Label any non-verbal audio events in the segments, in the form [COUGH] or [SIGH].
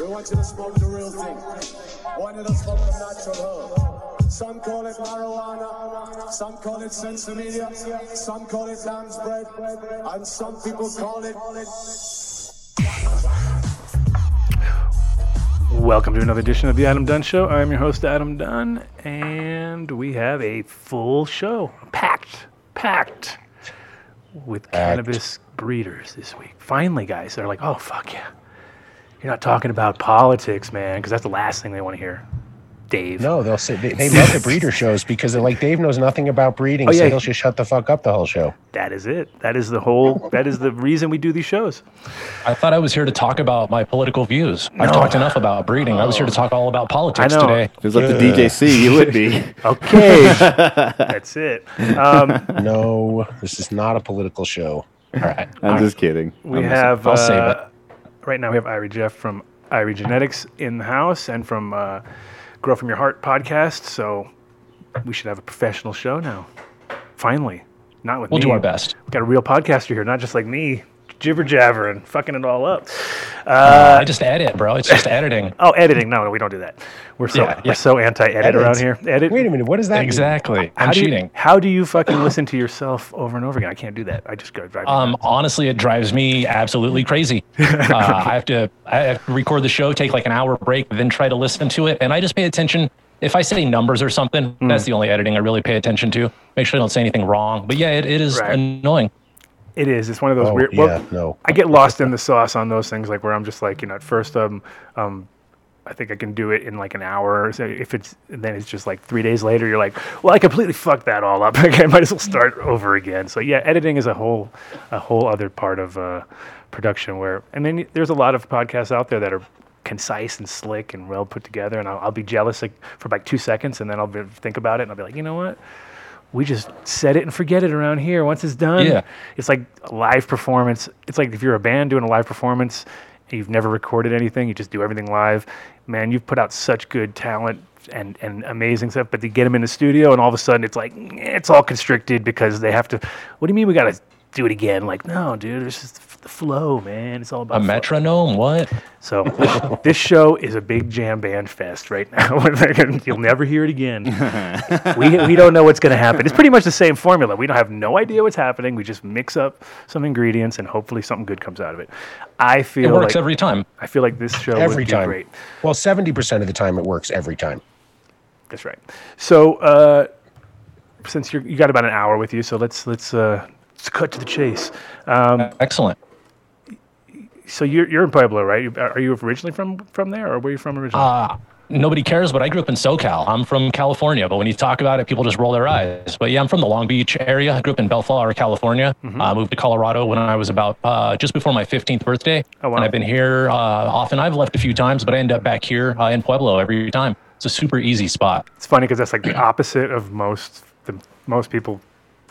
We want you to smoke the real thing. We want you to smoke the natural herb. Some call it marijuana, some call it sinsemilla, some call it lamb's bread, and some people call it Welcome to another edition of the Adam Dunn Show. I'm your host, Adam Dunn, and we have a full show, packed, packed with cannabis breeders this week. Finally, guys, they're like, oh, fuck yeah. You're not talking about politics, man, because that's the last thing they want to hear. Dave. No, they'll say they, they love the breeder shows because they're like Dave knows nothing about breeding, Oh, so yeah. he'll just shut the fuck up the whole show. That is it. That is the whole, that is the reason we do these shows. I thought I was here to talk about my political views. I've talked enough about breeding. I was here to talk all about politics I know. today. If it was up to DJC, you would be. [LAUGHS] Okay. [LAUGHS] that's it. Um, No, this is not a political show. All right. I'm just kidding. We I'm just- have I'll save uh, right now we have Irie Jeff from Irie Genetics in the house and from uh, Grow from Your Heart podcast. So we should have a professional show now. Finally, not with We'll me. do our best. We've got a real podcaster here, not just like me, jibber jabber and fucking it all up. Uh, I just edit, bro. It's just editing. [LAUGHS] Oh, editing? No, no, we don't do that. We're so Yeah, we're yeah. so anti-edit around here. Edit. Wait a minute, what does that? Exactly. How I'm do you- cheating. how do you fucking listen to yourself over and over again? I can't do that. I just go drive. Um, honestly, it drives me absolutely crazy. [LAUGHS] Uh, I have to I have to record the show, take like an hour break, then try to listen to it, and I just pay attention. If I say numbers or something, Hmm. that's the only editing I really pay attention to. Make sure I don't say anything wrong. But yeah, it, it is Right. annoying. It is. It's one of those Oh, weird. yeah, no. I get lost in the sauce on those things, like where I'm just like, you know, at first, um, um, I think I can do it in like an hour. So if it's then it's just like three days later, you're like, well, I completely fucked that all up. [LAUGHS] Okay, I might as well start over again. So yeah, editing is a whole, a whole other part of uh, production where, I mean, there's a lot of podcasts out there that are concise and slick and well put together, and I'll, I'll be jealous like for like two seconds, and then I'll be, think about it, and I'll be like, you know what? We just set it and forget it around here. Once it's done, Yeah. it's like a live performance. It's like if you're a band doing a live performance and you've never recorded anything, you just do everything live. Man, you've put out such good talent and, and amazing stuff, but to get them in the studio and all of a sudden it's like, it's all constricted because they have to, what do you mean we got to do it again? Like, no, dude, it's just the flow, man. It's all about A flow. metronome? What? So [LAUGHS] this show is a big jam band fest right now. [LAUGHS] You'll never hear it again. [LAUGHS] we, we don't know what's going to happen. It's pretty much the same formula. We don't have no idea what's happening. We just mix up some ingredients and hopefully something good comes out of it. I feel It works like every time. I feel like this show Every would be time. great. Well, 70% of the time it works every time. That's right. So uh, since you're, you got about an hour with you, so let's let's uh, let's cut to the chase. Um, Excellent. So you're you're in Pueblo, right? Are you originally from from there, or where are you from originally? Uh, nobody cares, but I grew up in SoCal. I'm from California, but when you talk about it, people just roll their eyes. But yeah, I'm from the Long Beach area. I grew up in Bellflower, California. Mm-hmm. I moved to Colorado when I was about uh, just before my 15th birthday. Oh, wow. And I've been here uh, often. I've left a few times, but I end up back here uh, in Pueblo every time. It's a super easy spot. It's funny because that's like the opposite of most the most people,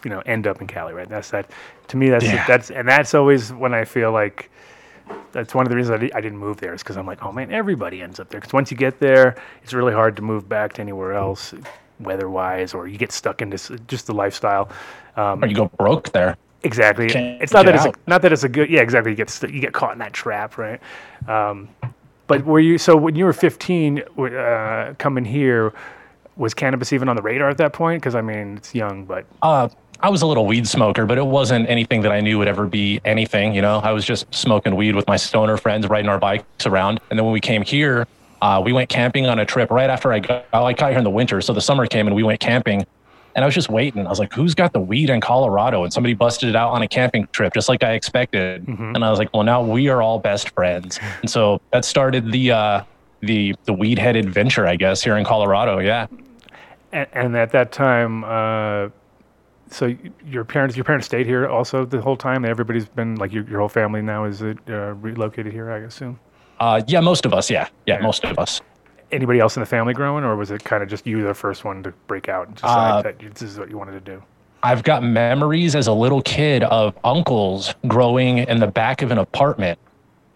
you know, end up in Cali, right? That's that. To me, that's Yeah. that's and that's always when I feel like that's one of the reasons I, di- I didn't move there is because I'm like, oh man, everybody ends up there. Because once you get there, it's really hard to move back to anywhere else, weather-wise, or you get stuck into s- just the lifestyle. Um, Or you go broke there. Exactly. Can't It's not that it's a, not that it's a good. Yeah, exactly. You get st- you get caught in that trap, right? Um, but were you so when you were 15 uh, coming here? Was cannabis even on the radar at that point? Because I mean, it's young, but Uh, I was a little weed smoker, but it wasn't anything that I knew would ever be anything. You know, I was just smoking weed with my stoner friends, riding our bikes around. And then when we came here, uh, we went camping on a trip right after I got, I got here in the winter. So the summer came and we went camping. And I was just waiting. I was like, who's got the weed in Colorado? And somebody busted it out on a camping trip, just like I expected. And I was like, well, now we are all best friends. [LAUGHS] And so that started the, uh, the, the weed head adventure, I guess, here in Colorado. Yeah. and, and at that time, uh, so your parents your parents stayed here also the whole time. Everybody's been like your, your whole family now is it uh, relocated here? I assume. Uh, yeah, most of us. Yeah. Yeah. Most of us. anybody else in the family growing, or was it kind of just you the first one to break out and decide Uh, that this is what you wanted to do? I've got memories as a little kid of uncles growing in the back of an apartment.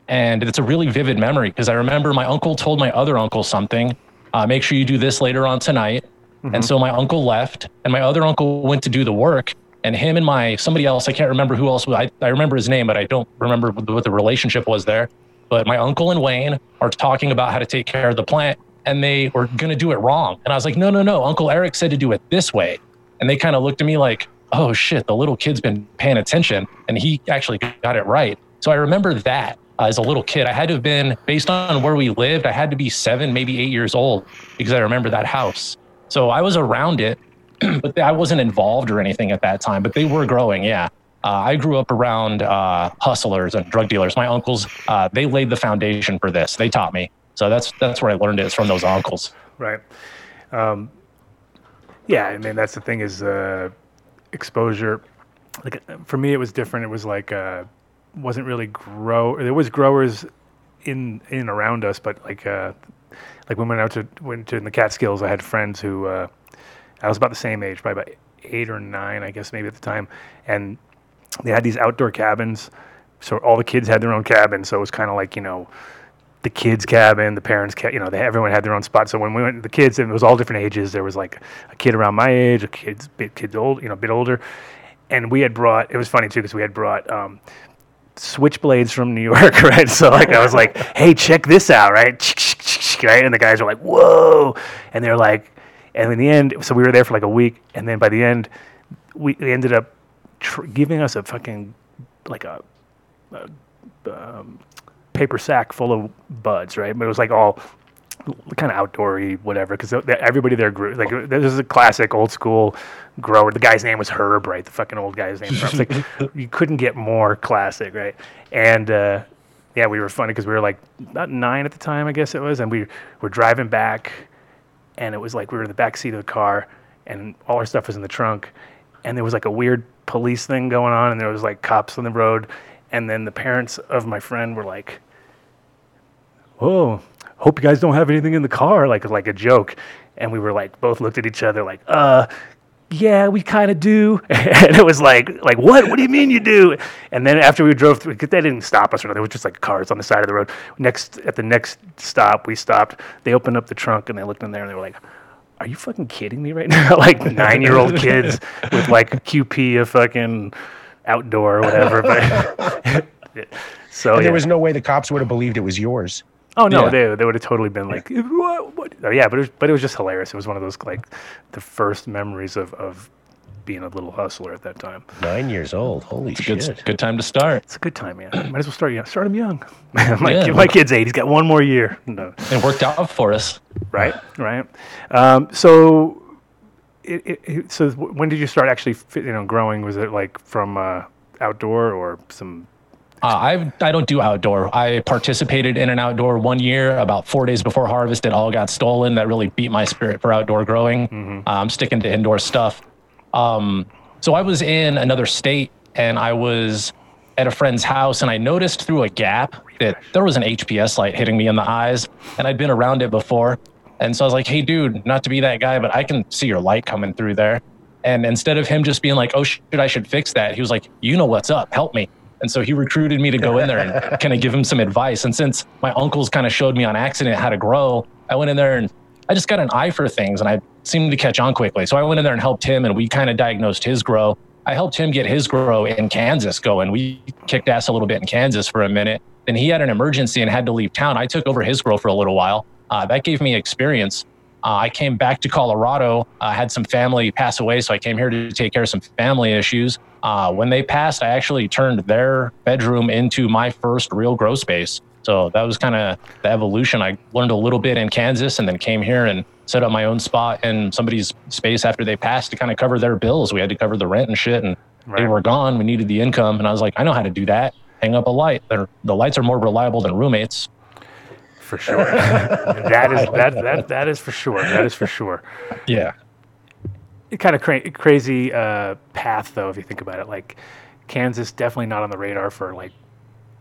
And it's a really vivid memory because I remember my uncle told my other uncle something. Uh, make sure you do this later on tonight. And so my uncle left, and my other uncle went to do the work. And him and my somebody else, I can't remember who else. I, I remember his name, but I don't remember what the, what the relationship was there. But my uncle and Wayne are talking about how to take care of the plant, and they were going to do it wrong. And I was like, no, no, no. Uncle Eric said to do it this way. And they kind of looked at me like, oh shit, the little kid's been paying attention and he actually got it right. So I remember that uh, as a little kid. I had to have been, based on where we lived, I had to be seven, maybe eight years old because I remember that house. So I was around it, [CLEARS THROAT] but I wasn't involved or anything at that time, but they were growing, yeah. Uh, I grew up around uh, hustlers and drug dealers. My uncles, uh, they laid the foundation for this. They taught me. So that's that's where I learned it is from those uncles. Right. Um, yeah, I mean that's the thing is uh, exposure. Like for me, it was different. It was like uh, wasn't really grow. There was growers in in around us, but like uh, like when we went out to went to in the Catskills, I had friends who uh, I was about the same age, probably about eight or nine, I guess maybe at the time, and they had these outdoor cabins. So all the kids had their own cabin. So it was kind of like you know the kids' cabin, the parents' cabin. You know, they, everyone had their own spot. So when we went, the kids, and it was all different ages. There was like a kid around my age, a kid's bit kids old, you know, a bit older, and we had brought. It was funny too because we had brought. Um, switchblades from New York, [LAUGHS] right? So like I was like, [LAUGHS] "Hey, check this out," right? Right, and the guys were like, "Whoa!" And they're like, and in the end, so we were there for like a week, and then by the end, we, we ended up tr- giving us a fucking like a, a um, paper sack full of buds, right? But it was like all kind of outdoory, whatever. Because everybody there grew like this is a classic old school grower. The guy's name was Herb, right? The fucking old guy's name. was like [LAUGHS] you couldn't get more classic, right? And uh, yeah, we were funny because we were like about nine at the time, I guess it was, and we were driving back, and it was like we were in the back seat of the car, and all our stuff was in the trunk, and there was like a weird police thing going on, and there was like cops on the road, and then the parents of my friend were like, "Oh, hope you guys don't have anything in the car," like like a joke, and we were like both looked at each other like, "Uh." Yeah, we kind of do, [LAUGHS] and it was like, like what? What do you mean you do? And then after we drove through, 'cause they didn't stop us or nothing. It was just like cars on the side of the road. Next, at the next stop, we stopped. They opened up the trunk and they looked in there and they were like, "Are you fucking kidding me right now?" [LAUGHS] like nine-year-old kids with like a QP of fucking outdoor or whatever. But [LAUGHS] so yeah. there was no way the cops would have believed it was yours. Oh no, Yeah. they they would have totally been like, what? what? Oh, yeah, but it was, but it was just hilarious. It was one of those like the first memories of of being a little hustler at that time. Nine years old. Holy Good, shit. good time to start. It's a good time, man. [CLEARS THROAT] Might as well start young. Start him young. [LAUGHS] my, Yeah. kid- my kid's eight. He's got one more year. No, It worked out for us. right, right. Um, so, it, it, it- so when did you start actually, you know, growing? Was it like from uh, outdoor or some? Uh, I I don't do outdoor. I participated in an outdoor one year, about four days before harvest. It all got stolen. That really beat my spirit for outdoor growing. Uh, I'm sticking to indoor stuff. Um, so I was in another state, and I was at a friend's house, and I noticed through a gap that there was an HPS light hitting me in the eyes, and I'd been around it before. And so I was like, "Hey, dude, not to be that guy, but I can see your light coming through there." And instead of him just being like, "Oh shit, I should fix that," he was like, "You know what's up? Help me." And so he recruited me to go in there and [LAUGHS] kind of give him some advice. And since my uncles kind of showed me on accident how to grow, I went in there and I just got an eye for things and I seemed to catch on quickly. So I went in there and helped him and we kind of diagnosed his grow. I helped him get his grow in Kansas going. We kicked ass a little bit in Kansas for a minute. Then he had an emergency and had to leave town. I took over his grow for a little while. Uh, that gave me experience. Uh, I came back to Colorado. I had some family pass away, so I came here to take care of some family issues. Uh, when they passed, I actually turned their bedroom into my first real grow space. So that was kind of the evolution. I learned a little bit in Kansas and then came here and set up my own spot in somebody's space after they passed to kind of cover their bills. We had to cover the rent and shit, and they were gone. We needed the income, and I was like, I know how to do that. Hang up a light. They're, the lights are more reliable than roommates. For sure. [LAUGHS] that is that, that that is for sure. That is for sure. [LAUGHS] Yeah. Kind of cra- crazy uh, path though if you think about it like kansas definitely not on the radar for like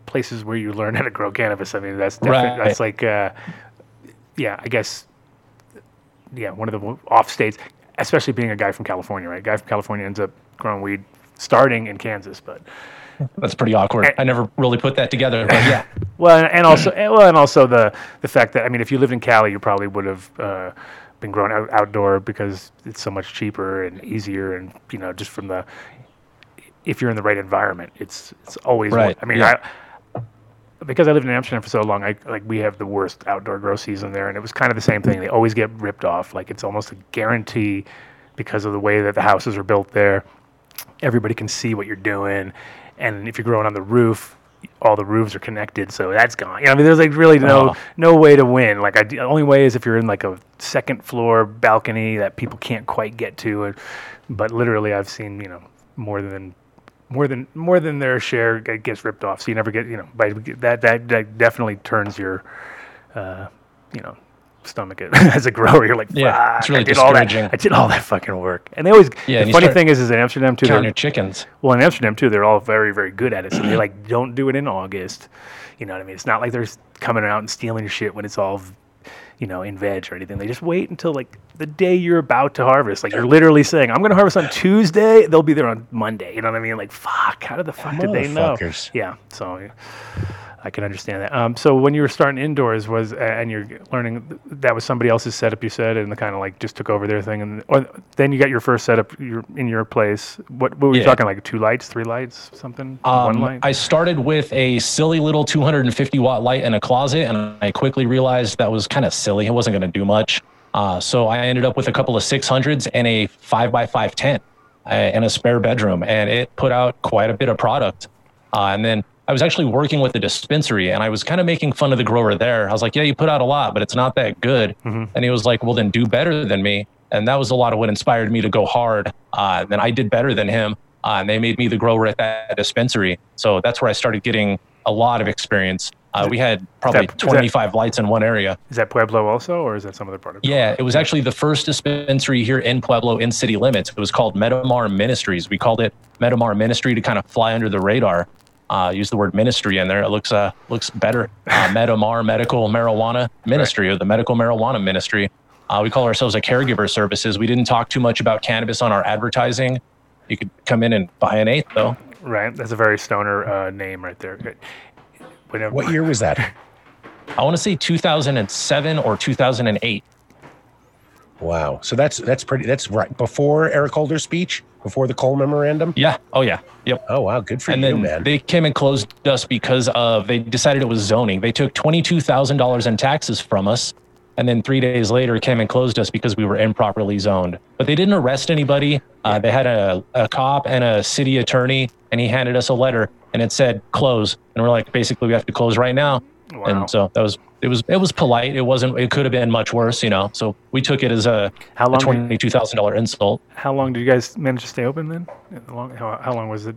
places where you learn [LAUGHS] how to grow cannabis i mean that's definitely Right. that's like uh, yeah, I guess, yeah, one of the off states, especially being a guy from California, right? guy from California ends up growing weed starting in Kansas, but That's pretty awkward. I never really put that together, but yeah. [LAUGHS] well, and, and also, and, well, and also the the fact that I mean, if you lived in Cali, you probably would have uh, been growing out, outdoor because it's so much cheaper and easier, and you know, just from the if you're in the right environment, it's it's always. Right, I mean, yeah. I because I lived in Amsterdam for so long, I like we have the worst outdoor grow season there, and it was kind of the same thing. They always get ripped off. Like it's almost a guarantee because of the way that the houses are built there. Everybody can see what you're doing, and if you're growing on the roof, all the roofs are connected, so that's gone. You know, I mean, there's like really no Oh. no way to win. Like I, the only way is if you're in like a second floor balcony that people can't quite get to. And, but literally, I've seen you know more than more than more than their share gets ripped off. So you never get you know by that that that definitely turns your uh, you know stomach it [LAUGHS] as a grower. You're like, Yeah, it's really I did all that. [LAUGHS] I did all that fucking work. And they always. Yeah, the funny thing is, is in Amsterdam too. Counting they're- your chickens. well, in Amsterdam too, they're all very, very good at it. So they like [CLEARS THROAT] don't do it in August. You know what I mean? It's not like they're coming out and stealing your shit when it's all, you know, in veg or anything. They just wait until like the day you're about to harvest. Like you're literally saying, "I'm going to harvest on Tuesday." They'll be there on Monday. You know what I mean? Like, fuck. How did the fuck did they know? Yeah. So. I can understand that. Um, so when you were starting indoors, was uh, and you're learning that was somebody else's setup. You said, and the kind of like just took over their thing, and or then you got your first setup your, in your place. What, what were you Yeah. talking like? Two lights, three lights, something? One Um, light. I started with a silly little 250 watt light in a closet, and I quickly realized that was kind of silly. It wasn't going to do much. Uh, so I ended up with a couple of 600s and a 5x5 tent uh, in a spare bedroom, and it put out quite a bit of product. Uh, and then I was actually working with the dispensary, and I was kind of making fun of the grower there. I was like, "Yeah, you put out a lot, but it's not that good." And he was like, "Well, then do better than me." And that was a lot of what inspired me to go hard. Uh, then I did better than him, uh, and they made me the grower at that dispensary. So that's where I started getting a lot of experience. Uh, we had probably that- 25 lights in one area. is that Pueblo also, or is that some other part of? Yeah, it was actually the first dispensary here in Pueblo in city limits. It was called Metamar Ministries. We called it Metamar Ministry to kind of fly under the radar. Uh, use the word ministry in there. It looks uh, looks better. Uh, [LAUGHS] Metamar Medical Marijuana Ministry or the Medical Marijuana Ministry. Uh, we call ourselves a caregiver services. We didn't talk too much about cannabis on our advertising. You could come in and buy an eighth though. Right. That's a very stoner uh, name right there. Whenever, What year was that? [LAUGHS] I want to say 2007 or 2008. Wow. So that's that's pretty. That's right before Eric Holder's speech, before the Cole memorandum. Yeah. Oh yeah. Yep. Oh wow, good for and you, then man. they came and closed us because of they decided it was zoning. They took twenty two thousand dollars in taxes from us, and then three days later came and closed us because we were improperly zoned. But they didn't arrest anybody. Uh, they had a, a cop and a city attorney, and he handed us a letter, and it said close, and we're like, basically we have to close right now. Wow. And so that was it was it was polite. It wasn't. It could have been much worse, you know. So we took it as a, How long twenty two thousand dollar insult. how long did you guys manage to stay open then? How long, how, how long was it?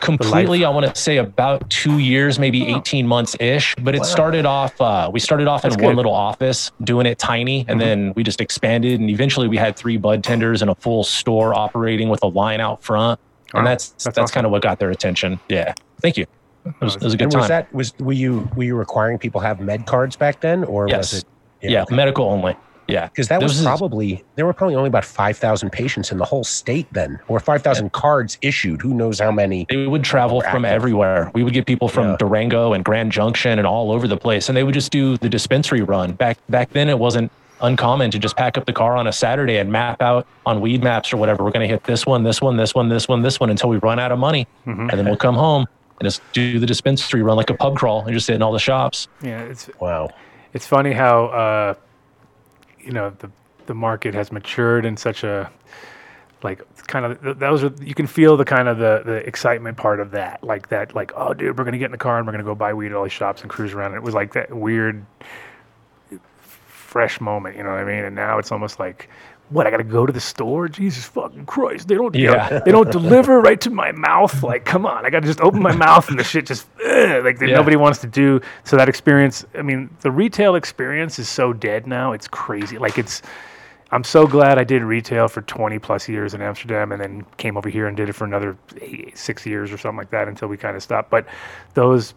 completely i want to say about two years maybe 18 months ish but it started off uh, we started off in That's one little office doing it tiny and then we just expanded and eventually we had three bud tenders and a full store operating with a line out front and that's that's that's, awesome. kind of what got their attention yeah thank you it was, it was a good and time was that was were you were you requiring people have med cards back then, or yes was it? yeah, medical only yeah Because that was This is- probably there were probably only about five thousand patients in the whole state then, or five thousand cards issued. Who knows how many? they would travel from everywhere. We would get people from Yeah. Durango and Grand Junction and all over the place, and they would just do the dispensary run. Back back then, it wasn't uncommon to just pack up the car on a Saturday and map out on weed maps or whatever. We're going to hit this one, this one, this one, this one, this one until we run out of money, mm-hmm. and then we'll come home and just do the dispensary run like a pub crawl and just sit in all the shops. Yeah, it's Wow. it's funny how uh, you know the the market has matured in such a like kind of th- those are you can feel the kind of the the excitement part of that like that like oh dude we're gonna get in the car and we're gonna go buy weed at all these shops and cruise around and it was like that weird fresh moment you know what I mean and now it's almost like what I gotta go to the store Jesus fucking Christ they don't Yeah. they don't [LAUGHS] deliver right to my mouth like come on I gotta just open my mouth and the shit just ugh, like Yeah. nobody wants to do so that experience I mean the retail experience is so dead now it's crazy like it's I'm so glad I did retail for 20 plus years in Amsterdam and then came over here and did it for another eight, six years or something like that until we kind of stopped. But those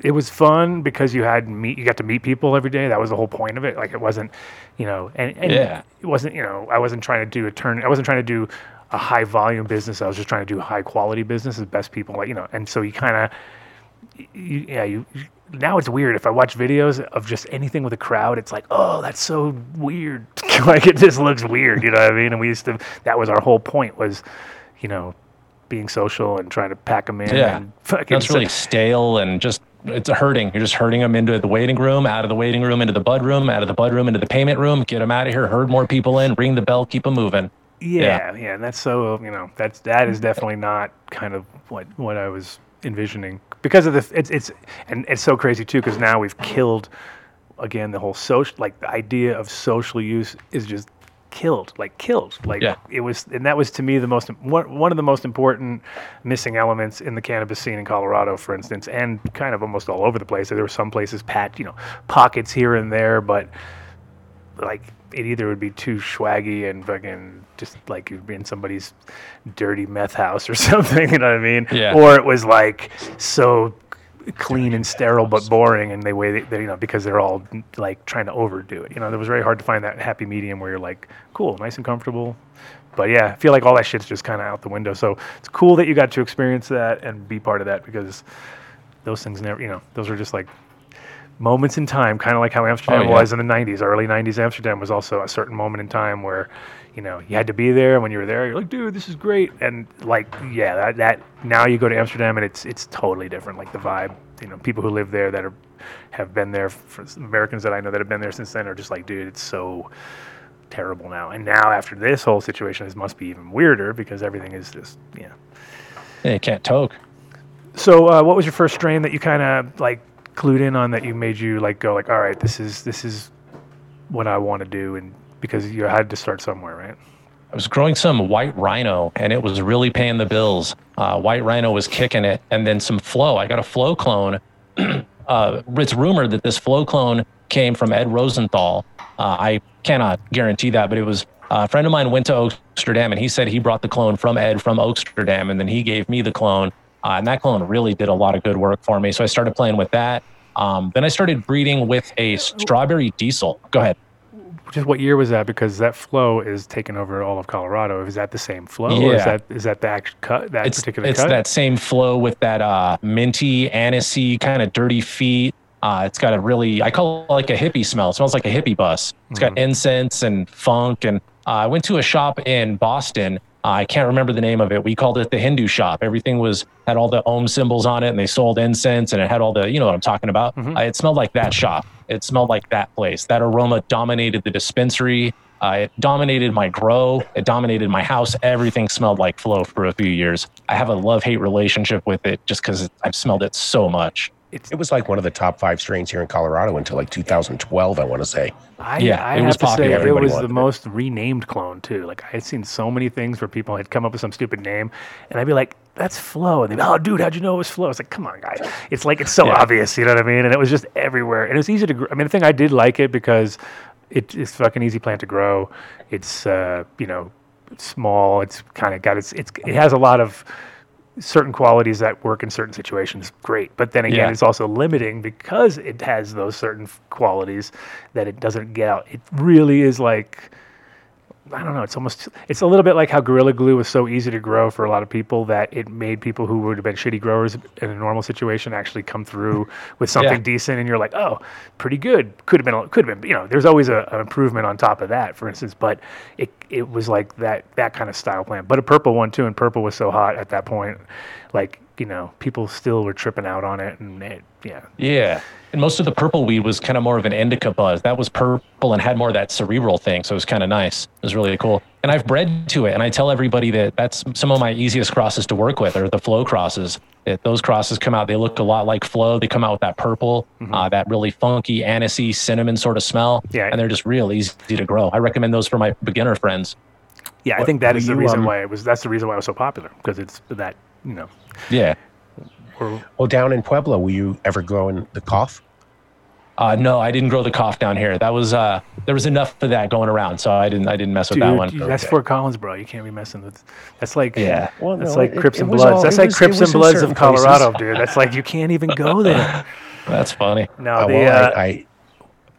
it was fun because you had meet you got to meet people every day. That was the whole point of it. Like it wasn't, you know, and, and Yeah. it wasn't, you know, I wasn't trying to do a turn. I wasn't trying to do a high volume business. I was just trying to do high quality business as best people, like you know. And so you kind of, you, yeah, you. Now it's weird. If I watch videos of just anything with a crowd, it's like, oh, that's so weird. [LAUGHS] like it just looks weird. You know what I mean? And we used to. That was our whole point. Was, you know, being social and trying to pack them in. Yeah. And fucking That's really stale and just it's hurting. You're just hurting them into the waiting room, out of the waiting room into the bud room, out of the bud room into the payment room. Get them out of here. Herd more people in. Ring the bell. Keep them moving. Yeah, yeah, and that's so you know that's that is definitely not kind of what what I was envisioning because of the it's it's and it's so crazy too because now we've killed again the whole social like the idea of social use is just killed like killed like Yeah. it was and that was to me the most one, one of the most important missing elements in the cannabis scene in Colorado for instance and kind of almost all over the place there were some places pat you know pockets here and there but like it either would be too swaggy and fucking just like you'd be in somebody's dirty meth house or [LAUGHS] something, you know what I mean? Yeah. Or it was like so clean and sterile but boring, and they way they, you know because they're all like trying to overdo it. You know, it was very hard to find that happy medium where you're like cool, nice and comfortable. But yeah, I feel like all that shit's just kind of out the window. So it's cool that you got to experience that and be part of that because those things never, you know, those are just like moments in time, kind of like how Amsterdam oh, yeah. was in the 90s. Early 90s Amsterdam was also a certain moment in time where, you know, you had to be there. When you were there, you're like, dude, this is great. And like, yeah, that, that now you go to Amsterdam and it's it's totally different. Like the vibe, you know, people who live there that are have been there, for Americans that I know that have been there since then are just like, dude, it's so terrible now. And now after this whole situation, it must be even weirder because everything is just, yeah. Yeah, you can't talk. So, uh, what was your first strain that you kind of like clued in on that you made you like go like, all right, this is this is what I want to do, and because you had to start somewhere, right? I was growing some white rhino and it was really paying the bills. Uh, white rhino was kicking it, and then some flow. I got a flow clone. [CLEARS THROAT] uh, it's rumored that this flow clone came from Ed Rosenthal. Uh, I cannot guarantee that, but it was uh, a friend of mine went to Oaksterdam and he said he brought the clone from Ed from Oaksterdam, and then he gave me the clone. Uh, and that clone really did a lot of good work for me. So I started playing with that. Um, then I started breeding with a strawberry diesel. Go ahead. Just what year was that? Because that flow is taking over all of Colorado. Is that the same flow, or is that is that the act cut that it's, particular it's cut? that same flow with that uh, minty, anisey, kind of dirty feet. Uh, it's got a really, I call it like a hippie smell. It smells like a hippie bus. It's got incense and funk. And uh, I went to a shop in Boston. I can't remember the name of it. We called it the Hindu shop. Everything was had all the Om symbols on it, and they sold incense, and it had all the, you know what I'm talking about. Uh, it smelled like that shop. It smelled like that place. That aroma dominated the dispensary. Uh, it dominated my grow. It dominated my house. Everything smelled like flow for a few years. I have a love hate relationship with it just because I've smelled it so much. It was like one of the top five strains here in Colorado until like 2012, I want to say. I, Yeah, I it have was to say popular. it was the it. most renamed clone too. Like I had seen so many things where people had come up with some stupid name, and I'd be like, "That's Flow," and they'd be, "Oh, dude, how'd you know it was Flow?" It's like, "Come on, guys, it's like it's so Yeah. obvious," you know what I mean? And it was just everywhere, and it was easy to. Gr- I mean, the thing I did like it because it, it's fucking easy plant to grow. It's uh, you know, small. It's kind of got its. It's it has a lot of certain qualities that work in certain situations great but then again Yeah. it's also limiting because it has those certain qualities that it doesn't get out it really is like i don't know it's almost it's a little bit like how gorilla glue was so easy to grow for a lot of people that it made people who would have been shitty growers in a normal situation actually come through with something Yeah. decent and you're like oh pretty good could have been a- could have been you know there's always a, an improvement on top of that for instance but it it was like that that kind of style plant but a purple one too and purple was so hot at that point like you know people still were tripping out on it and it yeah Yeah. And most of the purple weed was kind of more of an indica buzz. That was purple and had more of that cerebral thing. So it was kind of nice. It was really cool. And I've bred to it. And I tell everybody that that's some of my easiest crosses to work with are the flow crosses. That those crosses come out, they look a lot like flow. They come out with that purple, uh, that really funky, anisey, cinnamon sort of smell. Yeah. And they're just real easy to grow. I recommend those for my beginner friends. yeah i think that is the reason um, why it was that's the reason why it was so popular because it's that you know Yeah. or Well, down in Pueblo, were you ever growing the cough? Uh, no, I didn't grow the cough down here. That was uh, there was enough of that going around, so I didn't I didn't mess with Dude, that one. that's Fort Collins, bro. You can't be messing with. That's like Yeah. Well, that's no, like it- Crips it and Bloods. all- that's it like was- Crips and Bloods of certain places. Colorado, dude. That's like you can't even go [LAUGHS] there. That's funny. No, Uh, the well, uh, I,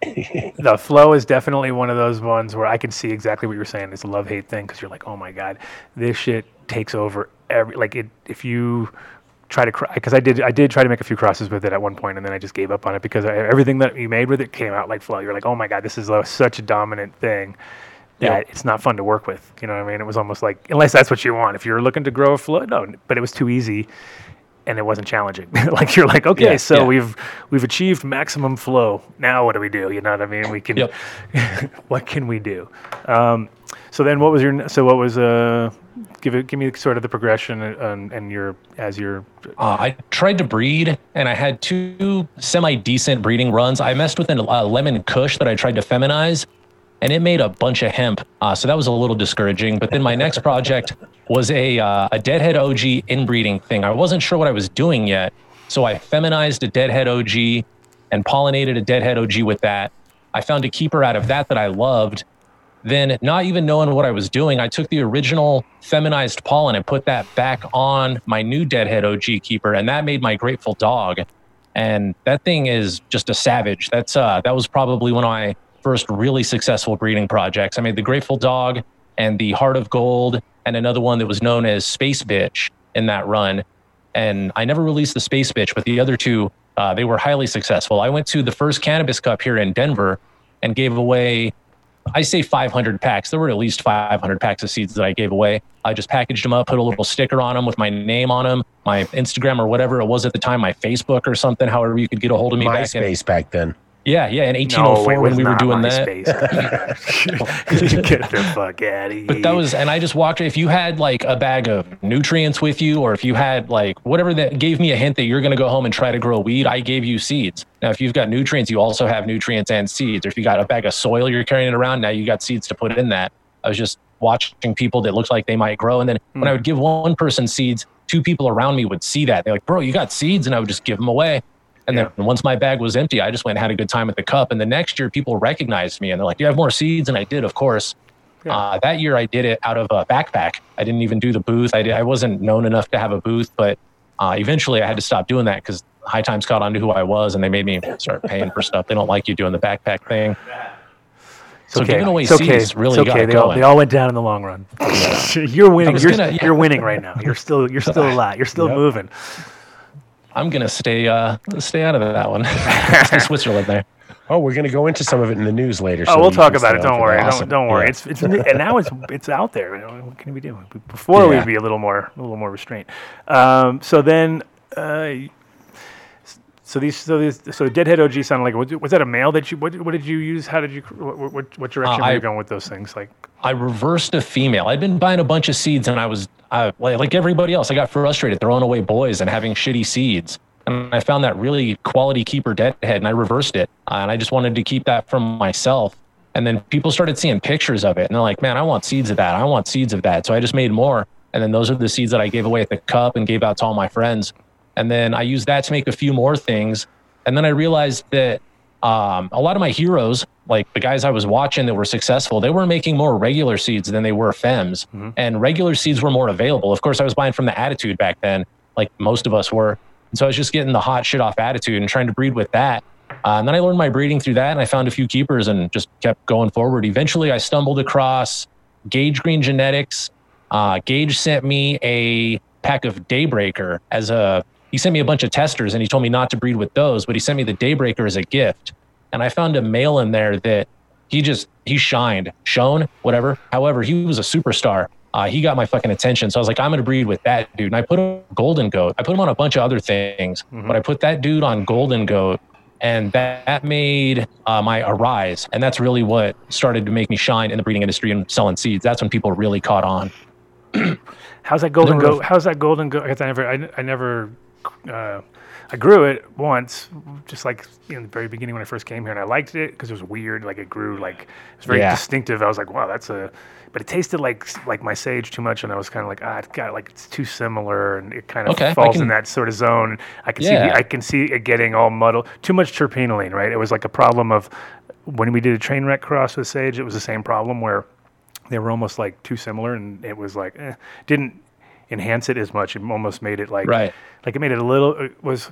[LAUGHS] the flow is definitely one of those ones where I can see exactly what you're saying. It's a love hate thing because you're like, oh my god, this shit takes over every like it. If you try to because I did I did try to make a few crosses with it at one point and then I just gave up on it because I, everything that you made with it came out like flow. You're like, oh my god, this is a, such a dominant thing. that Yeah. it's not fun to work with. You know what I mean? It was almost like unless that's what you want. If you're looking to grow a flow, no, oh, but it was too easy and it wasn't challenging. [LAUGHS] like you're like, okay, Yeah, so yeah. we've we've achieved maximum flow. Now what do we do? You know what I mean? We can Yep. [LAUGHS] what can we do? Um, so then what was your so what was uh give it give me sort of the progression and, and your as your Uh, I tried to breed, and I had two semi decent breeding runs. I messed with a uh, lemon Kush that I tried to feminize, and it made a bunch of hemp. Uh, so that was a little discouraging. But then my next project was a uh, a deadhead OG inbreeding thing. I wasn't sure what I was doing yet, so I feminized a deadhead OG and pollinated a deadhead OG with that. I found a keeper out of that that I loved. Then, not even knowing what I was doing, I took the original feminized pollen and put that back on my new deadhead OG keeper, and that made my grateful dog. And that thing is just a savage. That's uh, that was probably one of my first really successful breeding projects. I made the grateful dog and the heart of gold, and another one that was known as Space Bitch in that run. And I never released the Space Bitch, but the other two, uh, they were highly successful. I went to the first Cannabis Cup here in Denver and gave away I say 500 packs. There were at least 500 packs of seeds that I gave away. I just packaged them up, put a little sticker on them with my name on them, my Instagram or whatever it was at the time, my Facebook or something, however you could get a hold of me back in. Back then. Yeah, yeah, in 1804 it when we were doing that. [LAUGHS] [LAUGHS] Get the fuck out of here. But that was, and I just walked. If you had like a bag of nutrients with you, or if you had like whatever that gave me a hint that you're going to go home and try to grow weed, I gave you seeds. Now, if you've got nutrients, you also have nutrients and seeds. Or if you got a bag of soil you're carrying it around, now you got seeds to put in that. I was just watching people that looked like they might grow, and then when I hmm. would give one person seeds, two people around me would see that. They're like, "Bro, you got seeds," and I would just give them away. And then once my bag was empty, I just went and had a good time at the cup. And the next year, people recognized me and they're like, "Do you have more seeds?" And I did, of course. Yeah. Uh, that year, I did it out of a backpack. I didn't even do the booth. I, did, I wasn't known enough to have a booth, but uh, eventually, I had to stop doing that because High Times caught on to who I was, and they made me start paying for stuff. They don't like you doing the backpack thing. It's so okay. giving away it's okay. seeds really it's okay. They all, going. they all went down in the long run. [LAUGHS] you're winning. You're, gonna- yeah. you're winning right now. You're still you're still [LAUGHS] alive. You're still Yep. moving. I'm gonna stay uh, stay out of that one. [LAUGHS] Stay Switzerland there. Oh, we're going to go into some of it in the news later. Oh, so we'll talk about it. Don't worry. that. Don't, don't worry. Yeah. It's it's and now it's it's out there. What can we do? Before Yeah. we'd be a little more a little more restrained. Um, so then, uh, so these so these so Deadhead OG sounded like was, was that a male that you what, what did you use? How did you what what, what direction Uh, were you I- going with those things? Like I reversed a female. I'd been buying a bunch of seeds, and I was like, like everybody else. I got frustrated throwing away boys and having shitty seeds. And I found that really quality keeper deadhead, and I reversed it. Uh, and I just wanted to keep that from myself. And then people started seeing pictures of it, and they're like, "Man, I want seeds of that. I want seeds of that." So I just made more. And then those are the seeds that I gave away at the cup and gave out to all my friends. And then I used that to make a few more things. And then I realized that um, a lot of my heroes, like the guys I was watching that were successful, they were making more regular seeds than they were fems. And regular seeds were more available. Of course, I was buying from the Attitude back then, like most of us were. And so I was just getting the hot shit off Attitude and trying to breed with that. Uh, and then I learned my breeding through that, and I found a few keepers and just kept going forward. Eventually, I stumbled across Gage Green Genetics. Uh, Gage sent me a pack of Daybreaker as a. He sent me a bunch of testers, and he told me not to breed with those, but he sent me the Daybreaker as a gift. And I found a male in there that he just he shined, shone, whatever. However, he was a superstar. Uh, he got my fucking attention, so I was like, I'm gonna breed with that dude. And I put him on Golden Goat. I put him on a bunch of other things, but I put that dude on Golden Goat, and that, that made uh, my arise. And that's really what started to make me shine in the breeding industry and selling seeds. That's when people really caught on. [CLEARS THROAT] how's that golden goat? How's that golden goat? I guess I never I, I never uh, I grew it once, just like in the very beginning when I first came here, and I liked it because it was weird. Like it grew like it was very Yeah. distinctive. I was like, wow, that's a. But it tasted like like my sage too much, and I was kind of like, ah, it's got like it's too similar, and it kind of Okay, falls in that sort of zone. I can see Yeah. I can see it getting all muddled. Too much terpinolene, right? It was like a problem of when we did a train wreck cross with sage. It was the same problem where they were almost like too similar, and it was like eh, didn't enhance it as much. It almost made it like Right. like it made it a little it was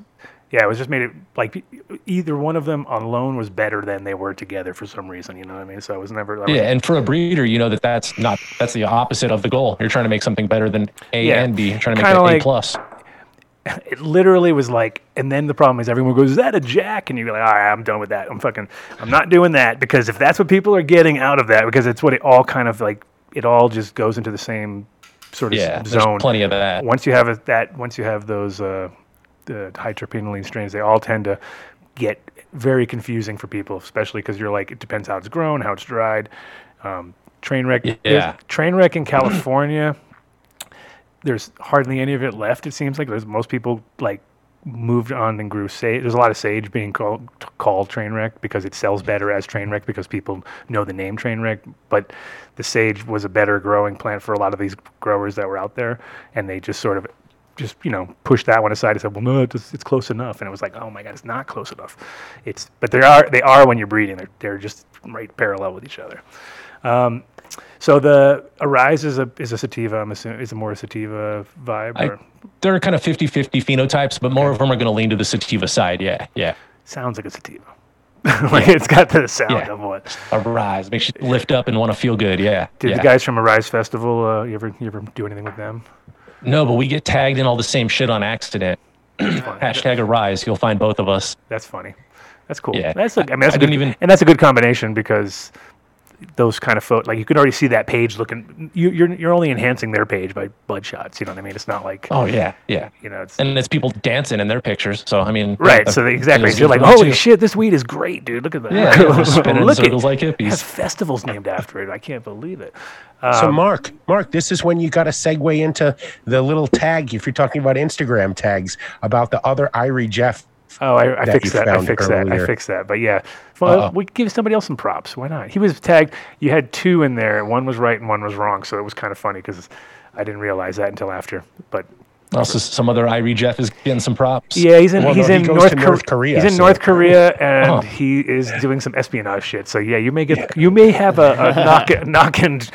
yeah it was just made it like either one of them alone was better than they were together for some reason. You know what I mean? So I was never I was- Yeah, and for a breeder, you know that that's not that's the opposite of the goal. You're trying to make something better than A Yeah. and B. You're trying to make it like- A plus. [LAUGHS] it literally was like, and then the problem is everyone goes, "Is that a jack?" And you're like, "All right, I'm done with that. I'm fucking, I'm not doing that because if that's what people are getting out of that, because it's what it all kind of like, it all just goes into the same sort of Yeah, there's zone. plenty of that. Once you have a, that, once you have those uh, the high terpinolene strains, they all tend to get very confusing for people, especially because you're like, it depends how it's grown, how it's dried. Um, train wreck, Yeah. train wreck in California there's hardly any of it left. It seems like there's most people like moved on and grew sage. There's a lot of sage being called called train wreck because it sells better as train wreck because people know the name train wreck. But the sage was a better growing plant for a lot of these growers that were out there, and they just sort of just you know pushed that one aside and said, well, no, it's, it's close enough. And it was like, oh my god, it's not close enough. It's but they are they are when you're breeding. They're they're just right parallel with each other. Um, so the Arise is a is a sativa. I'm assuming is a more sativa vibe. I, or they're kind of 50-50 phenotypes, but more of them are going to lean to the sativa side. Yeah, yeah. sounds like a sativa. [LAUGHS] like it's got the sound Yeah. of what. Arise makes you lift up and want to feel good. Yeah. Did yeah. the guys from Arise Festival? Uh, you ever you ever do anything with them? No, but we get tagged in all the same shit on accident. [CLEARS THROAT] Hashtag Arise. You'll find both of us. That's funny. That's cool. Yeah. That's a, I mean that's I a good, even- and that's a good combination because those kind of photos, like you can already see that page looking. You, you're you're only enhancing their page by blood shots. You know what I mean? It's not like Oh yeah, yeah. you know. It's, And it's people dancing in their pictures. So I mean, Right. yeah, So they, exactly. feels You're like, good for me, holy too. shit, this weed is great, dude. Look at that. Yeah, yeah, [LAUGHS] spinning Look circles it like has hippies. festivals named after it. I can't believe it. so um, Mark, Mark, this is when you got to segue into the little tag. If you're talking about Instagram tags, about the other Irie Jeff. Oh, I, I that fixed that. I found fixed that. I earlier. fixed that. But yeah, well, Uh-oh. we give somebody else some props. Why not? He was tagged. You had two in there. One was right and one was wrong. So it was kind of funny because I didn't realize that until after. But Also, some other Irie Jeff is getting some props. yeah, he's in. Well, he's no, he in goes North, to North Korea, He's in so- North Korea, and Oh. [LAUGHS] he is doing some espionage shit. So yeah, you may get. You may have a, a knock. [LAUGHS] knock and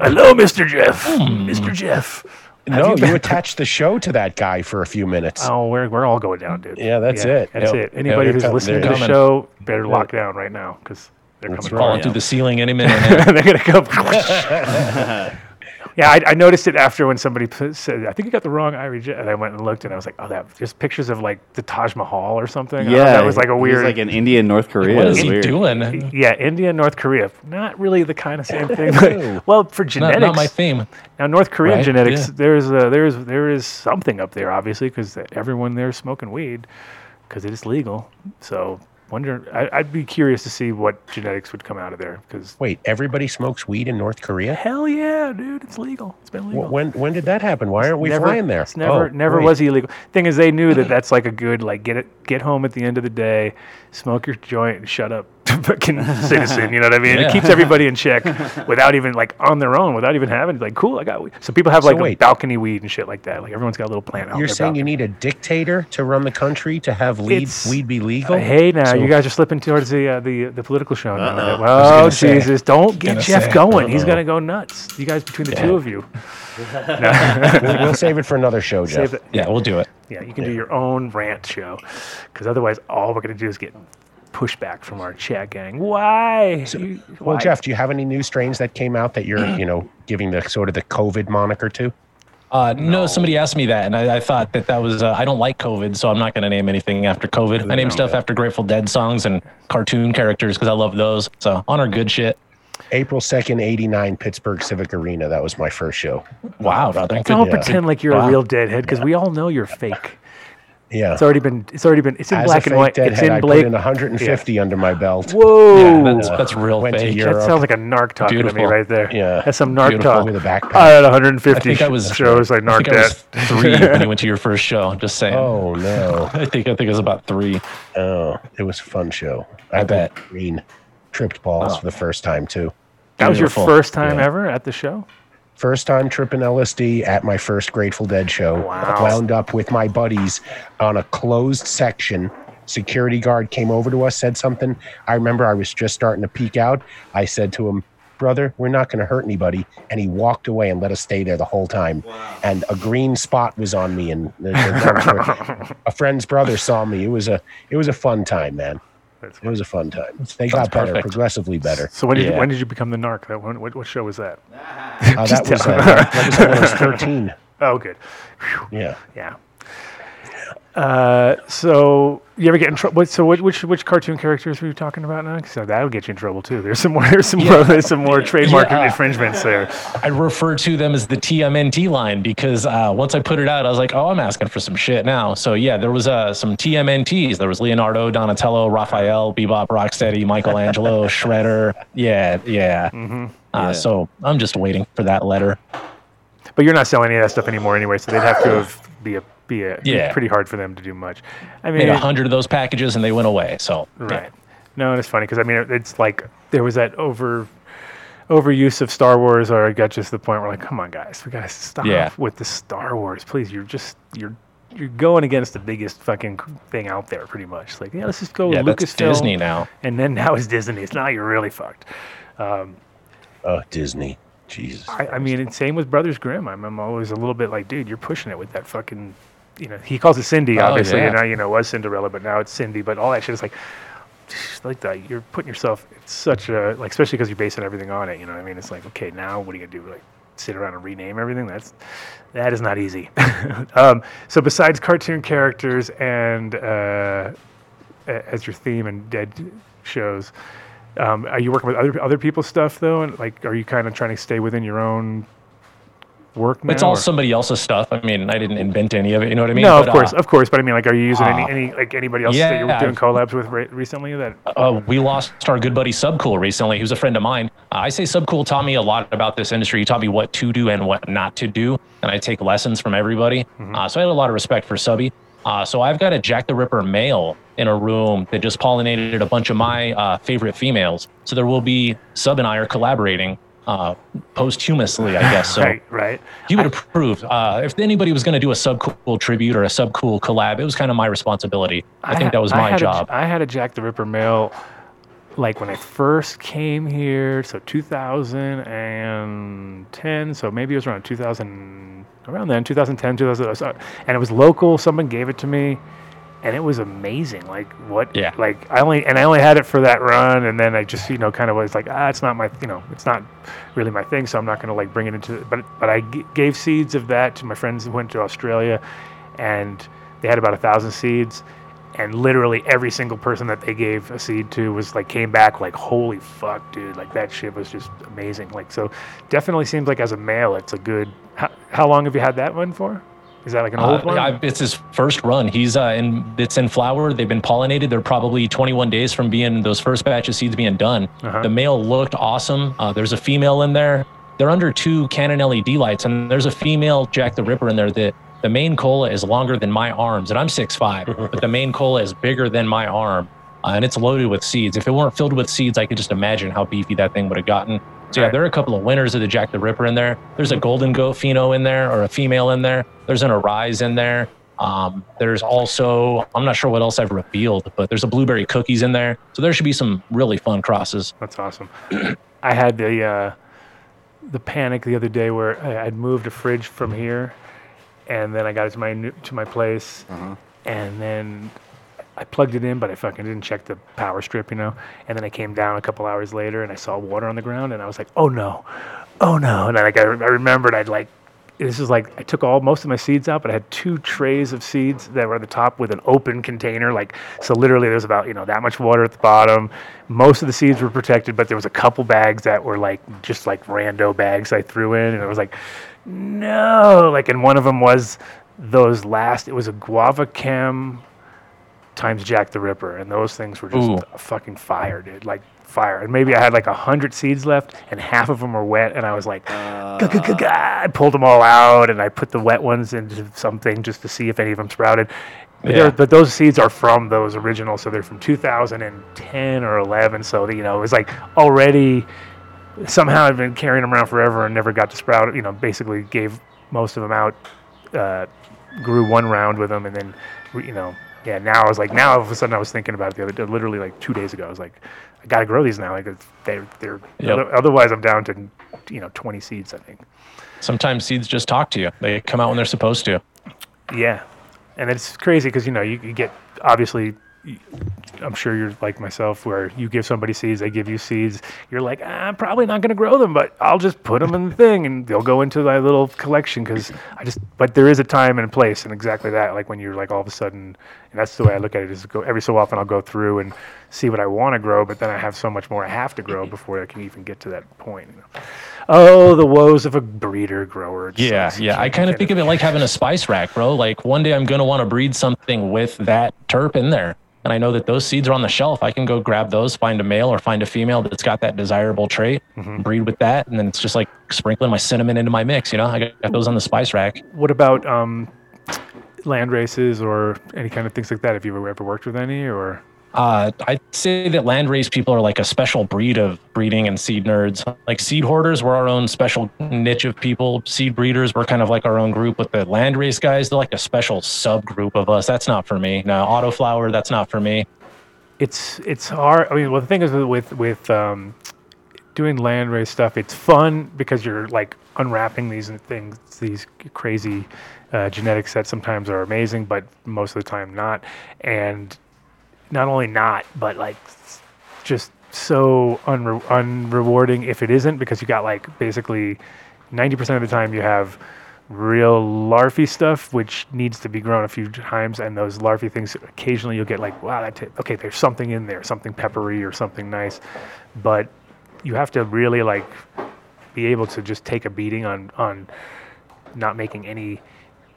hello, Mr. Jeff. Hmm. Mr. Jeff. No, you you, attached the show to that guy for a few minutes. Oh, we're, we're all going down, dude. Yeah, that's it. That's Yep. it. Anybody they're who's com- listening to they're the show better lock down right now because they're That's coming. Falling through the [LAUGHS] ceiling any minute. [LAUGHS] they're gonna go. [LAUGHS] yeah, I, I noticed it after when somebody put, said, "I think you got the wrong Irie Jeff," and I went and looked, and I was like, "Oh, that just pictures of like the Taj Mahal or something." I don't know, Yeah, that was like a he's weird. like in India and North Korea. what It's is he weird. doing? yeah, India and North Korea, not really the kind of same [LAUGHS] thing. but- [LAUGHS] well, for Not, genetics, not my theme. now North Korean Right, genetics, yeah. there's uh, there's there is something up there, obviously, because everyone there is smoking weed because it is legal. So wonder, I, I'd be curious to see what genetics would come out of there. Because Wait, everybody smokes weed in North Korea? hell yeah, dude, it's legal. It's been legal. When when did that happen? Why aren't we never, flying there? It's never, Oh, never great. was illegal. Thing is, they knew that [CLEARS THROAT] that's like a good, like, get it, get home at the end of the day, smoke your joint, and shut up, [LAUGHS] fucking [LAUGHS] citizen. You know what I mean? It keeps everybody in check [LAUGHS] without even like on their own, without even having like, cool, I got weed. So people have So like a wait. balcony weed and shit like that. Like everyone's got a little plant out. You're their saying you need a dictator to run the country to have weed It's- weed be legal? Uh, hey, now So- you guys are slipping towards the uh, the the political show now. Uh-oh. Well, gonna say. Jesus, don't get Jeff say. going. He's gonna go nuts. You guys between the Yeah. two of you. we'll, we'll save it for another show, Jeff. Save the- Yeah, we'll do it. Yeah, you can do your own rant show, because otherwise, all we're gonna do is get pushback from our chat gang. Why? You- Well. Jeff, do you have any new strains that came out that you're, [CLEARS THROAT] you know, giving the sort of the COVID moniker to? Uh, no. somebody asked me that, and I, I thought that that was. Uh, I don't like COVID, so I'm not going to name anything after COVID. I name stuff after Grateful Dead songs and cartoon characters because I love those. So honor good shit. April 2nd, 89, Pittsburgh Civic Arena. That was my first show. Wow, brother. Don't Good- pretend like you're a real deadhead, because we all know you're fake. Yeah. It's already been. It's already been. It's in As black a and white. deadhead, It's in I Blake. put in 150 under my belt. Whoa. Yeah, that's, that's real Went fake. That sounds like a narc talking to me right there. Yeah. That's some narc Beautiful. talk. With a backpack. I had 150 [LAUGHS] I think I was shows. I I narked think I was three when you went to your [LAUGHS] first show. I'm just saying. Oh no! [LAUGHS] I think I think it was about three. Oh, it was a fun show. I, I bet bet. Green tripped balls Oh. for the first time too. That was your first time Yeah. ever at the show. First time tripping LSD at my first Grateful Dead show. Wow. Wound up with my buddies on a closed section. Security guard came over to us, said something. I remember I was just starting to peek out. I said to him, Brother, we're not going to hurt anybody. And he walked away and let us stay there the whole time. And a green spot was on me, and the- the- [LAUGHS] a friend's brother saw me. It was a it was a fun time, man. That's It was a fun time. They Sounds got better, perfect. progressively better. So when did you, when did you become the narc? That one, what, what show was that? Uh, that [LAUGHS] was uh, that was when I was 13. [LAUGHS] Oh, good. Yeah. Yeah. Uh, so you ever get in trouble? So which, which which cartoon characters were you talking about now? So that would get you in trouble too. There's some more. There's some more. There's some more trademark Yeah. infringements there. I refer to them as the TMNT line because uh, once I put it out, I was like, oh, I'm asking for some shit now. So yeah, there was uh, some TMNTs. There was Leonardo, Donatello, Raphael, Bebop, Rocksteady, Michelangelo, [LAUGHS] Shredder. Yeah, yeah. Mm-hmm. Uh, So I'm just waiting for that letter. But you're not selling any of that stuff anymore anyway. So they'd have to [SIGHS] have be a be a Yeah. pretty hard for them to do much. I Made mean, a hundred of those packages and they went away. So yeah. Right. No, and it's funny because I mean, it's like there was that over overuse of Star Wars, or it got just to the point where like, come on, guys, we gotta stop Yeah. with the Star Wars, please. You're just you're you're going against the biggest fucking thing out there, pretty much. Like, yeah, let's just go Yeah, with that's Lucasfilm, Disney now. and then now it's Disney. It's now you're really fucked. Um, Oh, Disney. Jesus. I, I mean, and same with Brothers Grimm. I'm, I'm always a little bit like, dude, you're pushing it with that fucking, you know, he calls it Cindy, Oh, obviously, yeah. and now you know it was Cinderella, but now it's Cindy. But all that shit is like, like that. You're putting yourself. It's such a like, especially because you're basing everything on it. You know what I mean? It's like, okay, now what are you gonna do? Like, sit around and rename everything? That's that is not easy. [LAUGHS] um, so besides cartoon characters and uh, as your theme and dead shows. Um, are you working with other other people's stuff though, and like, are you kind of trying to stay within your own work now? It's all or- somebody else's stuff. I mean, I didn't invent any of it. You know what I mean? no, of But, course, uh, of course. But I mean, like, are you using any, uh, any like anybody else that you're doing collabs with re- recently? That uh, we lost our good buddy Subcool recently. He was a friend of mine. Uh, I say Subcool taught me a lot about this industry. He taught me what to do and what not to do, and I take lessons from everybody. Mm-hmm. Uh, so I had a lot of respect for Subby. Uh, so I've got a Jack the Ripper male in a room that just pollinated a bunch of my uh, favorite females. So there will be Sub and I are collaborating uh, posthumously, I guess. So right, right. he would approve. Uh, if anybody was going to do a Subcool tribute or a Subcool collab, it was kind of my responsibility. I, think ha- that was I my job. I had a Jack the Ripper mail, like when I first came here, so 2010. So maybe it was around 2000, around then, 2010, 2000, and it was local. Someone gave it to me, and it was amazing. Like what? Yeah. Like I only and I only had it for that run, and then I just you know kind of was like ah, it's not my you know it's not really my thing, so I'm not going to like bring it into. But but I g- gave seeds of that to my friends who went to Australia, and they had about a thousand seeds, and literally every single person that they gave a seed to was like came back like holy fuck, dude, like that shit was just amazing. Like so, definitely seems like as a male, it's a good. How, how long have you had that one for? Is that like an old Uh, one? I, it's his first run. He's uh, in. It's in flower. They've been pollinated. They're probably 21 days from being those first batch of seeds being done. Uh-huh. The male looked awesome. Uh, there's a female in there. They're under two Canon LED lights, and there's a female Jack the Ripper in there. That the main cola is longer than my arms, and I'm six five, [LAUGHS] but the main cola is bigger than my arm, uh, and it's loaded with seeds. If it weren't filled with seeds, I could just imagine how beefy that thing would have gotten. So yeah, there are a couple of winners of the Jack the Ripper in there. There's a golden goat pheno in there, or a female in there. There's an arise in there. Um, there's also I'm not sure what else I've revealed, but there's a blueberry cookies in there. So there should be some really fun crosses. That's awesome. [CLEARS THROAT] I had the uh, the panic the other day where I, I'd moved a fridge from here, and then I got it to my new, to my place, and then I plugged it in, but I fucking didn't check the power strip, you know. And then I came down a couple hours later, and I saw water on the ground, and I was like, "Oh no, oh no!" And then like, I, re- I remembered I'd like. This is like I took all most of my seeds out, but I had two trays of seeds that were at the top with an open container. Like so, literally, there was about you know that much water at the bottom. Most of the seeds were protected, but there was a couple bags that were like just like rando bags I threw in, and it was like, no, like, and one of them was those last, it was a guava chem times Jack the Ripper, and those things were just Ooh. fucking fire, dude. Like fire. And maybe I had like a hundred seeds left, and half of them were wet, and I was like, "Gah, gah, gah, gah." I pulled them all out, and I put the wet ones into something just to see if any of them sprouted. But, Yeah. but those seeds are from those original, so they're from 2010 or 11. So you know, it was like already somehow I've been carrying them around forever and never got to sprout. You know, basically gave most of them out, uh, grew one round with them, and then you know, yeah. Now I was like, now all of a sudden I was thinking about it the other day, literally like two days ago. I was like, I got to grow these now. Like they're they're Yep. other- otherwise I'm down to you know 20 seeds. I think. Sometimes seeds just talk to you. They come out when they're supposed to. Yeah, and it's crazy because you know you, you get obviously. I'm sure you're like myself, where you give somebody seeds, they give you seeds. You're like, "Ah, I'm probably not going to grow them, but I'll just put them in the thing, and they'll go into my little collection. Because I just, but there is a time and a place, and exactly that. Like when you're like all of a sudden, and that's the way I look at it. Is go every so often I'll go through and see what I want to grow, but then I have so much more I have to grow before I can even get to that point. You know? Oh, the woes of a breeder grower. It Yeah, sucks. yeah. I kind of think of it like having a spice rack, bro. Like one day I'm going to want to breed something with that terp in there. And I know that those seeds are on the shelf. I can go grab those, find a male or find a female that's got that desirable trait, Mm-hmm. breed with that. And then it's just like sprinkling my cinnamon into my mix. You know, I got those on the spice rack. What about um, land races or any kind of things like that? Have you ever worked with any or? Uh, I'd say that land race people are like a special breed of breeding and seed nerds. Like seed hoarders, we're our own special niche of people. Seed breeders, we're kind of like our own group. But the land race guys, they're like a special subgroup of us. That's not for me. No, autoflower, that's not for me. It's it's hard. I mean, well, the thing is with with, with um, doing land race stuff, it's fun because you're like unwrapping these things, these crazy uh, genetics that sometimes are amazing, but most of the time not. And not only not, but like just so unre- unrewarding if it isn't because you got like basically 90% of the time you have real larvae stuff which needs to be grown a few times and those larvae things occasionally you'll get like wow that okay there's something in there something peppery or something nice. But you have to really like be able to just take a beating on on not making any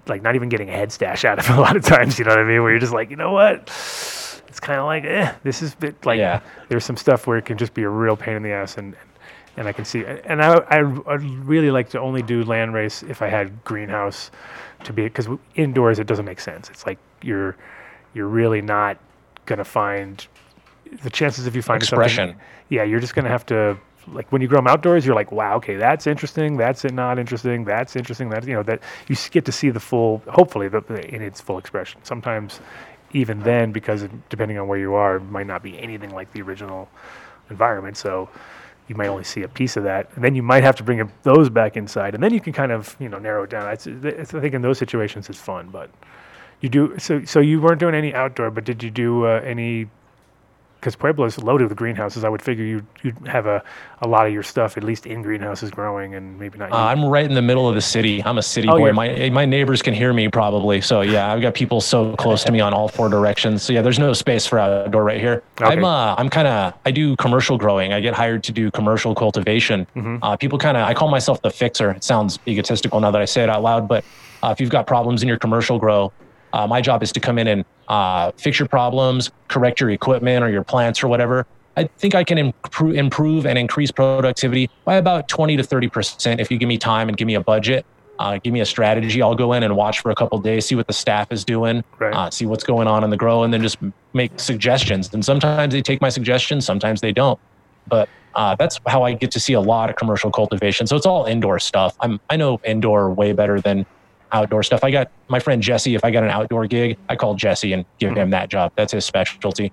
like not even getting a head stash out of it a lot of times you know what i mean? Where you're just like you know what it's kind of like eh, this is bit like Yeah. there's some stuff where it can just be a real pain in the ass and and I can see and I I I'd really like to only do land race if I had greenhouse to be because indoors it doesn't make sense it's like you're you're really not gonna find the chances if you find Expression. something yeah you're just gonna have to like when you grow them outdoors you're like wow okay that's interesting that's it not interesting that's interesting that you know that you get to see the full hopefully the, the- in its full expression sometimes even then because depending on where you are it might not be anything like the original environment. So you might only see a piece of that. And then you might have to bring those back inside. And then you can kind of you know narrow it down. It's, it's, i think in those situations it's fun but you do so so you weren't doing any outdoor but did you do uh, any because Pueblo is loaded with greenhouses. I would figure you'd, you'd have a, a lot of your stuff at least in greenhouses growing and maybe not. Uh, I'm right in the middle of the city. I'm a city Oh, boy. My my neighbors can hear me probably. So yeah, I've got people so close to me on all four directions. So yeah, there's no space for outdoor right here. Okay. I'm uh I'm kind of I do commercial growing. I get hired to do commercial cultivation. Mm-hmm. Uh, people kind of I call myself the fixer. It sounds egotistical now that I say it out loud, but uh, if you've got problems in your commercial grow, uh, my job is to come in and uh, fix your problems, correct your equipment or your plants or whatever. I think I can improve, improve and increase productivity by about 20 to 30 percent if you give me time and give me a budget. Uh, give me a strategy. I'll go in and watch for a couple days, see what the staff is doing, Right. uh, see what's going on in the grow, and then just make suggestions. And sometimes they take my suggestions, sometimes they don't. But uh, that's how I get to see a lot of commercial cultivation. So it's all indoor stuff. I'm I know indoor way better than outdoor stuff. I got my friend Jesse. If I got an outdoor gig, I call Jesse and give him that job. That's his specialty.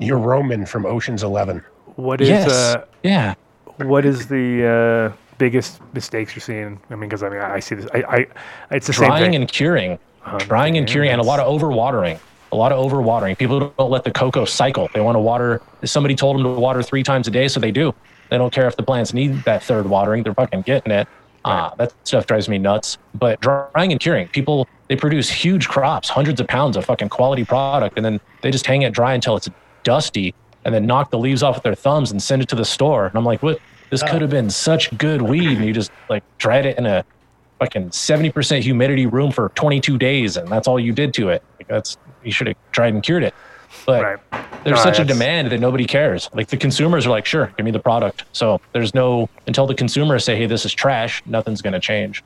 You're Roman from Ocean's Eleven. what is yes. uh, yeah. what is the uh, biggest mistakes you're seeing? I mean, because I mean, I, I see this. I, I it's the same drying thing. and curing, Uh-huh. drying and Yeah, curing, and a lot of overwatering. A lot of overwatering. People don't let the coco cycle. They want to water. Somebody told them to water three times a day, so they do. They don't care if the plants need that third watering. They're fucking getting it. Uh, that stuff drives me nuts. But drying and curing, people they produce huge crops, hundreds of pounds of fucking quality product, and then they just hang it dry until it's dusty, and then knock the leaves off with their thumbs and send it to the store. And I'm like, what? This could have been such good weed, and you just like dried it in a fucking 70% humidity room for 22 days and that's all you did to it. Like that's you should have tried and cured it. But Right. there's No, such a demand that nobody cares. Like the consumers are like, sure, give me the product. So there's no until the consumers say, hey, this is trash, nothing's gonna change.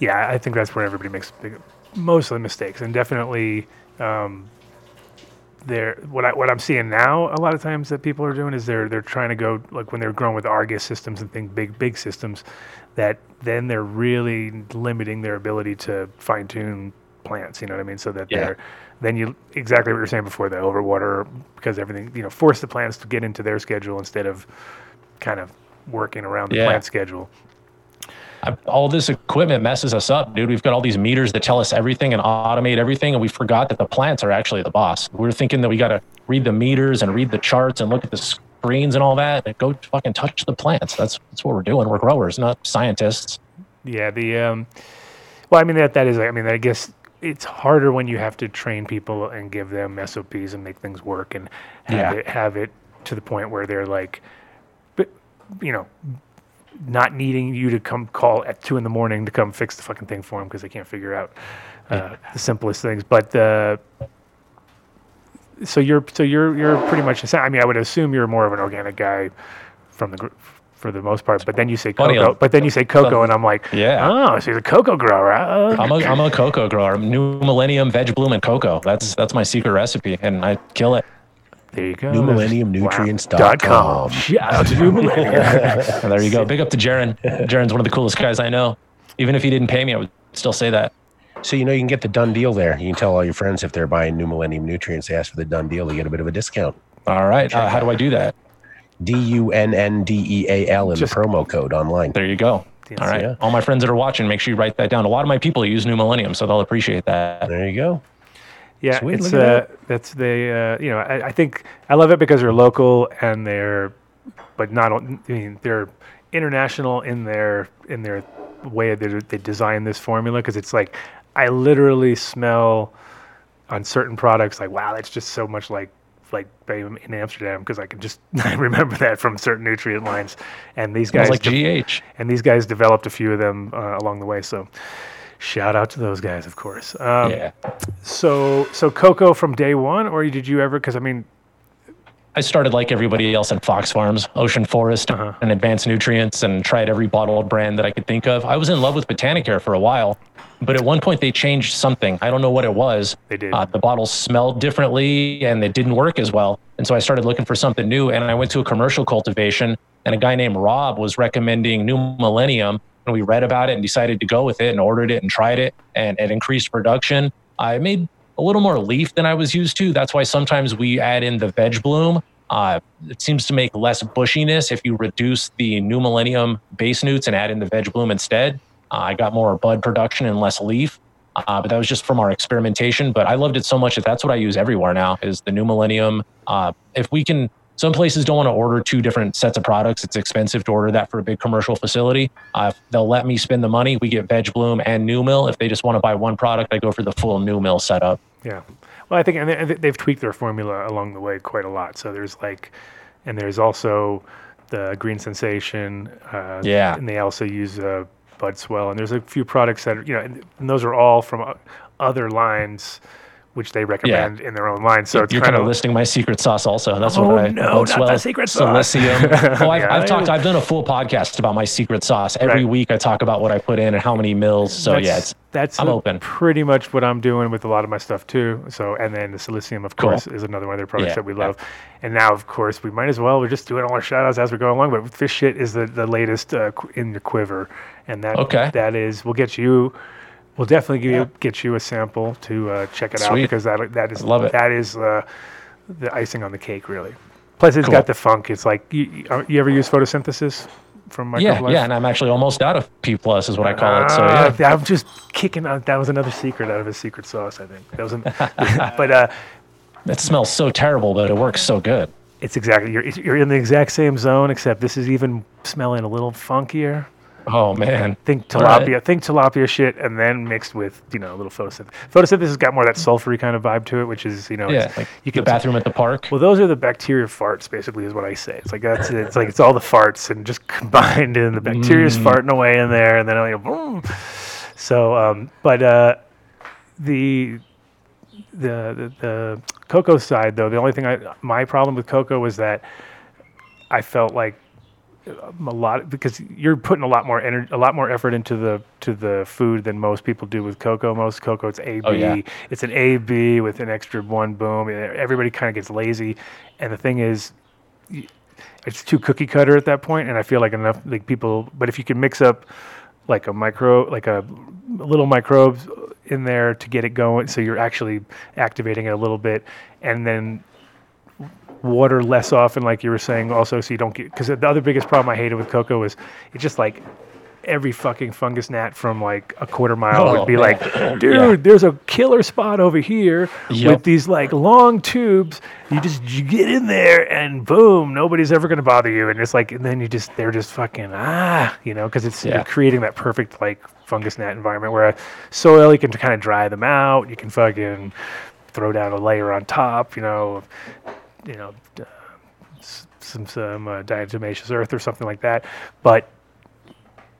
Yeah, I think that's where everybody makes big, most of the mistakes, and definitely um, they're what I what I'm seeing now a lot of times that people are doing is they're they're trying to go like when they're growing with Argus systems and things big big systems, that then they're really limiting their ability to fine tune plants. You know what I mean? So that Yeah. they're then you exactly what you're saying before the overwater because everything you know force the plants to get into their schedule instead of kind of working around the Yeah. plant schedule. I, all this equipment messes us up, dude. We've got all these meters that tell us everything and automate everything, and we forgot that the plants are actually the boss. We are thinking that we got to read the meters and read the charts and look at the screens and all that. And go fucking touch the plants. That's that's what we're doing. We're growers, not scientists. Yeah, the um, well, I mean that that is. I mean, I guess it's harder when you have to train people and give them SOPs and make things work and have Yeah. it have it to the point where they're like, but you know, not needing you to come call at two in the morning to come fix the fucking thing for them because they can't figure out uh, the simplest things. But uh, so you're so you're you're pretty much. the same- I mean, I would assume you're more of an organic guy from the gr- for the most part. But then you say Funny, coco. But then you say coco, and I'm like, Yeah. oh, so he's a coco grower. huh? I'm a I'm a coco grower. New Millennium Veg Bloom and Coco. That's that's my secret recipe, and I kill it. There you go. NewMillenniumNutrients.com. Dot com. Shout out to New Millennium. And [LAUGHS] there you go. Big up to Jaron. [LAUGHS] Jaron's one of the coolest guys I know. Even if he didn't pay me, I would still say that. So you know you can get the done deal there. You can tell all your friends if they're buying New Millennium Nutrients, they ask for the done deal, they get a bit of a discount. All right. Uh, how do I do that? D U N N D E A L in Just- the promo code online. There you go. Yes, All right. yeah. All my friends that are watching, make sure you write that down. A lot of my people use New Millennium, so they'll appreciate that. There you go. Yeah, Sweet, it's look uh, that's the uh, you know I, I think I love it because they're local and they're, but not I mean they're international in their in their way that they design this formula because it's like I literally smell on certain products like wow that's just so much like like in Amsterdam because I can just [LAUGHS] I remember that from certain nutrient lines and these guys like de- GH. and these guys developed a few of them uh, along the way so. Shout out to those guys, of course. Um, yeah. so, so Coco from day one, or did you ever? Because I mean, I started like everybody else at Fox Farms, Ocean Forest, Uh-huh. and Advanced Nutrients, and tried every bottled brand that I could think of. I was in love with Botanicare for a while, but at one point they changed something. I don't know what it was. They did. Uh, the bottles smelled differently, and it didn't work as well. And so I started looking for something new, and I went to a commercial cultivation, and a guy named Rob was recommending New Millennium, and we read about it and decided to go with it and ordered it and tried it, and it increased production. I made a little more leaf than I was used to. That's why sometimes we add in the veg bloom. Uh, it seems to make less bushiness if you reduce the new millennium base newts and add in the veg bloom instead. Uh, I got more bud production and less leaf, uh, but that was just from our experimentation. But I loved it so much that that's what I use everywhere now is the new millennium. Uh, if we can, some places don't want to order two different sets of products. It's expensive to order that for a big commercial facility. Uh, they'll let me spend the money, we get veg bloom and new mill. If they just want to buy one product, I go for the full new mill setup. yeah. Well, I think and they- and they've tweaked their formula along the way quite a lot. So there's like, and there's also the Green Sensation. Uh, Yeah. And they also use uh, Bud Swell, and there's a few products that are, you know, and, and those are all from uh, other lines, which they recommend in their own line. So it's You're kind of listing my secret sauce also. That's Oh, what I no, not the secret sauce. Silicium. [LAUGHS] Oh, I've, Yeah, I've talked. I've done a full podcast about my secret sauce. Every Right. week I talk about what I put in and how many mils. So that's, yeah, it's that's I'm open. pretty much what I'm doing with a lot of my stuff too. So, and then the Silicium, of Cool. course, is another one of their products Yeah, that we yeah. love. And now, of course, we might as well. We're just doing all our shout outs as we're going along. But this shit is the, the latest uh, in the quiver. And that, Okay. that is, we'll get you, we'll definitely give you, get you a sample to uh, check it out because that, that is, Love it. that is uh, the icing on the cake, really. Plus, it's Cool. got the funk. It's like, you, you, uh, ever use photosynthesis from yeah, Microblast? yeah. And I'm actually almost out of P plus is what I call it. So Ah, yeah, I'm just kicking out. That was another secret out of his secret sauce, I think. That was, an, [LAUGHS] but uh, it smells so terrible, but it works so good. it's exactly you're you're in the exact same zone, except this is even smelling a little funkier. Oh man. Think All right. tilapia, think tilapia shit, and then mixed with you know a little photosynthesis. Photosynthesis has got more of that sulfury kind of vibe to it, which is you know Yeah, it's, like you the can bathroom at the park. Well, those are the bacteria farts, basically, is what I say. It's like that's. It's like it's all the farts and just [LAUGHS] combined, and the bacteria's Mm. farting away in there, and then know, boom. So, um, but uh, the, the the the coco side, though, the only thing I my problem with coco was that I felt like a lot because you're putting a lot more energy, a lot more effort into the to the food than most people do with coco. Most coco, it's A B. Oh, yeah. It's an A B with an extra one boom. Everybody kind of gets lazy, and the thing is, it's too cookie cutter at that point. And I feel like enough like people. But if you can mix up like a micro, like a little microbes in there to get it going, so you're actually activating it a little bit, and then water less often, like you were saying, also, so you don't get. Because the other biggest problem I hated with coco was it's just like every fucking fungus gnat from like a quarter mile Oh, would be man. like, dude, there's a killer spot over here Yep. with these like long tubes. You just you get in there and boom, nobody's ever gonna bother you. And it's like, and then you just they're just fucking ah, you know, because it's Yeah. you're creating that perfect like fungus gnat environment where soil you can kind of dry them out. You can fucking throw down a layer on top, you know, you know, uh, some some uh, diatomaceous earth or something like that. But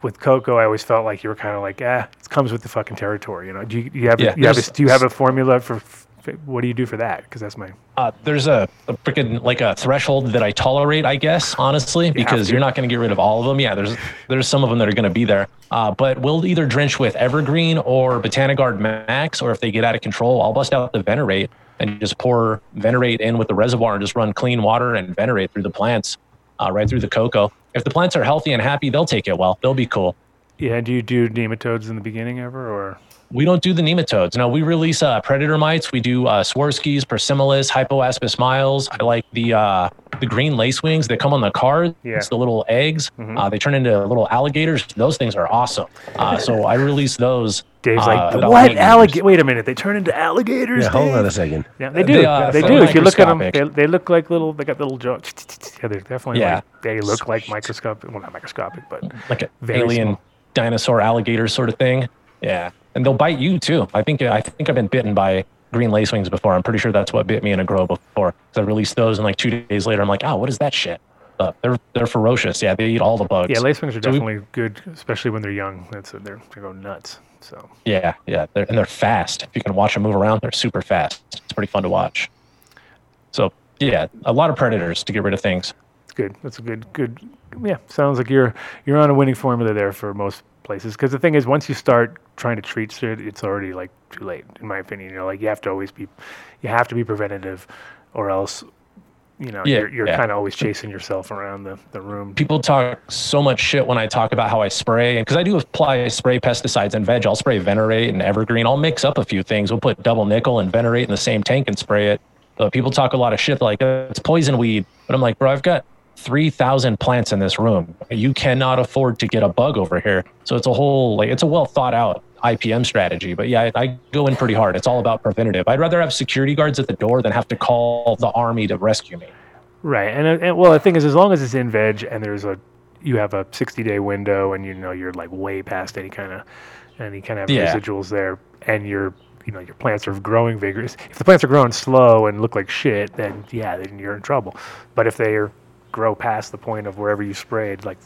with coco, I always felt like you were kind of like, ah, it comes with the fucking territory. You know, do you, do you have Yeah, you have a, do you have a formula for f- what do you do for that? Because that's my Uh, there's a, a freaking like a threshold that I tolerate, I guess, honestly, because to. you're not going to get rid of all of them. Yeah, there's there's some of them that are going to be there. Uh, but we'll either drench with Evergreen or Botanigard Max, or if they get out of control, I'll bust out the Venerate and just pour Venerate in with the reservoir and just run clean water and Venerate through the plants, uh, right through the cocoa. If the plants are healthy and happy, they'll take it well. They'll be cool. yeah. Do you do nematodes in the beginning ever or? We don't do the nematodes. No, we release uh, predator mites. We do uh, Swirskiis, Persimilis, Hypoaspis miles. I like the uh, the green lacewings that come on the cards. Yeah. Mm-hmm. the little eggs. Uh, they turn into little alligators. Those things are awesome. Uh, so I release those. Dave's uh, like, about what eight alligator? Wait a minute, they turn into alligators. Yeah, hold on a second. Yeah, they They, do. uh, They, they're do. If you look at them, they, microscopic. they look like little. They got little jaws. [TSK] Yeah, they're definitely. Yeah. Like, they look like microscopic. Well, not microscopic, but like an Very alien small. dinosaur alligator sort of thing. Yeah, and they'll bite you too. I think I think I've been bitten by green lacewings before. I'm pretty sure that's what bit me in a grow before. So I released those, and like two days later, I'm like, oh, what is that shit? Uh, they're they're ferocious. Yeah, they eat all the bugs. yeah, lacewings are So we- definitely good, especially when they're young. That's they're they go nuts. So Yeah, yeah, they're, and they're fast. If you can watch them move around, they're super fast. It's pretty fun to watch. So yeah, a lot of predators to get rid of things. good. That's a good good. Yeah, sounds like you're you're on a winning formula there for most places. Because the thing is, once you start trying to treat shit, it's already like too late, in my opinion. You know, like you have to always be, you have to be preventative, or else, you know, Yeah, you're, you're yeah. kind of always chasing yourself around the, the room. People talk so much shit when I talk about how I spray, and because I do apply spray pesticides and veg, I'll spray Venerate and Evergreen. I'll mix up a few things. We'll put double nickel and Venerate in the same tank and spray it. But people talk a lot of shit like "Uh, it's poison weed, but I'm like, bro, I've got three thousand plants in this room. You cannot afford to get a bug over here. So it's a whole like it's a well thought out IPM strategy. But yeah, I, I go in pretty hard. It's all about preventative. I'd rather have security guards at the door than have to call the army to rescue me. Right, and, and well, the thing is, as long as it's in veg and there's a, you have a 60 day window, and you know you're like way past any kind of, any kind of Yeah. residuals there, and your, you know, your plants are growing vigorous. If the plants are growing slow and look like shit, then yeah, then you're in trouble. But if they are, grow past the point of wherever you sprayed, like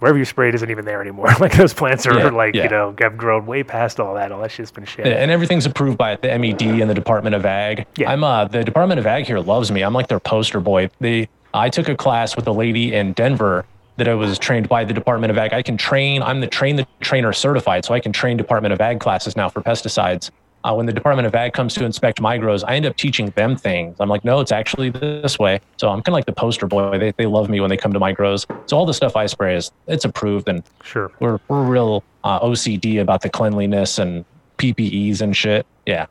wherever you sprayed isn't even there anymore. [LAUGHS] like those plants are Yeah, like yeah. you know have grown way past all that. All that shit's been shit. Yeah, and everything's approved by the MED and the Department of Ag. Yeah. I'm uh the Department of Ag here loves me. I'm like their poster boy. They I took a class with a lady in Denver that I was trained by the Department of Ag. I can train. I'm the train the trainer certified, so I can train Department of Ag classes now for pesticides. Uh, when the Department of Ag comes to inspect my grows, I end up teaching them things. I'm like, no, it's actually this way. So I'm kind of like the poster boy. They, they love me when they come to my grows. So all the stuff I spray is it's approved, and Sure. we're we're real uh, OCD about the cleanliness and PPEs and shit. Yeah,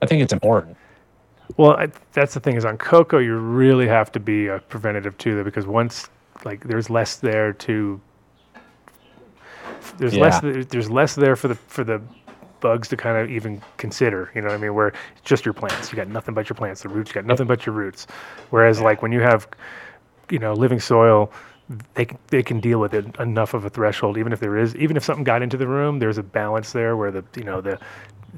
I think it's important. Well, I, that's the thing is on coco, you really have to be a preventative too, though, because once like there's less there to there's less Yeah. th- there's less there for the for the bugs to kind of even consider. You know what I mean? Where it's just your plants, you got nothing but your plants. The roots, you got nothing but your roots. Whereas like when you have you know living soil they can, they can deal with it enough of a threshold, even if there is, even if something got into the room, there's a balance there where the you know the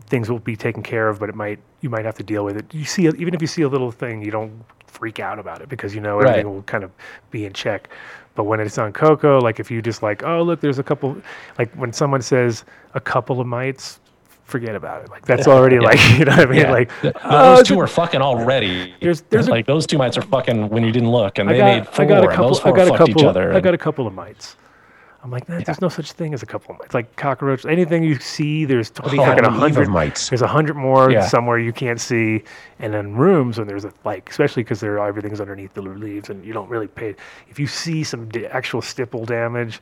things will be taken care of, but it might you might have to deal with it. You see, even if you see a little thing, you don't freak out about it because you know Right. everything will kind of be in check. But when it's on Coco, like if you just like, oh look, there's a couple, like when someone says a couple of mites, forget about it. Like that's already like [LAUGHS] you know what I mean. Yeah. Like Th- oh, uh, those it's two a- are fucking already. There's- there's a- like those two mites are fucking when you didn't look, and I they got, made four. I got a couple. those I four got a fucked couple. each other. I and- got a couple of mites. I'm like, man, there's no such thing as a couple of mites. Like cockroach, anything you see, there's twenty, Oh, fucking a hundred mites. There's a hundred more Yeah. somewhere you can't see, and then rooms when there's a like, especially because there everything's underneath the leaves, and you don't really pay. If you see some d- actual stipple damage,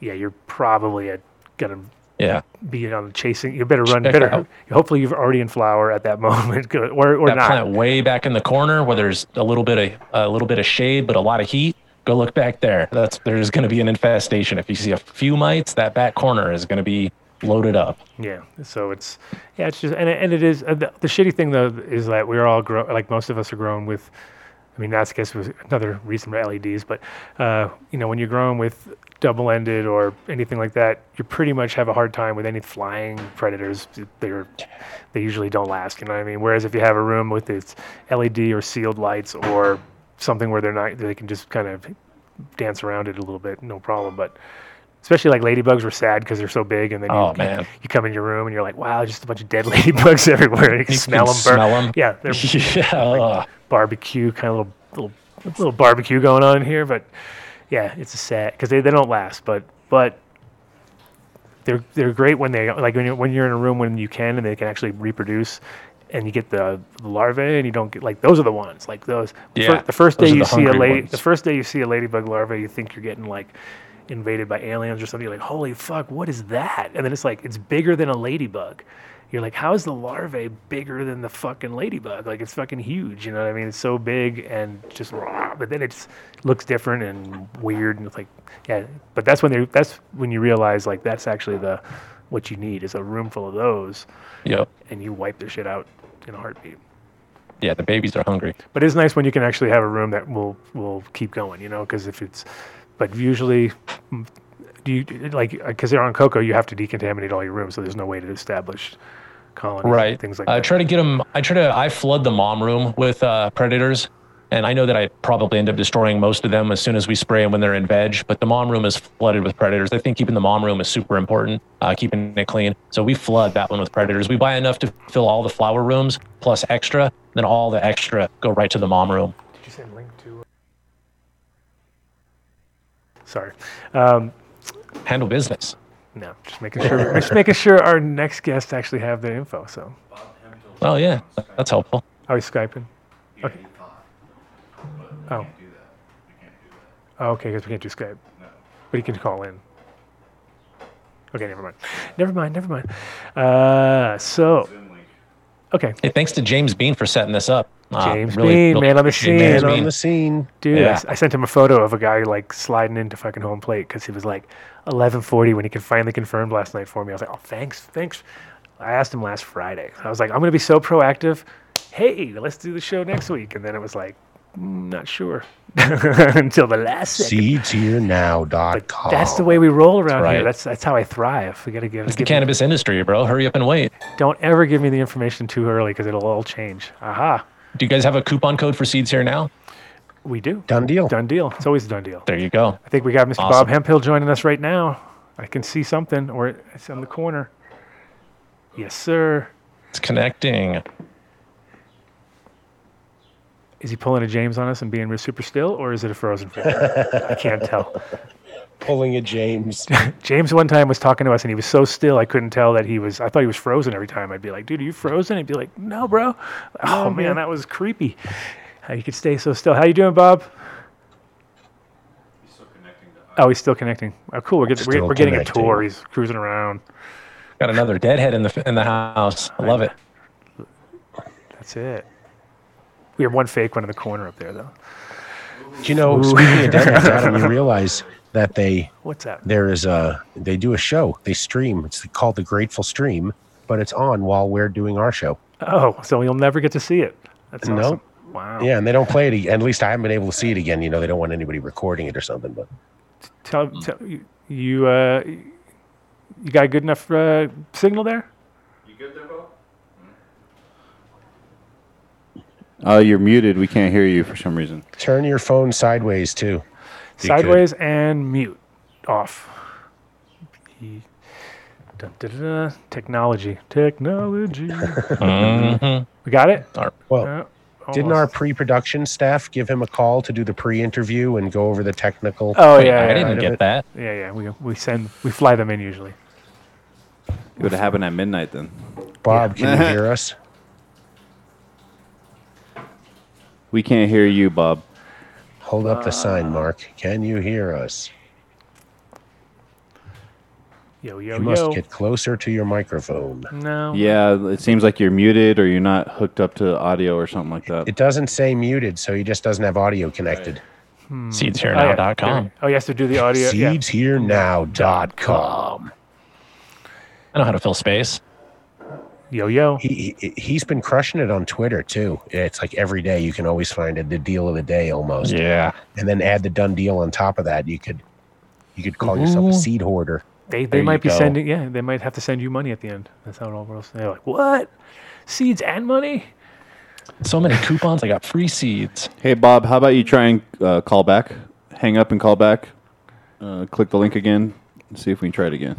yeah, you're probably gonna yeah, be on chasing. You better run. Check Better. out. [LAUGHS] Hopefully, you're already in flower at that [LAUGHS] moment, good- or or that not. plant way back in the corner where there's a little bit of a little bit of shade, but a lot of heat. Go look back there. That's there's going to be an infestation. If you see a few mites, that back corner is going to be loaded up. Yeah. So it's yeah, it's just and it, and it is uh, the, the shitty thing though is that we're all grow like most of us are grown with. I mean, that's I guess was another reason for LEDs, but uh, you know when you're growing with double-ended or anything like that, you pretty much have a hard time with any flying predators. They're they usually don't last. You know what I mean? Whereas if you have a room with its LED or sealed lights or something where they're not, they can just kind of dance around it a little bit, no problem. But especially like ladybugs were sad because they're so big, and then Oh, you, man. you come in your room and you're like, wow, just a bunch of dead [LAUGHS] ladybugs everywhere. You can You smell can them. Burn. smell 'em. Yeah, they're [LAUGHS] yeah, ugh. barbecue kind of little little little barbecue going on here, but yeah, it's a sad because they, they don't last, but but they're they're great when they like when you're when you're in a room when you can and they can actually reproduce. And you get the, the larvae, and you don't get like those are the ones like those. the fir- the first day you see a lady, ones. the first day you see a ladybug larva, you think you're getting like invaded by aliens or something. You're like, holy fuck, what is that? And then it's like it's bigger than a ladybug. You're like, how is the larvae bigger than the fucking ladybug? Like it's fucking huge. You know what I mean? It's so big and just raw. But then it looks different and weird and it's like, yeah. But that's when they that's when you realize like that's actually the what you need is a room full of those, Yep. and you wipe their shit out in a heartbeat. Yeah, the babies are hungry. But it's nice when you can actually have a room that will will keep going, you know, because if it's, but usually, mm, do you like because they're on coco, you have to decontaminate all your rooms, so there's no way to establish colonies, Right. Things like I that. try to get them. I try to. I flood the mom room with uh, predators, and I know that I probably end up destroying most of them as soon as we spray them when they're in veg. But the mom room is flooded with predators. I think keeping the mom room is super important. Uh, keeping it clean. So we flood that one with predators. We buy enough to fill all the flower rooms plus extra. Then all the extra go right to the mom room. Did you send link to? Sorry, um, Handle business. No, just making [LAUGHS] sure, just making sure our next guests actually have their info. So, Oh yeah, that's helpful. are we skyping? Okay. Oh. Oh, okay, because we can't do Skype. But he can call in. Okay, never mind. Never mind, never mind. Uh, so, okay, Hey, thanks to James Bean for setting this up. Uh, James Bean, man on the scene. Man on the scene. dude, I Yeah. s- I, sent him a photo of a guy like sliding into fucking home plate because he was like 11:40 when he could finally confirmed last night for me. I was like, oh, thanks, thanks. I asked him last Friday. I was like, I'm gonna be so proactive. Hey, let's do the show next week, and then it was like, mm, not sure [LAUGHS] until the last second. Seedsherenow.com. That's the way we roll around right. here. That's that's how I thrive. We gotta give. It's the give me- cannabis industry, bro. Hurry up and wait. don't ever give me the information too early because it'll all change. Aha, Do you guys have a coupon code for seeds here now? we do. Done deal. Done deal. It's always a done deal. There you go. I think we got Mr. Bob Awesome. Hemphill joining us right now. I can see something, or it's on the corner. Yes, sir. It's connecting. Is he pulling a James on us and being super still, or is it a frozen fish? [LAUGHS] I can't tell. Pulling a James. [LAUGHS] James one time was talking to us and he was so still I couldn't tell that he was. I thought he was frozen every time. I'd be like, "Dude, are you frozen?" He'd be like, "No, bro." Oh man, that was creepy. How you could stay so still? How you doing, Bob? Oh, he's still connecting. Oh, cool. We're getting we're, we're getting a tour. He's cruising around. Got another deadhead in the in the house. I love it. That's it. We have one fake one in the corner up there, though. Do you know, speaking of deadheads, Adam, you [LAUGHS] realize that they What's that? there is a they do a show. They stream. It's called the Grateful Stream, but it's on while we're doing our show. Oh, so you'll never get to see it. That's No. awesome. Wow. Yeah, and they don't play it. At least I haven't been able to see it again. You know, they don't want anybody recording it or something. But Tell, tell you, you uh, you got a good enough uh, signal there? You good there, Bob? Oh, you're muted. We can't hear you for some reason. turn your phone sideways too. You could. Sideways and mute off. E- dun, dun, dun, dun. Technology. Technology. [LAUGHS] Mhm. we got it? Well, Uh, didn't our pre-production staff give him a call to do the pre-interview and go over the technical? Oh, Wait, yeah. I yeah, didn't yeah. get that. Yeah, yeah. We, we send, we fly them in usually. It would have happened at midnight then. Bob, can you hear us? [LAUGHS] We can't hear you, Bob. Hold up the sign, uh, Mark. Can you hear us? Yo, yo, You must yo. get closer to your microphone. no. Yeah, it seems like you're muted or you're not hooked up to audio or something like that. It doesn't say muted, so he just doesn't have audio connected. Hmm. Oh, yeah. Seedsherenow.com. Oh, he has to do the audio. Yeah. Seedsherenow.com. I know how to fill space. Yo, yo. He, he he's been crushing it on Twitter too. It's like every day you can always find it, the deal of the day almost. Yeah. And then add the done deal on top of that. You could you could call yourself a seed hoarder. They, There they might be go. sending, yeah, they might have to send you money at the end. That's how it all works. They're like, what? Seeds and money? So many coupons. I got free seeds. Hey, Bob, how about you try and uh, call back? Hang up and call back. Uh, click the link again and see if we can try it again.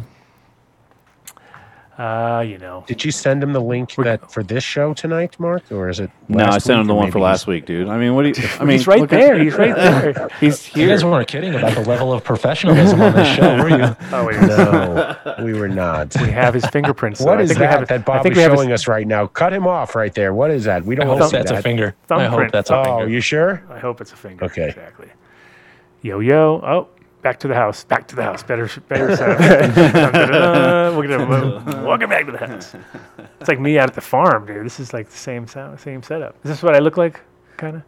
Uh, you know. Did you send him the link that for this show tonight, Mark, or is it? no, I sent him the one for last week, dude. I mean, what do you? [LAUGHS] I mean, he's right look at- there. He's right there. [LAUGHS] He's You guys weren't kidding about the level of professionalism on this show, were you? [LAUGHS] Oh, wait. No, we were not. We have his fingerprints. though. What I is think we that have, that I Bob is we his showing us right now? Cut him off right there. What is that? We don't want hope to see that's that. a finger. I hope Thumbprint. that's a Oh, finger. you sure? I hope it's a finger. Okay. Exactly. Yo, yo. Oh, back to the house. Back to the house. Better, better [LAUGHS] sound. Dun-dun-dun-dun. [LAUGHS] We're gonna welcome back to the house. It's like me out at the farm, dude. This is like the same sound, same setup. Is this what I look like? Kind of.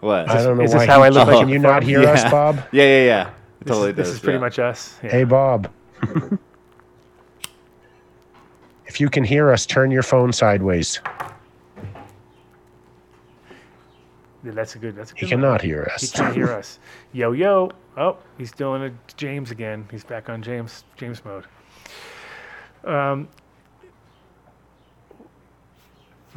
What? I don't know is why. this how I look like oh. Can you the not farm? hear us, Bob? [LAUGHS] Yeah, yeah, yeah. It This, totally is, this does. is pretty much us. Yeah. Hey, Bob. if you can hear us, turn your phone sideways. Yeah, that's a good. That's a good. He one. cannot hear us. He us. can't hear [LAUGHS] us. Yo, yo. Oh, he's doing a James again. He's back on James James mode. Um,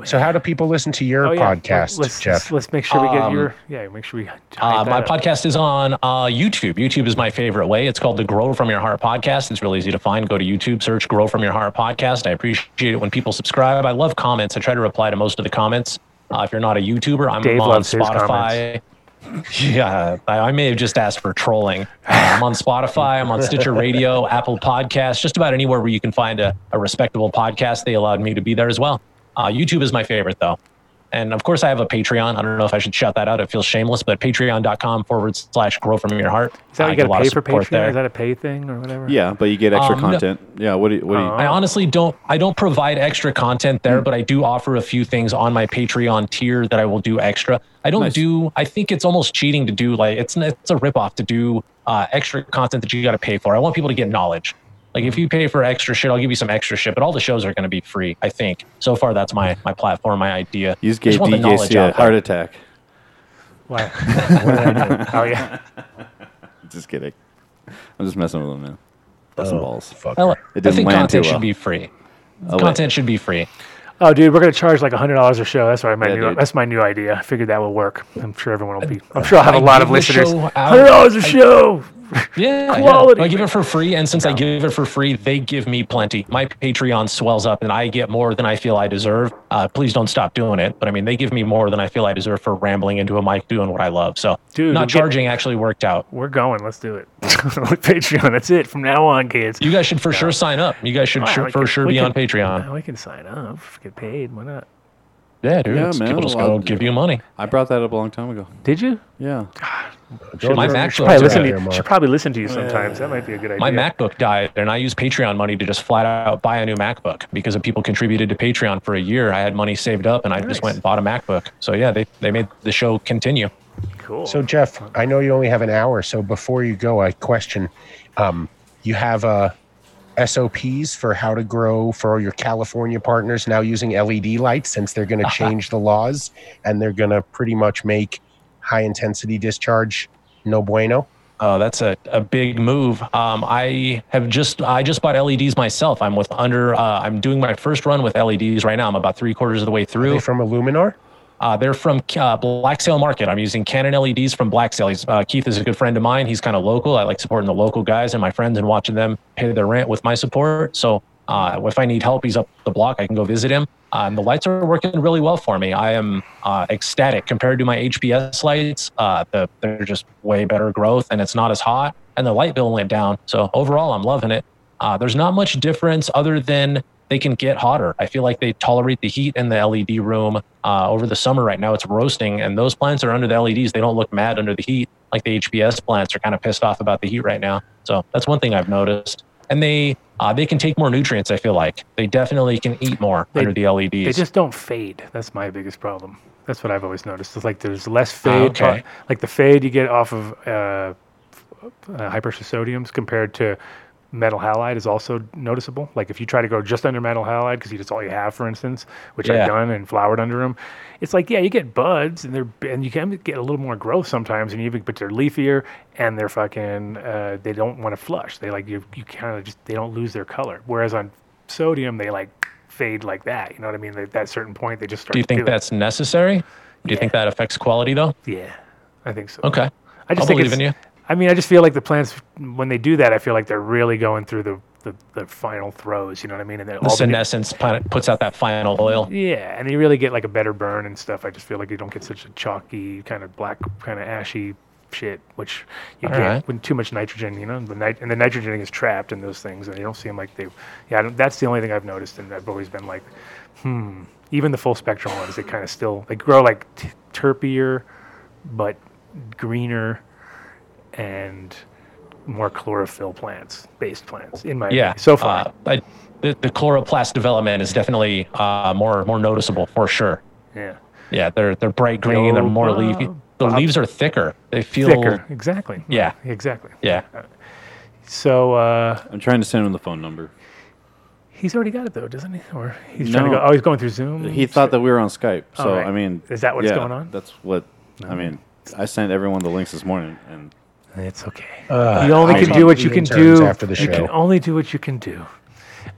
So, how do people listen to your oh, yeah. podcast, let's, Jeff? Let's make sure we get Um, your. Yeah, make sure we. Uh, my up. podcast is on uh, YouTube. YouTube is my favorite way. It's called the Grow From Your Heart podcast. It's really easy to find. Go to YouTube, search Grow From Your Heart podcast. I appreciate it when people subscribe. I love comments. I try to reply to most of the comments. Uh, if you're not a YouTuber, I'm Dave on Spotify. [LAUGHS] Yeah, I, I may have just asked for trolling. Uh, I'm on Spotify. I'm on Stitcher Radio, [LAUGHS] Apple Podcasts, just about anywhere where you can find a, a respectable podcast. They allowed me to be there as well. Uh, YouTube is my favorite, though. And of course, I have a Patreon. I don't know if I should shout that out. It feels shameless, but patreon.com forward slash grow from your heart. Is that I you get got a lot to pay of for support Patreon? there. Is that a pay thing or whatever? Yeah, but you get extra Um, no- content. Yeah. What do you? What do you? I honestly don't. I don't provide extra content there, but I do offer a few things on my Patreon tier that I will do extra. I don't Nice. do. I think it's almost cheating to do like it's it's a ripoff to do uh, extra content that you got to pay for. I want people to get knowledge. Like if you pay for extra shit, I'll give you some extra shit, but all the shows are going to be free. I think so far that's my my platform, my idea. You just gave want DJC a out there. heart attack. Why? [LAUGHS] what did I do? Oh yeah. [LAUGHS] Just kidding. I'm just messing with him, man. Busting Oh, balls. fuck. I, li- It I didn't think land content too should be free. Oh, wait. content should be free. Oh, dude, we're gonna charge like hundred dollars a show. That's right. My Yeah, new. dude. That's my new idea. I figured that will work. I'm sure everyone will be. I'm uh, sure I'll have a I lot of listeners. Hundred dollars a I- show. Yeah, [LAUGHS] Quality, yeah. I give it for free, and since I give it for free, they give me plenty. My Patreon swells up, and I get more than I feel I deserve. Uh, please don't stop doing it. But I mean, they give me more than I feel I deserve for rambling into a mic doing what I love. So, Dude, not we'll get- charging actually worked out. We're going. Let's do it. [LAUGHS] Patreon. That's it from now on, kids. You guys should for sure sign up. You guys should Wow, sure, for can- sure we be on Patreon. Yeah, we can sign up. Get paid. Why not? Yeah, dude. Yeah, man, People just I'll go give you money. I brought that up a long time ago. Did you? Yeah. Don't My worry, Mac should Probably are listen to you. Should probably listen to you sometimes. That might be a good idea. My MacBook died, and I used Patreon money to just flat out buy a new MacBook because of people contributed to Patreon for a year. I had money saved up, and I Nice. just went and bought a MacBook. So yeah, they they made the show continue. Cool. So Jeff, I know you only have an hour, so before you go, I question: um, you have a SOPs for how to grow for your California partners now using LED lights since they're going [LAUGHS] to change the laws and they're going to pretty much make high intensity discharge no bueno? Oh, that's a, a big move. Um, I have just I just bought LEDs myself. I'm with under uh, I'm doing my first run with LEDs right now. I'm about three quarters of the way Are through. they from Illuminar? Uh, they're from uh, Black Sail Market. I'm using Canon LEDs from Black Sail. He's, uh, Keith is a good friend of mine. He's kind of local. I like supporting the local guys and my friends and watching them pay their rent with my support. So uh, if I need help, he's up the block. I can go visit him. Uh, and the lights are working really well for me. I am uh, ecstatic compared to my HPS lights. Uh, the, they're just way better growth and it's not as hot. And the light bill went down. So overall, I'm loving it. Uh, there's not much difference other than they can get hotter. I feel like they tolerate the heat in the LED room. Over the summer right now, it's roasting, and those plants are under the LEDs. They don't look mad under the heat like the HPS plants are kind of pissed off about the heat right now. So that's one thing I've noticed. And they uh, they can take more nutrients. I feel like they definitely can eat more They- under the LEDs. They just don't fade. That's my biggest problem. That's what I've always noticed. It's like there's less fade. okay. uh, like the fade you get off of uh, uh, high pressure sodiums compared to metal halide is also noticeable. Like if you try to go just under metal halide because that's all you have, for instance, which Yeah. I've done and flowered under them, it's like yeah, you get buds and they're and you can get a little more growth sometimes, and you even but they're leafier and they're fucking uh, they don't want to flush. They like you you kind of just they don't lose their color. Whereas on sodium they like fade like that. You know what I mean? At that certain point they just start. Do you think do it. that's necessary? Do you think that affects quality though? Yeah, I think so. Okay. I just I'll think believe in you. I mean, I just feel like the plants when they do that, I feel like they're really going through the the, the final throws. You know what I mean? And then The all the- senescence planet puts out that final oil. yeah, and you really get like a better burn and stuff. I just feel like you don't get such a chalky kind of black, kind of ashy shit, which you All get right. when too much nitrogen. You know, the nit- and the nitrogen is trapped in those things, and you don't seem like they. Yeah, I don't, that's the only thing I've noticed, and I've always been like, hmm. Even the full spectrum ones, they kind of still they grow like t- terpier, but greener and more chlorophyll plants, based plants, in my Yeah. opinion, so far. Uh, I, the, the chloroplast development is definitely uh, more more noticeable for sure. yeah, Yeah, they're they're bright green. They're Yo, more leafy. The Bob. leaves are thicker. They feel thicker, exactly. Yeah. exactly. Yeah. So uh, I'm trying to send him the phone number. he's already got it though, doesn't he? Or he's trying to go. Oh, he's going through Zoom. He thought that we were on Skype. So Oh, right. I mean, Is that what's yeah, going on? That's what I mean. I sent everyone the links this morning, and It's okay. Uh, you only I'll can do what you can do after the You can only do what you can do.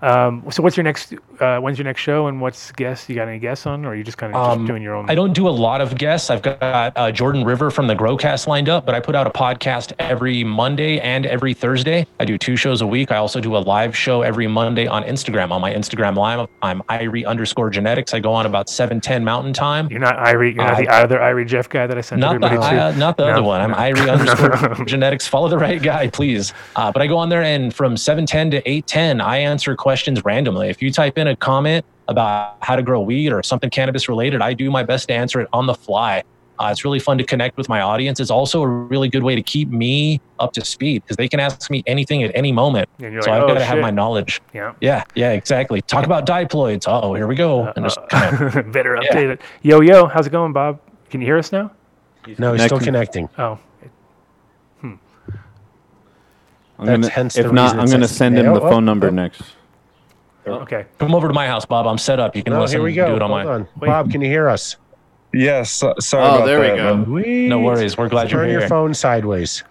Um, so what's your next? Uh, when's your next show? And what's guests? You got any guests on, or are you just kind of Um, just doing your own? I don't do a lot of guests. I've got uh, Jordan River from the Growcast lined up, but I put out a podcast every Monday and every Thursday. I do two shows a week. I also do a live show every Monday on Instagram. On my Instagram live, I'm Irie underscore genetics. I go on about seven ten Mountain Time. You're not Irie. You're not the other Irie Jeff guy that I sent Not the, everybody to. uh, not the No, other one. I'm no. Irie underscore [LAUGHS] genetics. Follow the right guy, please. Uh, but I go on there and from 710 to 810, I answer questions randomly. If you type in a comment about how to grow weed or something cannabis related, I do my best to answer it on the fly. Uh, it's really fun to connect with my audience. It's also a really good way to keep me up to speed because they can ask me anything at any moment. And so like, I've "Oh, got to have my knowledge. Yeah. Yeah, yeah, exactly. Talk about diploids. Oh, here we go. Uh, and just uh, kind of, [LAUGHS] Better Yeah. update it. Yo, yo, how's it going, Bob? Can you hear us now? No, he's still Connecting. connecting. Oh, hmm. I'm That's gonna. hence If the not, I'm gonna send him Yeah, the oh, oh, phone number oh. next. Okay. come over to my house, Bob. I'm set up. You can No, listen. here we go. Do it on Hold my. on. Bob, can you hear us? Yes, so, sorry Oh, about there we go. man. No worries. We're glad you're here. Turn your phone sideways.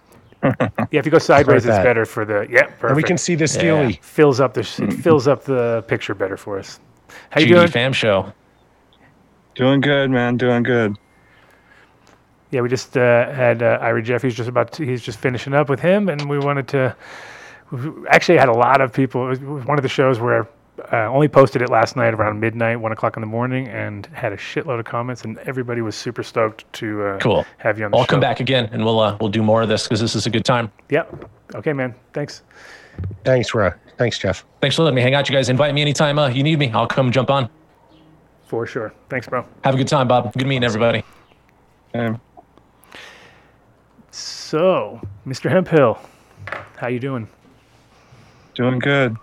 Yeah, if you go sideways, it's better for the. Yeah, perfect. And we can see the steely. fills up the it fills up the picture better for us. How you GD doing? Fam Show. Doing good, man. Doing good. Yeah, we just uh, had uh, Irie Jeff. He's just about to, he's just finishing up with him, and we wanted to. We actually had a lot of people. It was one of the shows where uh, only posted it last night around midnight, one o'clock in the morning, and had a shitload of comments, and everybody was super stoked to uh, Cool. have you on the I'll show. come back again and we'll uh, we'll do more of this because this is a good time. Yep. Okay, man. Thanks. Thanks, Ra. Thanks, Jeff. Thanks for letting me hang out, you guys. Invite me anytime uh, you need me. I'll come jump on. For sure. Thanks, bro. Have a good time, Bob. Good meeting everybody. Um, So, Mr. Hemphill, how you doing? doing good.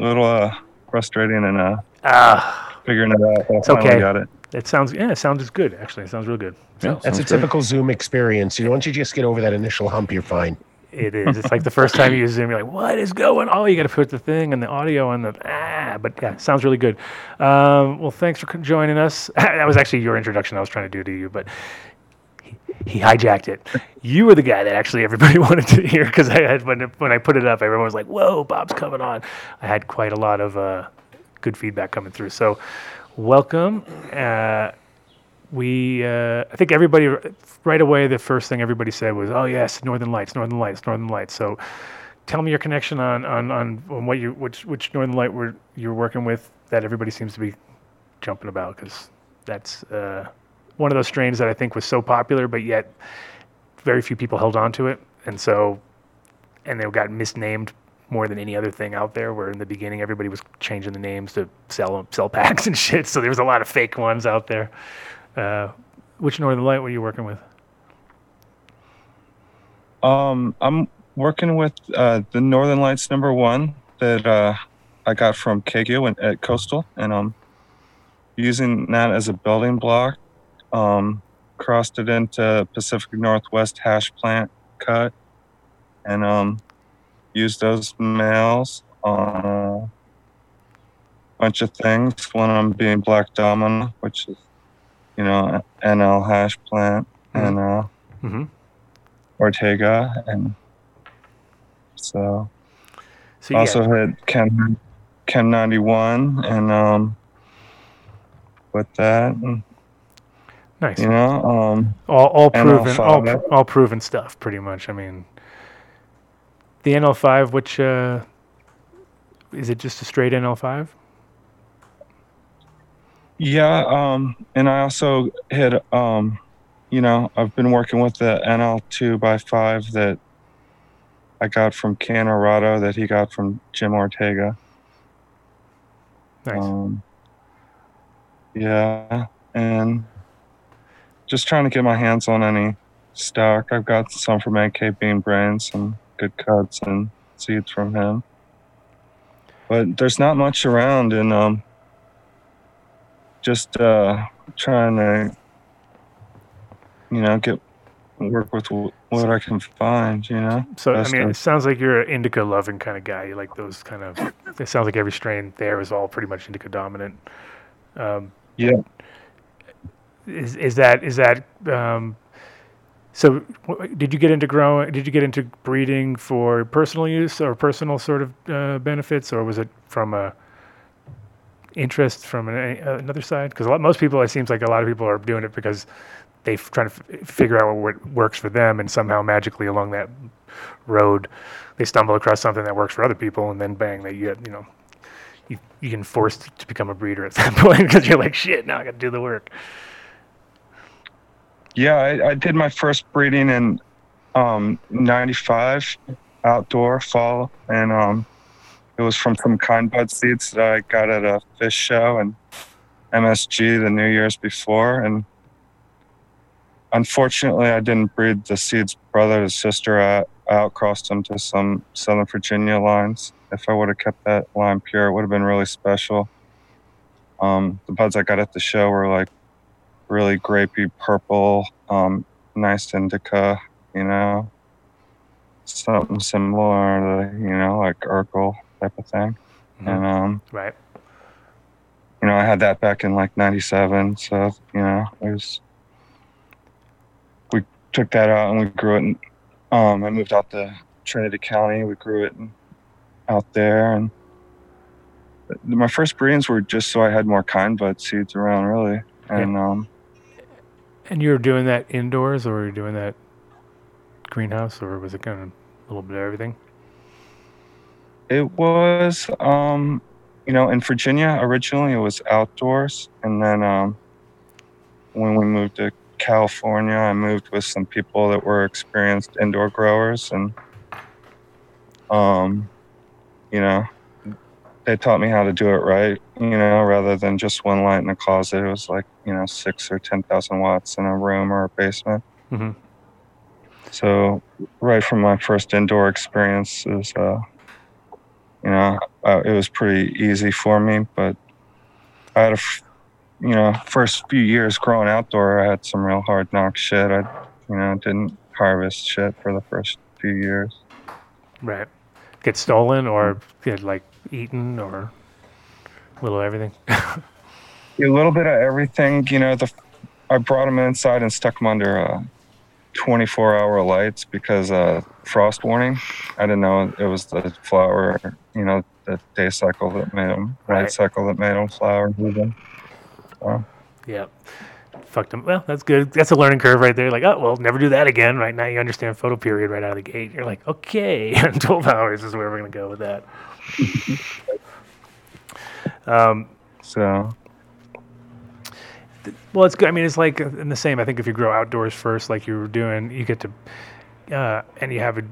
A little uh, frustrating and uh, Ah, figuring it out. But I It's finally okay. got it. it sounds yeah, it sounds good. Actually, it sounds real good. Yeah, That's a sounds great. typical Zoom experience. You know, Once you just get over that initial hump, you're fine. It is. It's like the first time you use Zoom, you're like, "What is going? on? Oh, you got to put the thing and the audio and the ah." But yeah, sounds really good. Um, well, thanks for joining us. [LAUGHS] that was actually your introduction I was trying to do to you, but he, hijacked it. You were the guy that actually everybody [LAUGHS] wanted to hear because I had when when I put it up, everyone was like, "Whoa, Bob's coming on." I had quite a lot of uh, good feedback coming through. So, welcome. Uh, we uh, I think everybody right away the first thing everybody said was oh yes Northern Lights Northern Lights Northern Lights so tell me your connection on on, on, on what you which which Northern Light were you're working with that everybody seems to be jumping about because that's uh, one of those strains that I think was so popular but yet very few people held on to it and so and they got misnamed more than any other thing out there where in the beginning everybody was changing the names to sell sell packs [LAUGHS] and shit so there was a lot of fake ones out there uh, which Northern Light were you working with? Um, I'm working with uh, the Northern Lights number one that uh, I got from Kagyu and- at Coastal, and I'm using that as a building block. Um, crossed it into Pacific Northwest hash plant cut, and um, used those males on a bunch of things. One of them being Black Domino, which is you know NL hash plant, and uh, Mm-hmm. Ortega, and so So yeah, also had Ken Chem ninety one, and um, with that, and, nice. you know, um, all all proven, all, all proven stuff, pretty much. I mean, the NL5, which uh, is it just a straight NL5? yeah, um, and I also had um, you know, I've been working with the NL two by five that I got from Canorado that he got from Jim Ortega. Nice. Um, yeah, and just trying to get my hands on any stock. I've got some from AK Bean Brain, some good cuts and seeds from him. But there's not much around, and um, just uh, trying to, you know, get work with what I can find. You know. So I mean, it sounds like you're an indica loving kind of guy. You like those kind of. It sounds like every strain there is all pretty much indica dominant. Um, Yeah. Is is that is that? Um, so wh- did you get into growing? Did you get into breeding for personal use or personal sort of uh, benefits, or was it from a interest from an, uh, another side? Because a lot most people, it seems like a lot of people are doing it because they f- trying to f- figure out what works for them, and somehow magically along that road, they stumble across something that works for other people, and then bang, they get you know, you you get forced to become a breeder at [LAUGHS] that point because you're like shit. Now I got to do the work. Yeah, I, I did my first breeding in um, 95 outdoor fall, and um, it was from some kind bud seeds that I got at a Phish show and MSG the New Year's before. And unfortunately, I didn't breed the seeds brother and sister I, out crossed them to some Southern Virginia lines. If I would have kept that line pure, it would have been really special. Um, the buds I got at the show were like really grapey purple, um, nice indica, you know, something similar to, you know, like Urkle type of thing. Mhm. And, um, Right. you know, I had that back in like 97. So, you know, it was, we took that out and we grew it. In, um, I moved out to Trinity County. We grew it in, out there. And my first breedings were just so I had more kind bud seeds around, really. And, um, And you were doing that indoors, or were you doing that greenhouse, or was it kind of a little bit of everything? It was, um, you know, in Virginia originally it was outdoors, and then um, when we moved to California, I moved with some people that were experienced indoor growers, and um, you know, they taught me how to do it right. You know, rather than just one light in a closet, it was like you know six or ten thousand watts in a room or a basement. Mhm. So right from my first indoor experiences, uh, you know, uh, it was pretty easy for me. But I had a, f- you know, first few years growing outdoor, I had some real hard knock shit. I, you know, didn't harvest shit for the first few years. Right. Get stolen or get like eaten or a little everything. [LAUGHS] A little bit of everything. You know, the I brought them inside and stuck them under uh, 24 hour lights because uh, frost warning. I didn't know it was the flower, you know, the day cycle that made them, Right. light cycle that made them flower. Even. So, Yep. Fucked them. Well, that's good. That's a learning curve right there. Like, oh, well, never do that again. Right now, you understand photo period right out of the gate. You're like, okay, [LAUGHS] 12 hours is where we're going to go with that. Um, so well, it's good. I mean, it's like uh, in the same. I think if you grow outdoors first, like you were doing, you get to, uh, and you have a,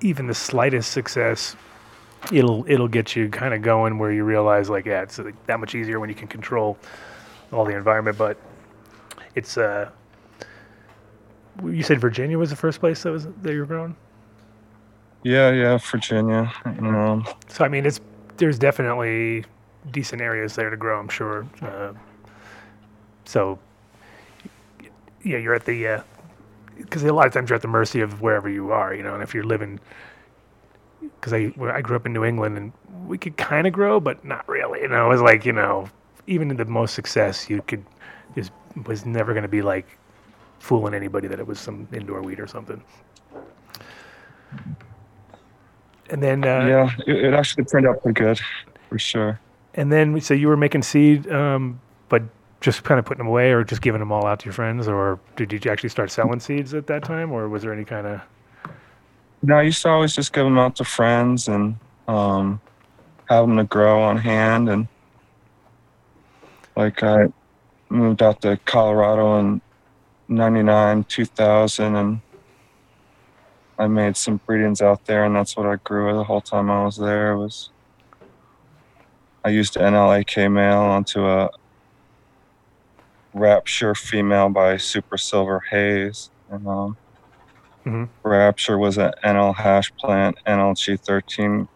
even the slightest success, it'll it'll get you kind of going where you realize like, yeah, it's like, that much easier when you can control all the environment. But it's uh, you said Virginia was the first place that was that you were growing. Yeah, yeah, Virginia. You know, So I mean, it's there's definitely decent areas there to grow. I'm sure. Uh, so yeah, you're at the because a lot of times you're at the mercy of wherever you are, you know. And if you're living, because I I grew up in New England and we could kind of grow, but not really. You know, it was like you know, even in the most success, you could is was never going to be like fooling anybody that it was some indoor weed or something. And then uh, yeah, it, it actually turned out pretty good, for sure. And then, so you were making seed, um, but just kind of putting them away, or just giving them all out to your friends, or did you actually start selling seeds at that time, or was there any kind of? No, I used to always just give them out to friends and um, have them to grow on hand. And like I moved out to Colorado in 99, 2000, and I made some breedings out there, and that's what I grew the whole time I was there. Was I used NLAK male onto a Rapture female by Super Silver Haze, and um, Mhm. Rapture was an NL hash plant, NLG13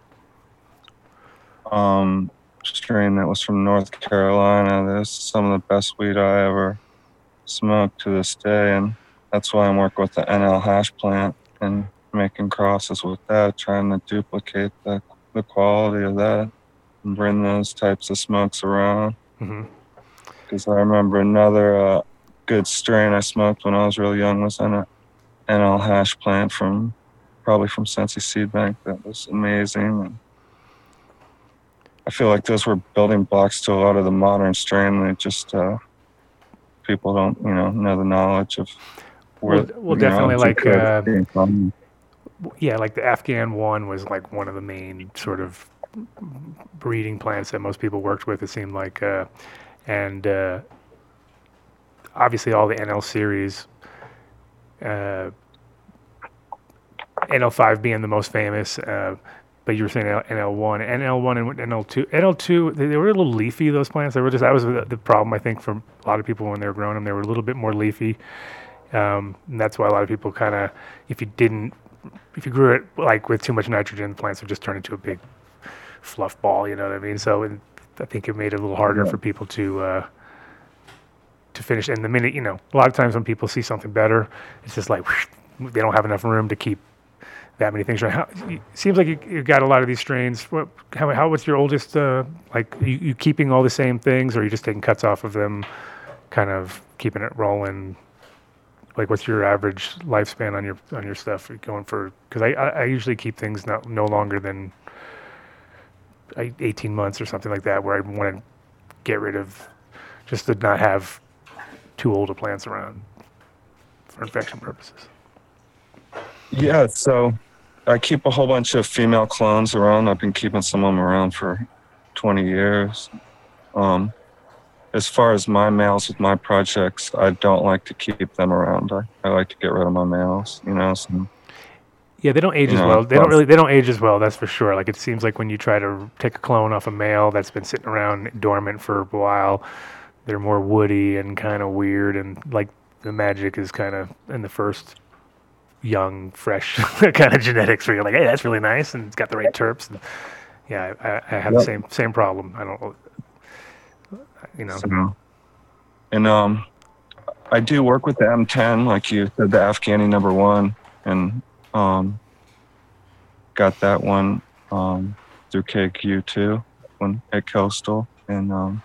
um, strain that was from North Carolina. That's some of the best weed I ever smoked to this day, and that's why I'm working with the NL hash plant and making crosses with that, trying to duplicate the, the quality of that and bring those types of smokes around. Because I remember another uh, good strain I smoked when I was real young was on a NL hash plant from probably from Sensi Seed Bank that was amazing. And I feel like those were building blocks to a lot of the modern strain. They just uh, people don't you know know the knowledge of. Well- well, know, definitely, it's like, uh. Yeah, like the Afghan one was like one of the main sort of breeding plants that most people worked with. It seemed like, uh, and uh, obviously all the NL series. Uh, NL5 being the most famous, uh, but you were saying NL1, NL1 and NL2. NL2, they, they were a little leafy. Those plants, they were just that was the, the problem I think for a lot of people when they were growing them. They were a little bit more leafy, um, and that's why a lot of people kind of, if you didn't, if you grew it like with too much nitrogen, the plants would just turn into a big fluff ball. You know what I mean? So it, I think it made it a little harder for people to. Uh, to finish, and the minute you know, a lot of times when people see something better, it's just like they don't have enough room to keep that many things. Right? How, it seems like you, you got a lot of these strains. What, how, how what's your oldest? Uh, like, you, you keeping all the same things, or are you just taking cuts off of them, kind of keeping it rolling? Like, what's your average lifespan on your on your stuff? Are going for because I, I I usually keep things not no longer than 18 months or something like that, where I want to get rid of just to not have too old of plants around for infection purposes. Yeah, so I keep a whole bunch of female clones around. I've been keeping some of them around for 20 years. Um, as far as my males with my projects, I don't like to keep them around. I, I like to get rid of my males, you know. So, Yeah, they don't age as No, well. They don't really. They don't age as well. That's for sure. Like it seems like when you try to take a clone off a male that's been sitting around dormant for a while, they're more woody and kind of weird, and like the magic is kind of in the first young, fresh [LAUGHS] kind of genetics where you're like, hey, that's really nice, and it's got the right terps. And yeah, I, I, I have the same same problem. I don't, you know. so- and um, I do work with the M10, like you said, the Afghani number one, and um, got that one um, through KQ too, when at Coastal, and um,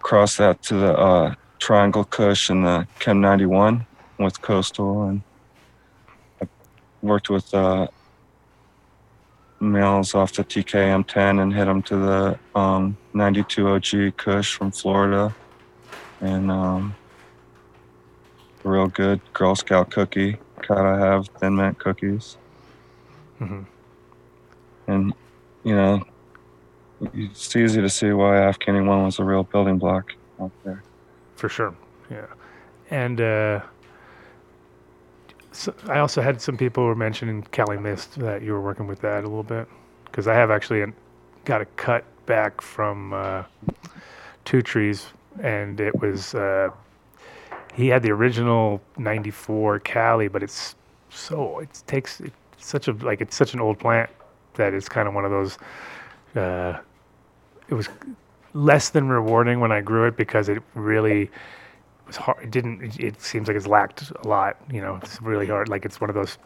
cross that to the uh, Triangle Kush and the Chem 91 with Coastal, and I worked with uh, males off the TKM 10 and hit them to the um, 92 OG Kush from Florida, and um, real good Girl Scout cookie. Gotta have Thin Mint cookies. Mhm. And, you know, it's easy to see why Afghani One was a real building block out there. for sure. Yeah, and uh, so I also had some people were mentioning Cali Mist that you were working with that a little bit because I have actually an- got a cut back from uh, Two Trees, and it was uh, he had the original '94 Cali, but it's so it takes it's such a like it's such an old plant that it's kind of one of those. Uh, it was less than rewarding when I grew it because it really was hard. It didn't. It, it seems like it's lacked a lot. You know, it's really hard. Like it's one of those.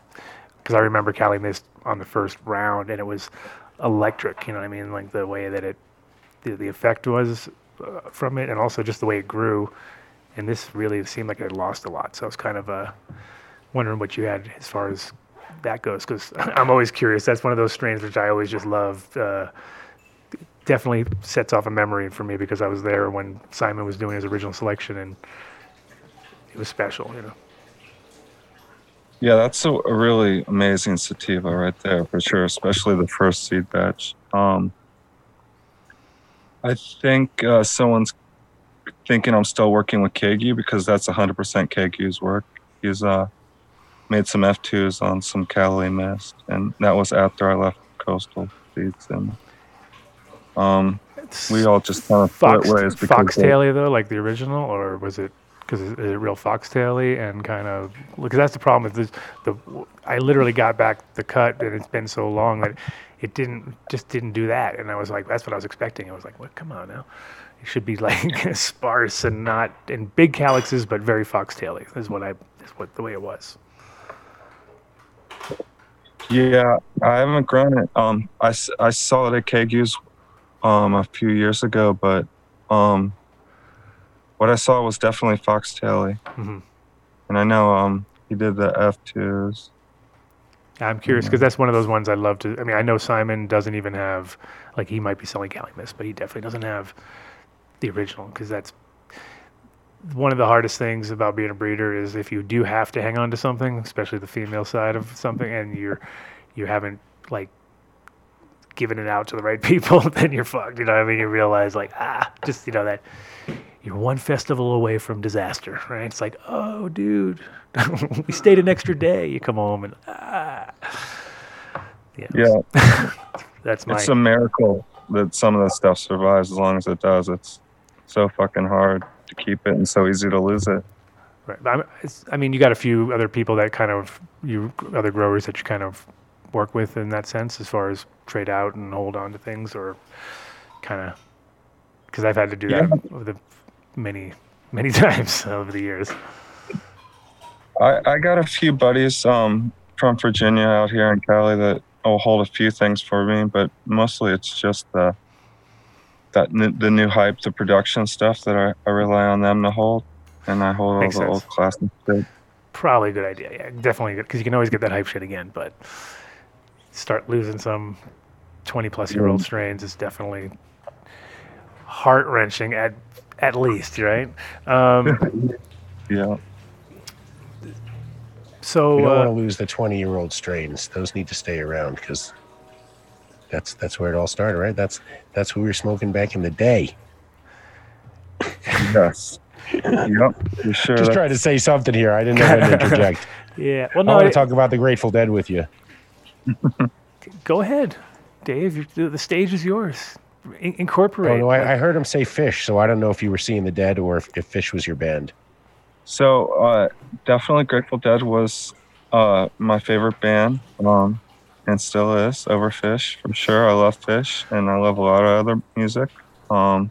Because I remember Cali Mist on the first round, and it was electric. You know what I mean? Like the way that it, the, the effect was uh, from it, and also just the way it grew. And this really seemed like it lost a lot. So I was kind of uh, wondering what you had as far as that goes, because [LAUGHS] I'm always curious. That's one of those strains which I always just love. Uh, definitely sets off a memory for me because I was there when Simon was doing his original selection, and it was special. You know. Yeah, that's a, a really amazing sativa right there for sure, especially the first seed batch. Um, I think uh, someone's thinking I'm still working with Kagyu because that's 100% Kagyu's work. He's uh, made some F2s on some Cali Mist, and that was after I left Coastal Seeds. And um, we all just kind of Fox ways because foxtaily though, like the original, or was it because is it real foxtaily and kind of because that's the problem with this. The I literally got back the cut and it's been so long that it didn't just didn't do that, and I was like, that's what I was expecting. I was like, what? Come on now. It should be [LAUGHS] like sparse and not in big calyxes, but very foxtaily. Is what I is what the way it was. Yeah, I haven't grown it. Um, I, I saw it at Kagyu's um a few years ago, but um, what I saw was definitely Foxtail, Mhm. and I know um he did the F twos. I'm curious because that's one of those ones I love to. I mean, I know Simon doesn't even have like he might be selling Cali but he definitely doesn't have the original because that's one of the hardest things about being a breeder is if you do have to hang on to something, especially the female side of something, and you're you haven't like given it out to the right [LAUGHS] people, then you're fucked. You know what I mean? You realize like ah, just you know that you're one festival away from disaster, right? It's like oh, dude, [LAUGHS] we stayed an extra day. You come home and ah, yeah, Yeah, [LAUGHS] that's my it's a miracle that some of the stuff survives as long as it does. It's so fucking hard to keep it and so easy to lose it. Right. I mean, you got a few other people that kind of you other growers that you kind of work with in that sense, as far as trade out and hold on to things, or kind of because I've had to do that over the many many [LAUGHS] times over the years. I, I got a few buddies um, from Virginia out here in Cali that will hold a few things for me, but mostly it's just the that n- the new hype, the production stuff that I, I rely on them to hold, and I hold all the sense. old classic shit. Probably a good idea. Yeah, definitely good because you can always get that hype shit again, but start losing some twenty plus year old strains is definitely heart wrenching at at least, right? Um, [LAUGHS] Yeah, so We don't uh, want to lose the 20 year old strains. Those need to stay around because that's that's where it all started, right? That's that's who we were smoking back in the day. [LAUGHS] yes, yep, for sure. Just trying to say something here. I didn't know when to [LAUGHS] interject. yeah, well, no, I want to talk about the Grateful Dead with you. Go ahead, Dave. the the stage is yours. In- Oh, incorporate. no, I, I heard him say Phish, so I don't know if you were seeing the Dead or if, if Phish was your band. So uh, definitely Grateful Dead was uh, my favorite band, um, and still is over Phish for sure. I love Phish, and I love a lot of other music. Um,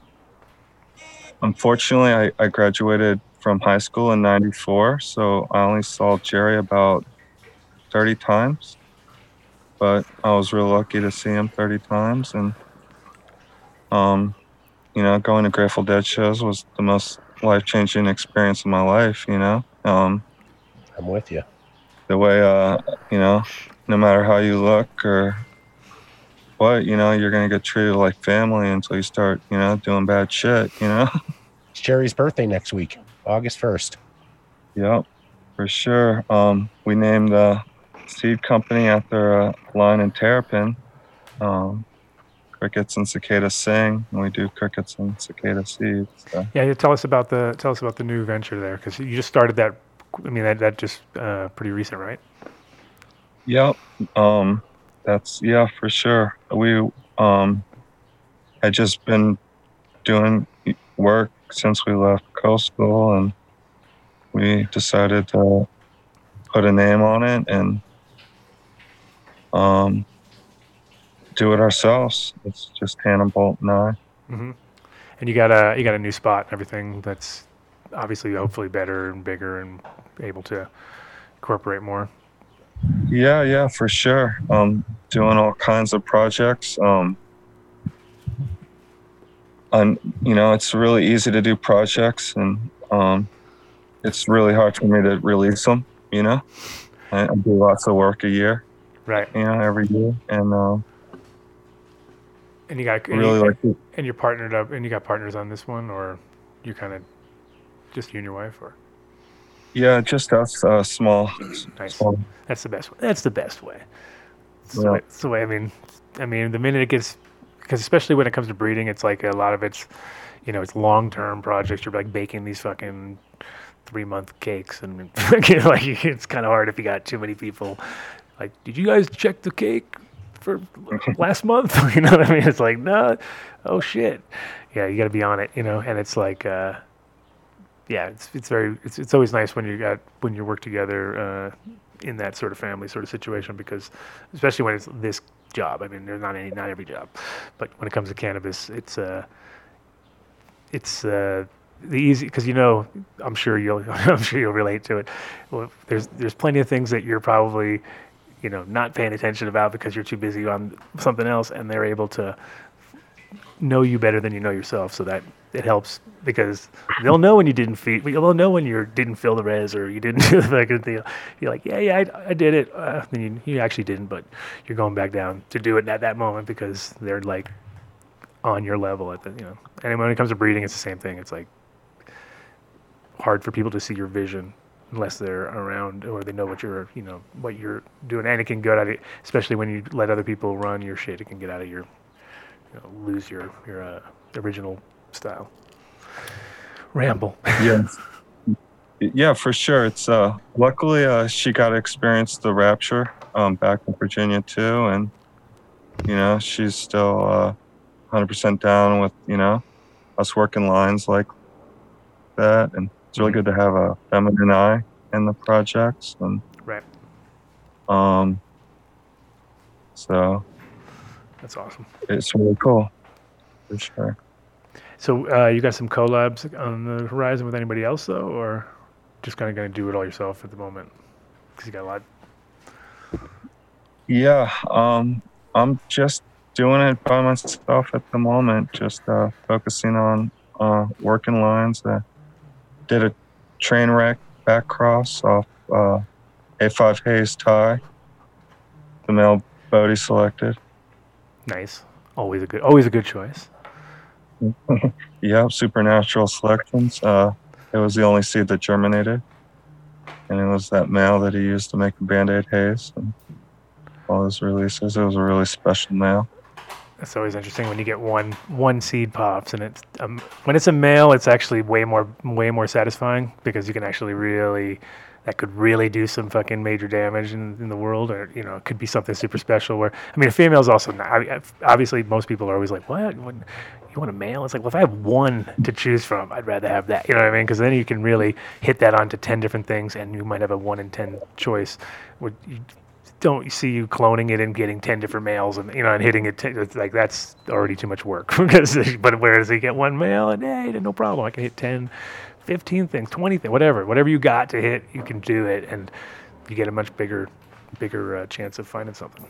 unfortunately, I, I graduated from high school in '94, so I only saw Jerry about 30 times. but I was real lucky to see him 30 times. And, um, you know, going to Grateful Dead shows was the most life changing experience of my life, you know. Um, I'm with you. the way, uh, you know, no matter how you look or what, you know, you're going to get treated like family until you start, you know, doing bad shit, you know? [LAUGHS] It's Jerry's birthday next week, August 1st. Yep, for sure. Um, we named the seed company after a line in Terrapin. Um, crickets and cicadas sing, and we do crickets and cicada seeds. So. Yeah, tell us about the tell us about the new venture there because you just started that. I mean, that that just uh, pretty recent, right? Yep. Um, that's yeah, for sure. We um, had just been doing work since we left coastal, and we decided to put a name on it and um, do it ourselves. It's just Hannah Bolt and I. hmm And you got a you got a new spot and everything that's obviously hopefully better and bigger and able to incorporate more. Yeah, yeah, for sure. Um, doing all kinds of projects. Um, and you know, it's really easy to do projects, and um, it's really hard for me to release them. You know, I, I do lots of work a year, Right. you know, every year, and uh, And you got and, really you, like. and you're partnered up and you got partners on this one or you kind of just you and your wife or Yeah, just us, uh, small. nice. small That's the best way. That's the best way. That's, the Yeah. way. that's the way. I mean, I mean, the minute it gets, because especially when it comes to breeding, it's like a lot of it's, you know, it's long term projects. You're like baking these fucking three month cakes, and [LAUGHS] like it's kind of hard if you got too many people. Like, did you guys check the cake for [LAUGHS] last month? [LAUGHS] you know what I mean? It's like, no, oh shit. Yeah, you got to be on it, you know. And it's like, uh, yeah, it's it's very it's it's always nice when you got when you work together uh, in that sort of family sort of situation because especially when it's this job. I mean, there's not any not every job, but when it comes to cannabis, it's uh it's uh the easy because you know I'm sure you'll [LAUGHS] I'm sure you'll relate to it. Well, there's there's plenty of things that you're probably you know not paying attention about because you're too busy on something else, and they're able to know you better than you know yourself. So that it helps because they'll know when you didn't feed. They'll know when you didn't fill the res or you didn't [LAUGHS] do the fucking thing. You're like, yeah, yeah, I, I did it. Uh, you actually didn't, but you're going back down to do it at that moment because they're like on your level at the you know. And when it comes to breeding, it's the same thing. It's like hard for people to see your vision unless they're around or they know what you're you know what you're doing. And it can get out of especially when you let other people run your shit it can get out of your you know, lose your your uh, original style. Ramble. Yeah. [LAUGHS] Yeah for sure. It's uh luckily uh she got to experience the rapture um back in virginia too. And you know she's still uh 100% down with you know us working lines like that. And it's really good to have a feminine eye in the projects and right. um so that's awesome. it's really cool for sure. So uh, you got some collabs on the horizon with anybody else though or just kind of going to do it all yourself at the moment? Because you got a lot. Yeah, um, I'm just doing it by myself at the moment, just uh, focusing on uh, working lines. Uh, did a train wreck back cross off uh, A5 Haze tie, the male Bodhi selected. nice always a good always a good choice [LAUGHS] Yeah, supernatural selections. Uh, it was the only seed that germinated, and it was that male that he used to make the Band Aid haze. And all his releases, it was a really special male. It's always interesting when you get one one seed pops, and it's um, when it's a male, it's actually way more way more satisfying because you can actually really that could really do some fucking major damage in, in the world, or you know, it could be something super special. Where I mean, a female is also not, I obviously most people are always like, what? When, You want a male? It's like, well, if I have one to choose from, I'd rather have that. You know what I mean? Because then you can really hit that onto ten different things, and you might have a one in ten choice. Would you don't see you cloning it and getting 10 different males and you know and hitting it t- it's like that's already too much work [LAUGHS] because but whereas you get one male and hey no problem i can hit 10 15 things 20 things whatever whatever you got to hit you can do it and you get a much bigger bigger uh, chance of finding something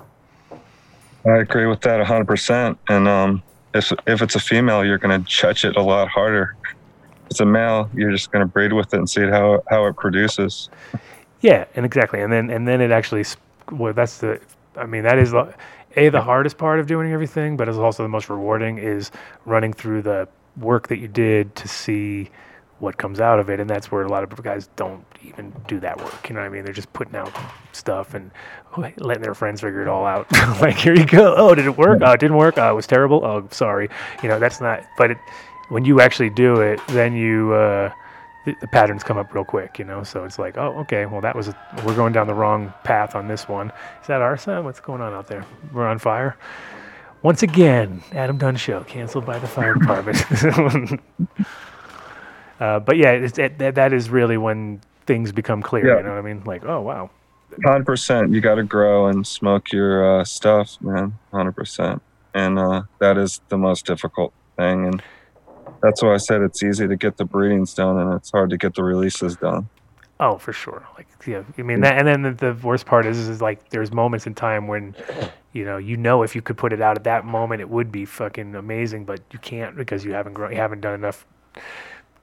I agree with that 100%. And um, if, if it's a female, you're going to judge it a lot harder. If it's a male, you're just going to breed with it and see how, how it produces. Yeah, and exactly, and then and then it actually, sp- well, that's the, I mean, that is the, a the hardest part of doing everything, but it's also the most rewarding is running through the work that you did to see what comes out of it, and that's where a lot of guys don't even do that work. You know what I mean? They're just putting out stuff and letting their friends figure it all out. [LAUGHS] like, here you go. Oh, did it work? Oh, it didn't work. Oh, it was terrible. Oh, sorry. You know, that's not. But it, when you actually do it, then you. Uh, the, patterns come up real quick, you know. So it's like, oh, okay, well, that was a, we're going down the wrong path on this one. Is that our son? What's going on out there? We're on fire. Once again, Adam Dunn show canceled by the fire department. [LAUGHS] uh, but yeah, it's, it, that, that is really when things become clear. Yeah. You know what I mean? Like, oh wow, 100%. You got to grow and smoke your uh, stuff, man. 100%. And uh, that is the most difficult thing. And that's why I said it's easy to get the breedings done and it's hard to get the releases done. Oh, for sure. Like, yeah, I mean mm. that, and then the, the worst part is, is like there's moments in time when, you know, you know if you could put it out at that moment, it would be fucking amazing, but you can't because you haven't grown, you haven't done enough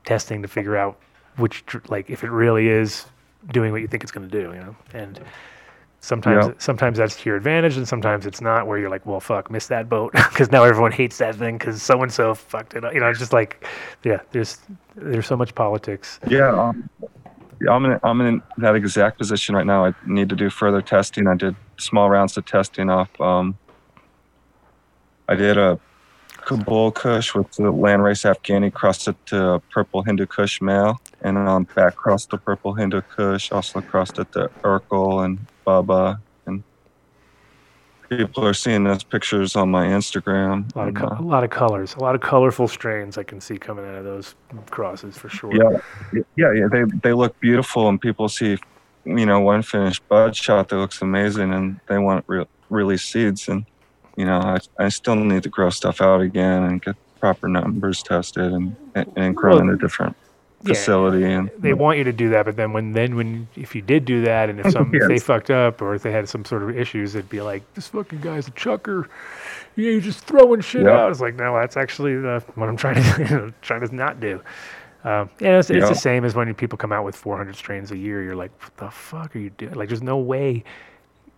testing to figure out which, like, if it really is doing what you think it's going to do, you know, and sometimes, Yeah. sometimes that's to your advantage, and sometimes it's not. Where you're like, well, fuck, missed that boat [LAUGHS] because now everyone hates that thing because so and so fucked it up. You know, it's just like, yeah, there's there's so much politics. Yeah, um, I'm in I'm in that exact position right now. I need to do further testing. I did small rounds of testing off. Um, I did a Kabul Kush with the Landrace Afghani, crossed it to a Purple Hindu Kush male, and then on back crossed the Purple Hindu Kush. Also crossed it to Urkle and Baba, and people are seeing those pictures on my Instagram. A lot of co- uh, a lot of colors, a lot of colorful strains I can see coming out of those crosses for sure. Yeah, yeah, yeah. They they look beautiful, and people see, you know, one finished bud shot that looks amazing, and they want re- release seeds, and you know, I I still need to grow stuff out again and get proper numbers tested and and, and grow Well, in a different yeah, facility and They want you to do that, but then when then when if you did do that, and if [LAUGHS] some if they fucked up or if they had some sort of issues, it'd be like this fucking guy's a chucker. Yeah, you're just throwing shit Yeah. out. It's like no, that's actually the, what I'm trying to [LAUGHS] you know, trying to not do. Um, yeah, it's, it's the same as when people come out with 400 strains a year. You're like, what the fuck are you doing? Like, there's no way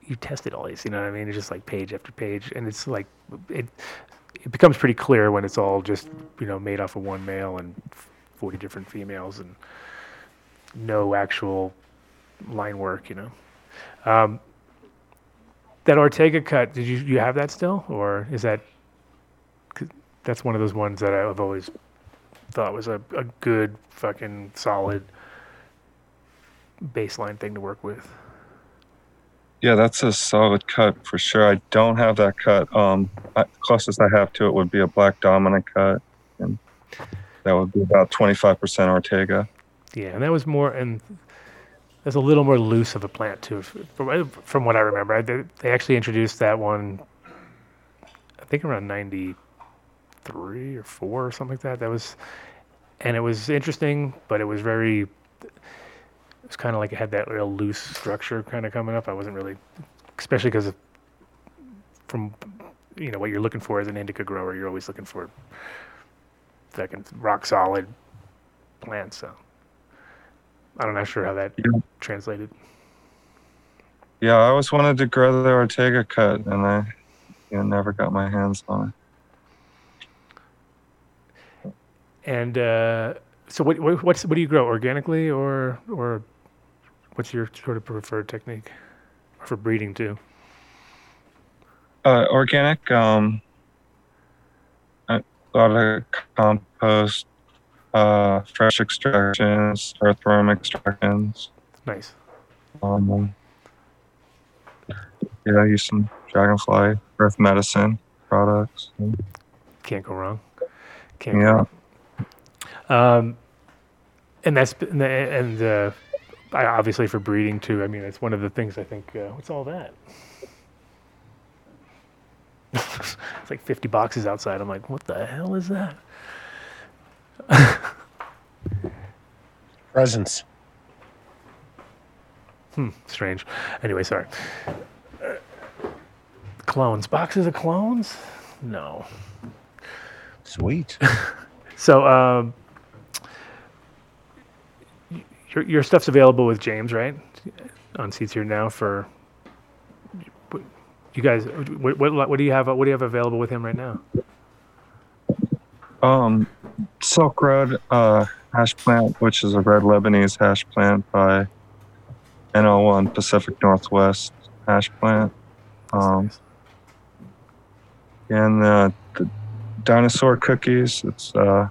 you tested all these. You know what I mean? It's just like page after page, and it's like it it becomes pretty clear when it's all just you know made off of one male and 40 different females and no actual line work. You know. Um, that Ortega cut, did you you have that still, or is that? That's one of those ones that I've always thought was a, a good fucking solid baseline thing to work with. yeah, that's a solid cut for sure. I don't have that cut. Um, I, closest I have to it would be a Black Domino cut, and that would be about 25% Ortega. Yeah, and that was more, and that's a little more loose of a plant too, from, uh, from what I remember. They, they actually introduced that one, I think around '93 or four or something like that. That was, and it was interesting, but it was very, it was kind of like it had that real loose structure kind of coming up. I wasn't really, especially because from, you know, what you're looking for as an indica grower, you're always looking for fucking rock solid plants. So. I'm not sure how that Yeah. translated. Yeah, I always wanted to grow the Ortega cut, and I you know, never got my hands on it. And uh, so, what, what what's what do you grow organically, or or what's your sort of preferred technique for breeding too? Uh, organic, um, a lot of compost, uh, fresh extractions, earthworm extractions. Nice. Um, yeah, I use some dragonfly earth medicine products. Can't go wrong. Can't. Yeah, Go wrong. Um, and that's and, uh, obviously for breeding too. I mean, it's one of the things I think. Uh, what's all that? [LAUGHS] it's like 50 boxes outside. I'm like, what the hell is that? Presents. Hmm, strange. Anyway, sorry. Clones. Boxes of clones? No. Sweet. [LAUGHS] So, um, your your stuff's available with James, right? On Seeds Here Now for. You guys, what, what what do you have? What do you have available with him right now? Um, Silk Road uh, hash plant, which is a red Lebanese hash plant by NL1 Pacific Northwest hash plant. Um, and uh, the dinosaur cookies. It's uh,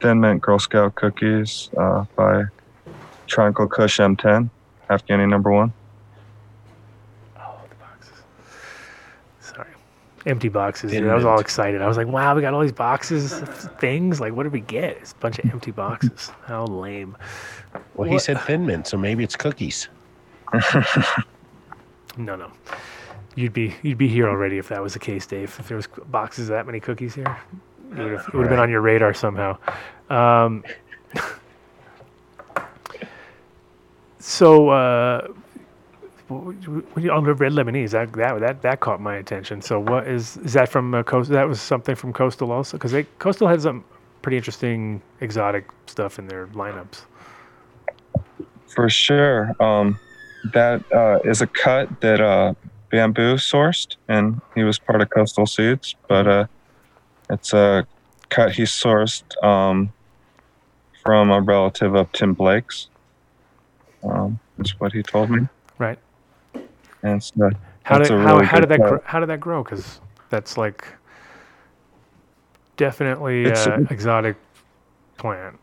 Thin Mint Girl Scout cookies uh, by Triangle Kush M10, Afghani number one. Oh, the boxes. Sorry, empty boxes. Dude. I was all excited. I was like, "Wow, we got all these boxes things. Like, what did we get? It's a bunch of empty boxes. [LAUGHS] How lame." Well, he said thin mint, so maybe it's cookies. [LAUGHS] No, no. You'd be you'd be here already if that was the case, Dave. If there was boxes of that many cookies here, it would have, it would have been on your radar somehow. Um, [LAUGHS] so, uh, w- w- when you- on the red Lebanese, that, that that that caught my attention. So, what is is that from uh, Coast? That was something from Coastal also, because Coastal had some pretty interesting exotic stuff in their lineups. For sure. Um, that uh, is a cut that uh, Bamboo sourced, and he was part of Coastal Seeds. But uh, it's a cut he sourced um, from a relative of Tim Blake's. Um, that's what he told me. Right. And so How did a how, really how did that gr- how did that grow? Because that's like definitely It's- uh, exotic plant.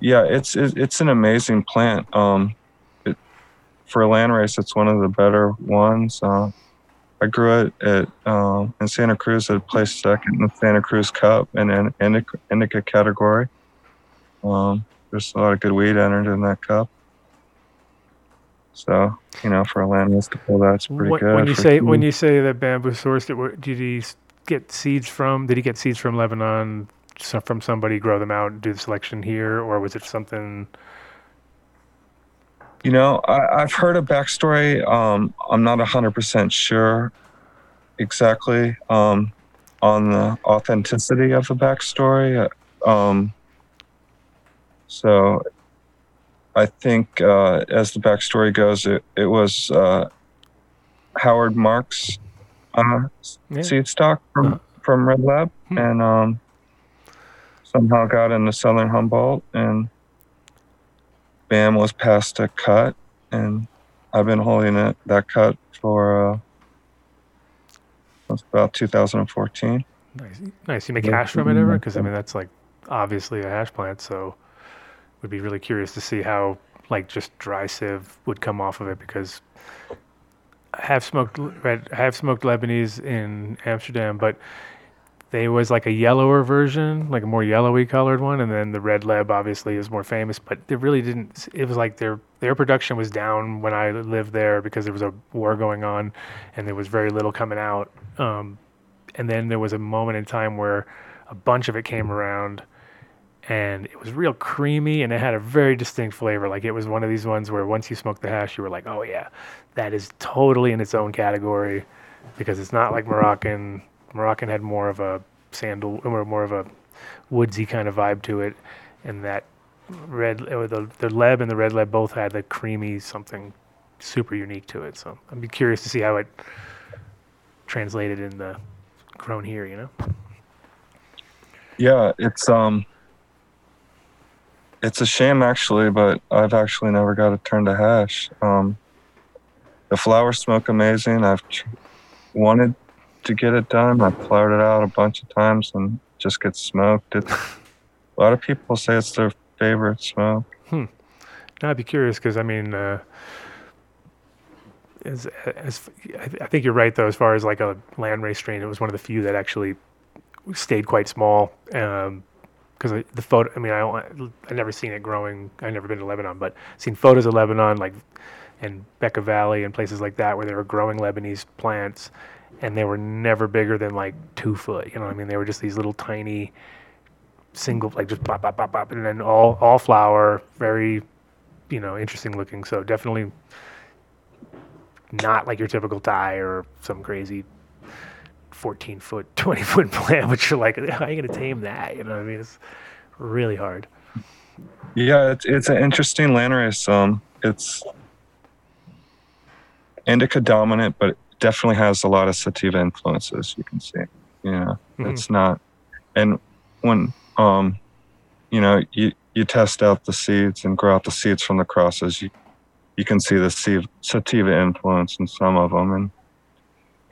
Yeah, it's it's an amazing plant. Um, it, for a land race, it's one of the better ones. Uh, I grew it at um, in Santa Cruz. I placed second in the Santa Cruz Cup in an indica, indica category. Um, there's a lot of good weed entered in that cup. So you know, for a land to pull that, it's pretty When, good. when you say when you say that bamboo sourced it, did he get seeds from? Did he get seeds from Lebanon? So from somebody grow them out and do the selection here, or was it something? You know, I, I've heard a backstory. Um, I'm not 100% sure exactly um, on the authenticity of the backstory. Um, so I think, uh, as the backstory goes, it, it was uh, Howard Marks uh, Yeah. seed stock from, from Red Leb Hmm. and um, somehow got into Southern Humboldt and Bam was passed a cut, and I've been holding it that cut for uh, about 2014. Nice, nice. You make hash from it ever? Because I mean, that's like obviously a hash plant. So, would be really curious to see how like just dry sieve would come off of it because I have smoked red. I have smoked Lebanese in Amsterdam, but they was like a yellower version, like a more yellowy colored one, and then the red leb obviously is more famous. But they really didn't. It was like their their production was down when I lived there because there was a war going on, and there was very little coming out. Um, and then there was a moment in time where a bunch of it came around and it was real creamy and it had a very distinct flavor. Like it was one of these ones where once you smoked the hash you were like oh yeah that is totally in its own category because it's not like moroccan. Moroccan had more of a sandal or more of a woodsy kind of vibe to it and that red or the, the leb and the red leb both had the creamy something super unique to it. So i'd be curious to see how it translated in the grown here you know? Yeah, it's um, it's a shame actually, but I've actually never got it turned to hash. Um, the flowers smoke amazing. I've wanted to get it done. I've flowered it out a bunch of times and just gets smoked. It's, a lot of people say it's their favorite smoke. No, I'd be curious because I mean, uh, as, as I th- I think you're right though. As far as like a land race strain, it was one of the few that actually stayed quite small. Because the photo, I mean, I don't- I never seen it growing. I've never been to Lebanon, but seen photos of Lebanon, like in Bekaa Valley and places like that, where they were growing Lebanese plants, and they were never bigger than like two foot. You know, what I mean, they were just these little tiny single, like just pop, pop, pop, pop, and then all all flower, very you know, interesting looking. So definitely not like your typical Thai or some crazy 14 foot, [LAUGHS] 20 foot plant, which you're like, how are you going to tame that? You know what I mean? It's really hard. Yeah, it's it's an interesting landrace. Um, it's indica dominant, but it definitely has a lot of sativa influences. You can see. You know, Mhm. it's not. And when um, you know, you you test out the seeds and grow out the seeds from the crosses, you you can see the sativa influence in some of them, and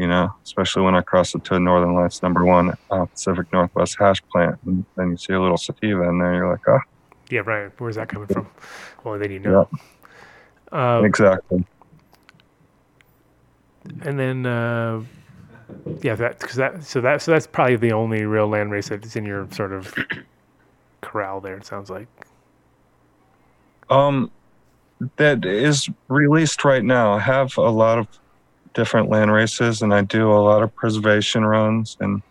you know, especially when I cross it to Northern Lights number one uh, Pacific Northwest hash plant, and then you see a little sativa in there, you're like, oh, Yeah, right. Where's that coming from? Well, then you know. Uh, exactly. and then, uh, yeah, that because that so that so that's probably the only real land race that's in your sort of [CLEARS THROAT] corral there. It sounds like. Um, that is released right now. I have a lot of different land races, and I do a lot of preservation runs. And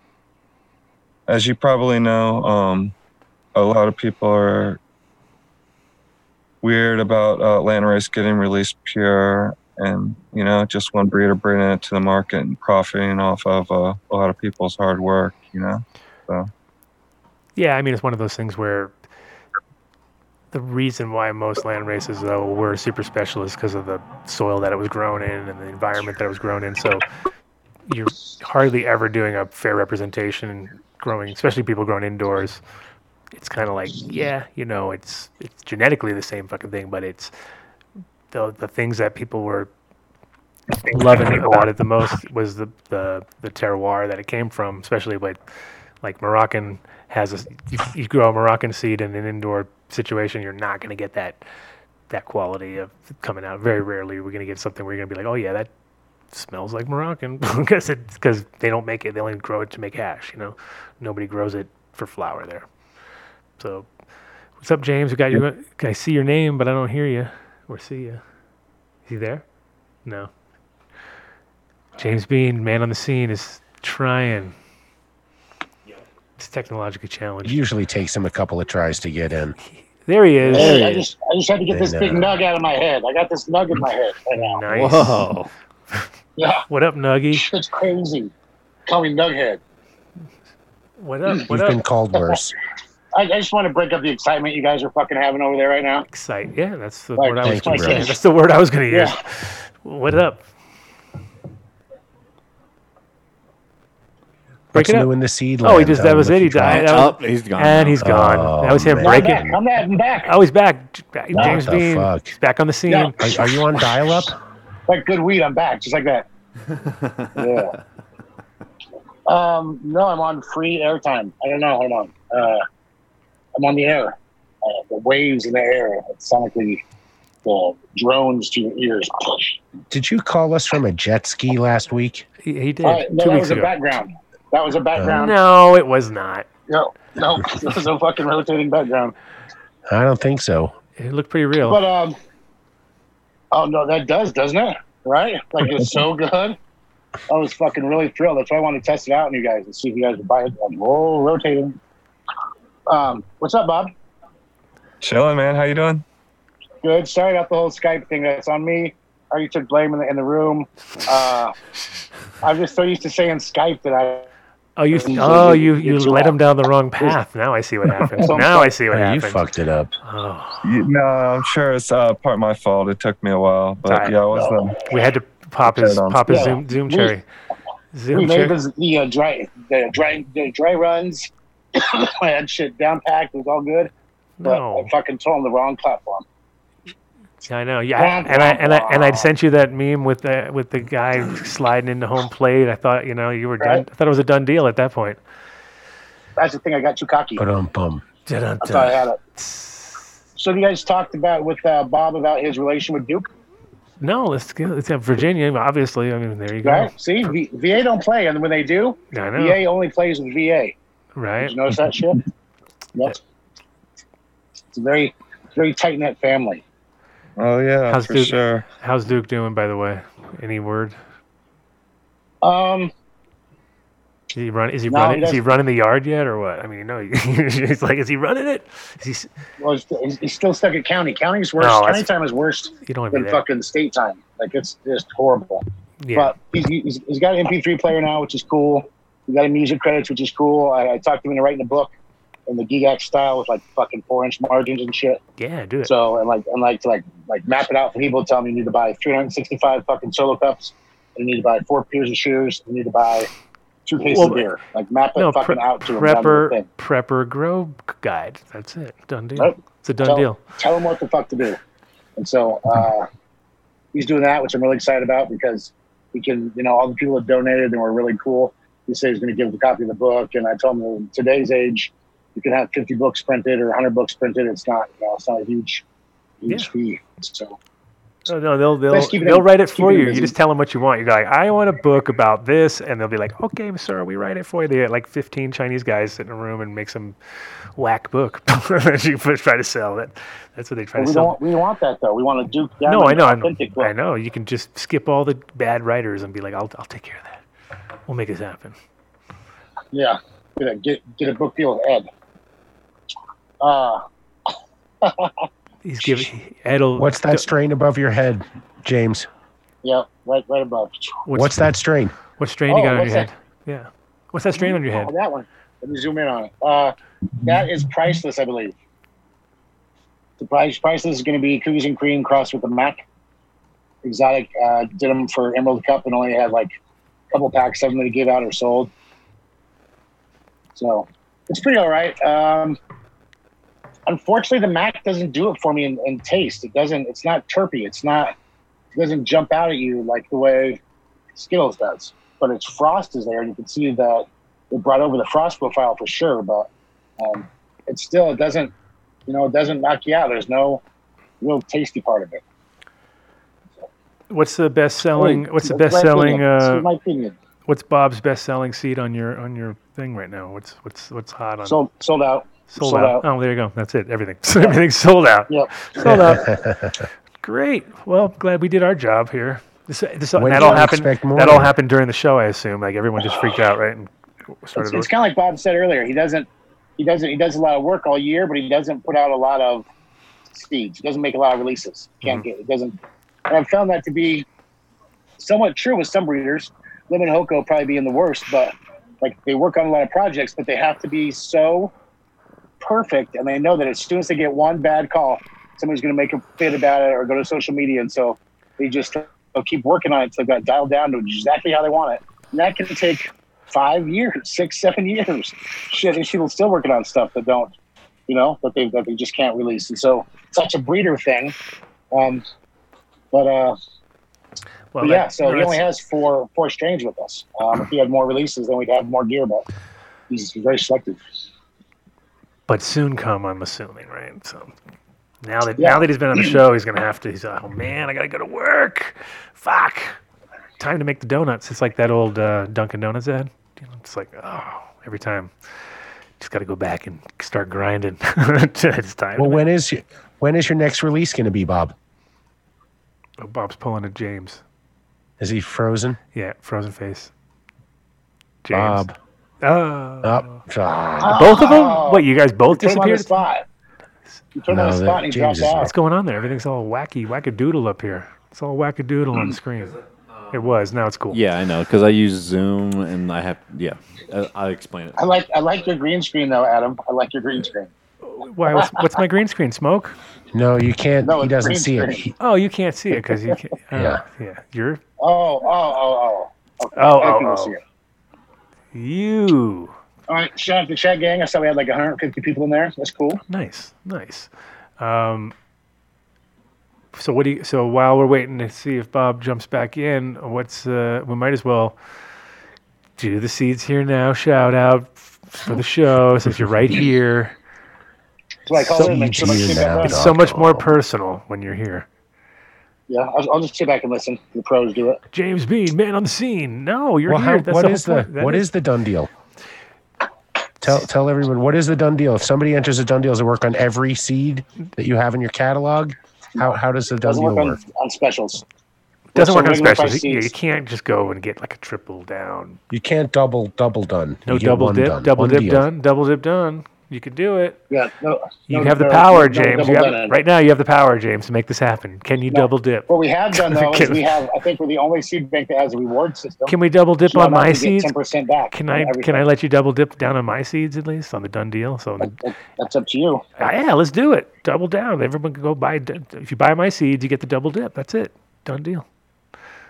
as you probably know, um, a lot of people are weird about uh, land race getting released pure, and you know, just one breeder bringing it to the market and profiting off of uh, a lot of people's hard work. You know, so Yeah, I mean it's one of those things where the reason why most land races though were super special is because of the soil that it was grown in and the environment that it was grown in. So you're hardly ever doing a fair representation growing, especially people growing indoors. It's kind of like, yeah, you know, it's it's genetically the same fucking thing, but it's the the things that people were loving about it the most was the the the terroir that it came from, especially with like Moroccan has a you, you grow a Moroccan seed in an indoor situation, you're not going to get that that quality of coming out. Very rarely we're going to get something where you're going to be like, oh yeah, that smells like Moroccan [LAUGHS] because because they don't make it. They only grow it to make hash. You know, nobody grows it for flour there. So, what's up, James? We got you. I see your name, but I don't hear you or see you. Is he there? No. James Bean, man on the scene, is trying. It's technologically challenged. It usually takes him a couple of tries to get in. There he is. Hey, I just I just had to get this big know. nug out of my head. I got this nug in my head right now. Nice. Whoa. Yeah, [LAUGHS] What up, Nuggy? it's crazy. Call me Nughead. What up? What You've up? been called worse. [LAUGHS] I, I just want to break up the excitement you guys are fucking having over there right now. Excite. Yeah, that's the Right, word I was thank you, going to brother. use. That's the word I was going to use. Yeah. What up? Break What's up. new in the seed Oh, he just, that was it. He died. That was- Oh, he's gone. and now. he's gone. Oh, that was him man. I'm breaking. back. I'm back. I'm back. Oh, he's back. J- James the Bean. fuck? He's back on the scene. Yeah. Are, are you on dial up? [LAUGHS] Like good weed, I'm back, just like that. [LAUGHS] yeah. Um, no, I'm on free airtime. I don't know. Hold on. Uh, I'm on the air. Uh, the waves in the air. It's sonically the drones to your ears. Did you call us from a jet ski last week? He, he did All right, no, two that weeks was a ago. background. That was a background. No, it was not. No, no, [LAUGHS] it was a fucking rotating background. I don't think so. It looked pretty real. But um, oh no, that does, doesn't it? Right? Like it's so [LAUGHS] good. I was fucking really thrilled. That's why I wanted to test it out on you guys and see if you guys would buy it. Like, whoa, rotating. Um, what's up, Bob? chilling, man. How you doing? Good. Sorry about the whole Skype thing. That's on me. I already took blame in the in the room. Uh, I'm just so used to saying Skype that I. oh, you. Oh, you. You it's led him down the wrong [LAUGHS] path. Now I see what [LAUGHS] happened. Now I see what Oh, you fucked it up. Oh, You, no, I'm sure it's uh, part of my fault. It took me a while, but Alright. yeah, I was um, we had to pop his pop his Yeah. zoom zoom We- cherry. We Zoom made cherry. this, the uh, dry the dry the dry runs. [COUGHS] I had shit down packed. It was all good. But No. I fucking told him the wrong platform. I know, yeah, Wah, and I and I and I wah. sent you that meme with the with the guy sliding into home plate. I thought you know you were done. I thought it was a done deal at that point. That's the thing. I got too cocky. But um, bum. I thought I had it. [SNIFFS] So you guys talked about with uh, Bob about his relation with Duke, No, let's go. Let's have Virginia. Obviously, I mean, there you go. right? See, v- VA don't play, and when they do, I know, VA only plays with VA. Right. Did you notice that shit? [LAUGHS] Yep. It's a very, very tight knit family. Oh yeah, How's for Duke? sure. How's Duke doing, by the way? Any word? Um, Is he run? Is he No, running? he is he running the yard yet, or what? I mean, no. [LAUGHS] He's like, is he running it? Is he? well, he's, he's- he's still stuck at county. County's worse. No, county time is worse You don't want to than fucking state time. Like it's just horrible. Yeah. But he's, he's, he's got an MP3 player now, which is cool. He got a music credits, which is cool. I, I talked to him into writing a book in the Gigax style with like fucking four inch margins and shit. yeah, do it. So and like and like to like like map it out for people. Tell me you need to buy 365 fucking solo cups. You need to buy four pairs of shoes. You need to buy two cases Well, of beer. Like map it no, fucking pre- out to prepper thing. prepper grow guide. That's it. Done deal. Right. It's a done tell, deal. Tell them what the fuck to do. And so uh, he's doing that, which I'm really excited about because he can, you know, all the people that donated and were really cool. He said he's going to give a copy of the book, and I told him in today's age, you can have 50 books printed or 100 books printed. It's not, you know, it's not a huge, huge Yeah. fee. So No, no, they'll they'll they'll write it for you. busy. You just tell them what you want. You're like, I want a book about this, and they'll be like, Okay, sir, we write it for you. They get like fifteen Chinese guys sit in a room and make some whack book [LAUGHS] that you try to sell. It. That's what they try but to we sell. don't, we don't want that though. We want a Duke. no, I know, I know, authentic book. I know. You can just skip all the bad writers and be like, I'll I'll take care of that. We'll make this happen. Yeah, get a, get, get a book deal with Ed. Uh, [LAUGHS] He's giving Ed'll. What's that strain above your head, James? yeah, right, right above. What's, that strain? What strain you Oh, got on your what's head? Yeah. What's that strain on your head? Oh, that one. Let me zoom in on it. Uh, that is priceless, I believe. The price priceless is going to be cookies and cream crossed with a Mac. Exotic uh, did them for Emerald Cup and only had like a couple packs of them to give out or sold. So it's pretty all right. Um, unfortunately, the Mac doesn't do it for me in, in taste. It doesn't. It's not terpy. It's not. It doesn't jump out at you like the way Skittles does. But its frost is there, and you can see that it brought over the frost profile for sure. But um, it still it doesn't. You know, it doesn't knock you out. There's no real tasty part of it. What's the best selling? What's the best selling? Uh, my opinion. what's Bob's best selling seed on your on your thing right now? What's what's what's hot on? Sold sold out. Sold, sold out. out. Oh, there you go. That's it. Everything. [LAUGHS] Everything's sold out. Yep. Sold out. [LAUGHS] Great. Well, glad we did our job here. This, this that do all happened. That all happened during the show, I assume. Like everyone just freaked out, right? And It's, started. it's kind of like Bob said earlier. He doesn't. He doesn't. He does a lot of work all year, but he doesn't put out a lot of seeds. He doesn't make a lot of releases. Can't mm-hmm. get. It doesn't. And I've found that to be somewhat true with some breeders. Lemon Hoko probably being the worst, but like they work on a lot of projects, but they have to be so perfect, and they know that as soon as they get one bad call, somebody's going to make a fit about it or go to social media, and so they just they'll keep working on it until they've got dialed down to exactly how they want it. And that can take five years, six, seven years. Shit, and she's still working on stuff that don't, you know, that they that they just can't release. And so it's such a breeder thing. Um, but uh, well, but yeah, that- so no, he only has four four strains with us. Um, if he had more releases, then we'd have more gear. But he's very selective. But soon come, I'm assuming, right? So now that Yeah. now that he's been on the [CLEARS THROAT] show, he's gonna have to. He's like, oh man, I gotta go to work. Fuck. Time to make the donuts. It's like that old uh, Dunkin' Donuts ad. It's like oh, every time. Just got to go back and start grinding. [LAUGHS] it's time. Well, when is your, when is your next release going to be, Bob? Oh, Bob's pulling a James. Is he frozen? Yeah, frozen face. James. Bob. Oh. Oh, ah. Both of them? What, you guys both Put him on the disappeared? spot. You put him on No, the spot and he drops is- out. What's going on there? Everything's all wacky, wackadoodle up here. It's all wackadoodle on the [CLEARS THROAT] screen. It was. Now it's cool. Yeah, I know because I use Zoom and I have. Yeah, I, I'll explain it. I like I like your green screen though, Adam. I like your green screen. Why? What's, what's my green screen? Smoke? [LAUGHS] No, you can't. No, he doesn't green see it. He- Oh, you can't see it because you can't. [LAUGHS] Oh, Yeah. yeah. You're Oh, oh, oh, oh. Okay. Oh, oh, oh. See it. you. All right, shout out to Chat Gang. I saw we had like 150 people in there. That's cool. Nice, nice. Um, so what do you? So while we're waiting to see if Bob jumps back in, what's uh, we might as well do the Seeds Here Now. Shout out for the show since you're right here. That's what I call So it. Make sure my easy team now, back It's on. so much more personal when you're here. Yeah, I'll, I'll just sit back and listen. The pros do it. James Bean, man on the scene. No, you're well, here. how, That's what the is the point. That what is the done deal? Tell tell everyone what is the done deal. If somebody enters a done deal, does it work on every seed that you have in your catalog? How how does the done Doesn't deal work on, work? on specials. doesn't work on specials. price You, you can't just go and get like a triple down. You can't double double done. No You get double one dip, done, double one dip deal. done, double dip done. You can do it. Yeah, no, You no- have the power, no James. have, right now, you have the power, James, to make this happen. Can you double dip? What we have done [LAUGHS] though is we have. I think we're the only seed bank that has a reward system. Can we double dip So on my seeds? Ten percent back. Can I everything. can I let you double dip down on my seeds at least on the done deal? So That- That's up to you. Ah, yeah, let's do it. Double down. Everyone can go buy. If you buy my seeds, you get the double dip. That's it. Done deal.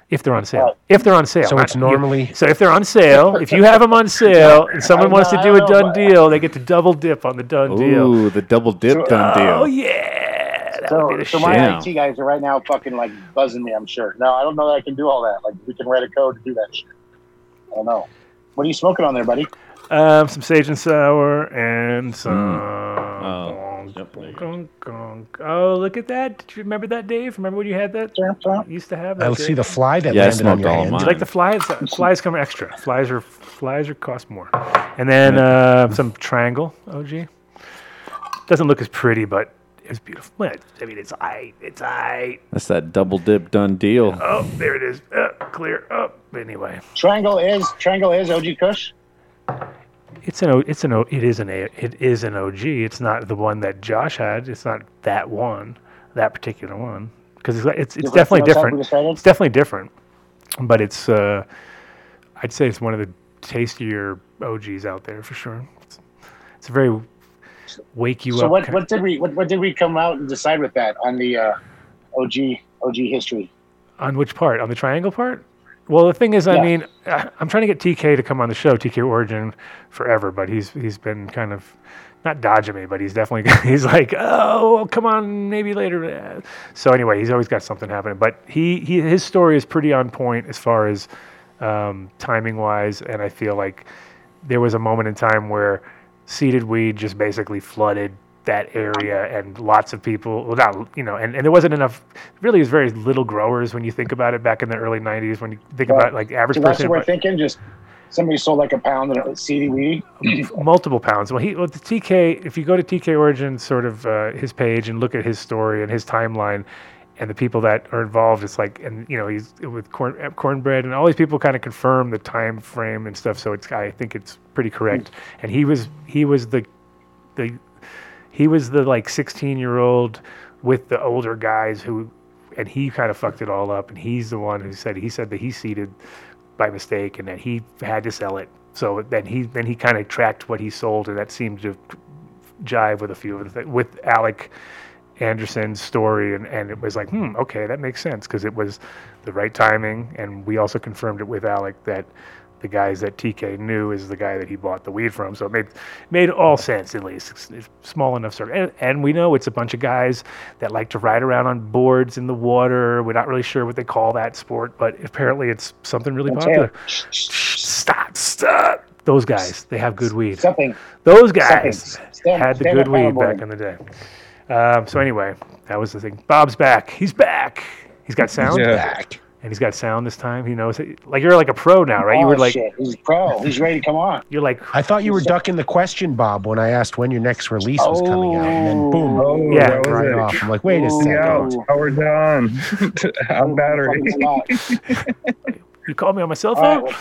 If they're on sale. Right. If they're on sale. So it's normally- So if they're on sale, [LAUGHS] if you have them on sale, and someone wants to do a done deal, they get to double dip on the done deal. Ooh, the double dip done deal. Oh yeah. That would So, be the so shit. my Damn. IT guys are right now fucking like buzzing me. I'm sure. No, I don't know that I can do all that. Like we can write a code to do that shit. I don't know. What are you smoking on there, buddy? Um, some sage and sour and some. Oh, yep, there you go. Gong, gong. Oh, look at that! Did you remember that, Dave? Remember when you had that? You used to have that. I Dave? see the fly that Yeah, landed on your hand. mine. You like the flies? Flies come extra. Flies are flies are cost more. And then uh, some triangle. OG. Doesn't look as pretty, but it's beautiful. Well, I mean, it's I. It's I. That's that double dip done deal. Oh, there it is. Uh, clear up. Anyway, Triangle is Triangle is OG Kush. It's an O. It's an O. It is an A. It is an OG. It's not the one that Josh had. It's not that one. That particular one. Because it's it's, it's definitely different. It's definitely different. But it's. Uh, I'd say it's one of the tastier OGs out there for sure. It's, it's a very wake you So up. what, what did we what, what did we come out and decide with that on the uh, OG OG history? On which part? On the triangle part? Well, the thing is, I mean, I'm trying to get TK to come on the show, TK Origin, forever, but he's he's been kind of not dodging me, but he's definitely [LAUGHS] he's like, oh, come on, maybe later. So anyway, he's always got something happening, but he, he his story is pretty on point as far as um, timing wise, and I feel like there was a moment in time where seeded weed just basically flooded that area and lots of people well not you know and, and there wasn't enough really was very little growers when you think about it back in the early 90s when you think Right. about like average So person we're but thinking. Just somebody sold like a pound of seedy weed. [CLEARS THROAT] multiple pounds well he well, the tk if you go to tk origin sort of uh, his page and look at his story and his timeline and the people that are involved it's like and you know he's with corn uh, cornbread and all these people kind of confirm the time frame and stuff so it's i think it's pretty correct and he was he was the the he was the like 16 year old with the older guys who and he kind of fucked it all up and he's the one who said he said that he seeded by mistake and that he had to sell it. So then he then he kind of tracked what he sold and that seemed to jive with a few of the things with alec anderson's story and, and it was like hmm okay that makes sense because it was the right timing and we also confirmed it with alec that the guys that TK knew is the guy that he bought the weed from. So it made made all sense at least. It's, it's small enough circle, and, and we know it's a bunch of guys that like to ride around on boards in the water. We're not really sure what they call that sport, but apparently it's something really That's popular. it. Stop, stop. Those guys, they have good weed. Something. Those guys Something. Stand- had the good weed back in the day. Um, so anyway, that was the thing. Bob's back. He's back. He's got sound. Yeah. Back. And he's got sound this time. He knows it. Like you're like a pro now, right? you Oh, were like shit. He's pro. He's ready to come on. you're like I thought you were ducking the question, Bob, when I asked when your next release was coming out, and then boom, Oh, Yeah, that right it. off. I'm like, wait a Oh, second. Yeah, power down. on battery. Fucking [LAUGHS] spot. you called me on my cell phone. right,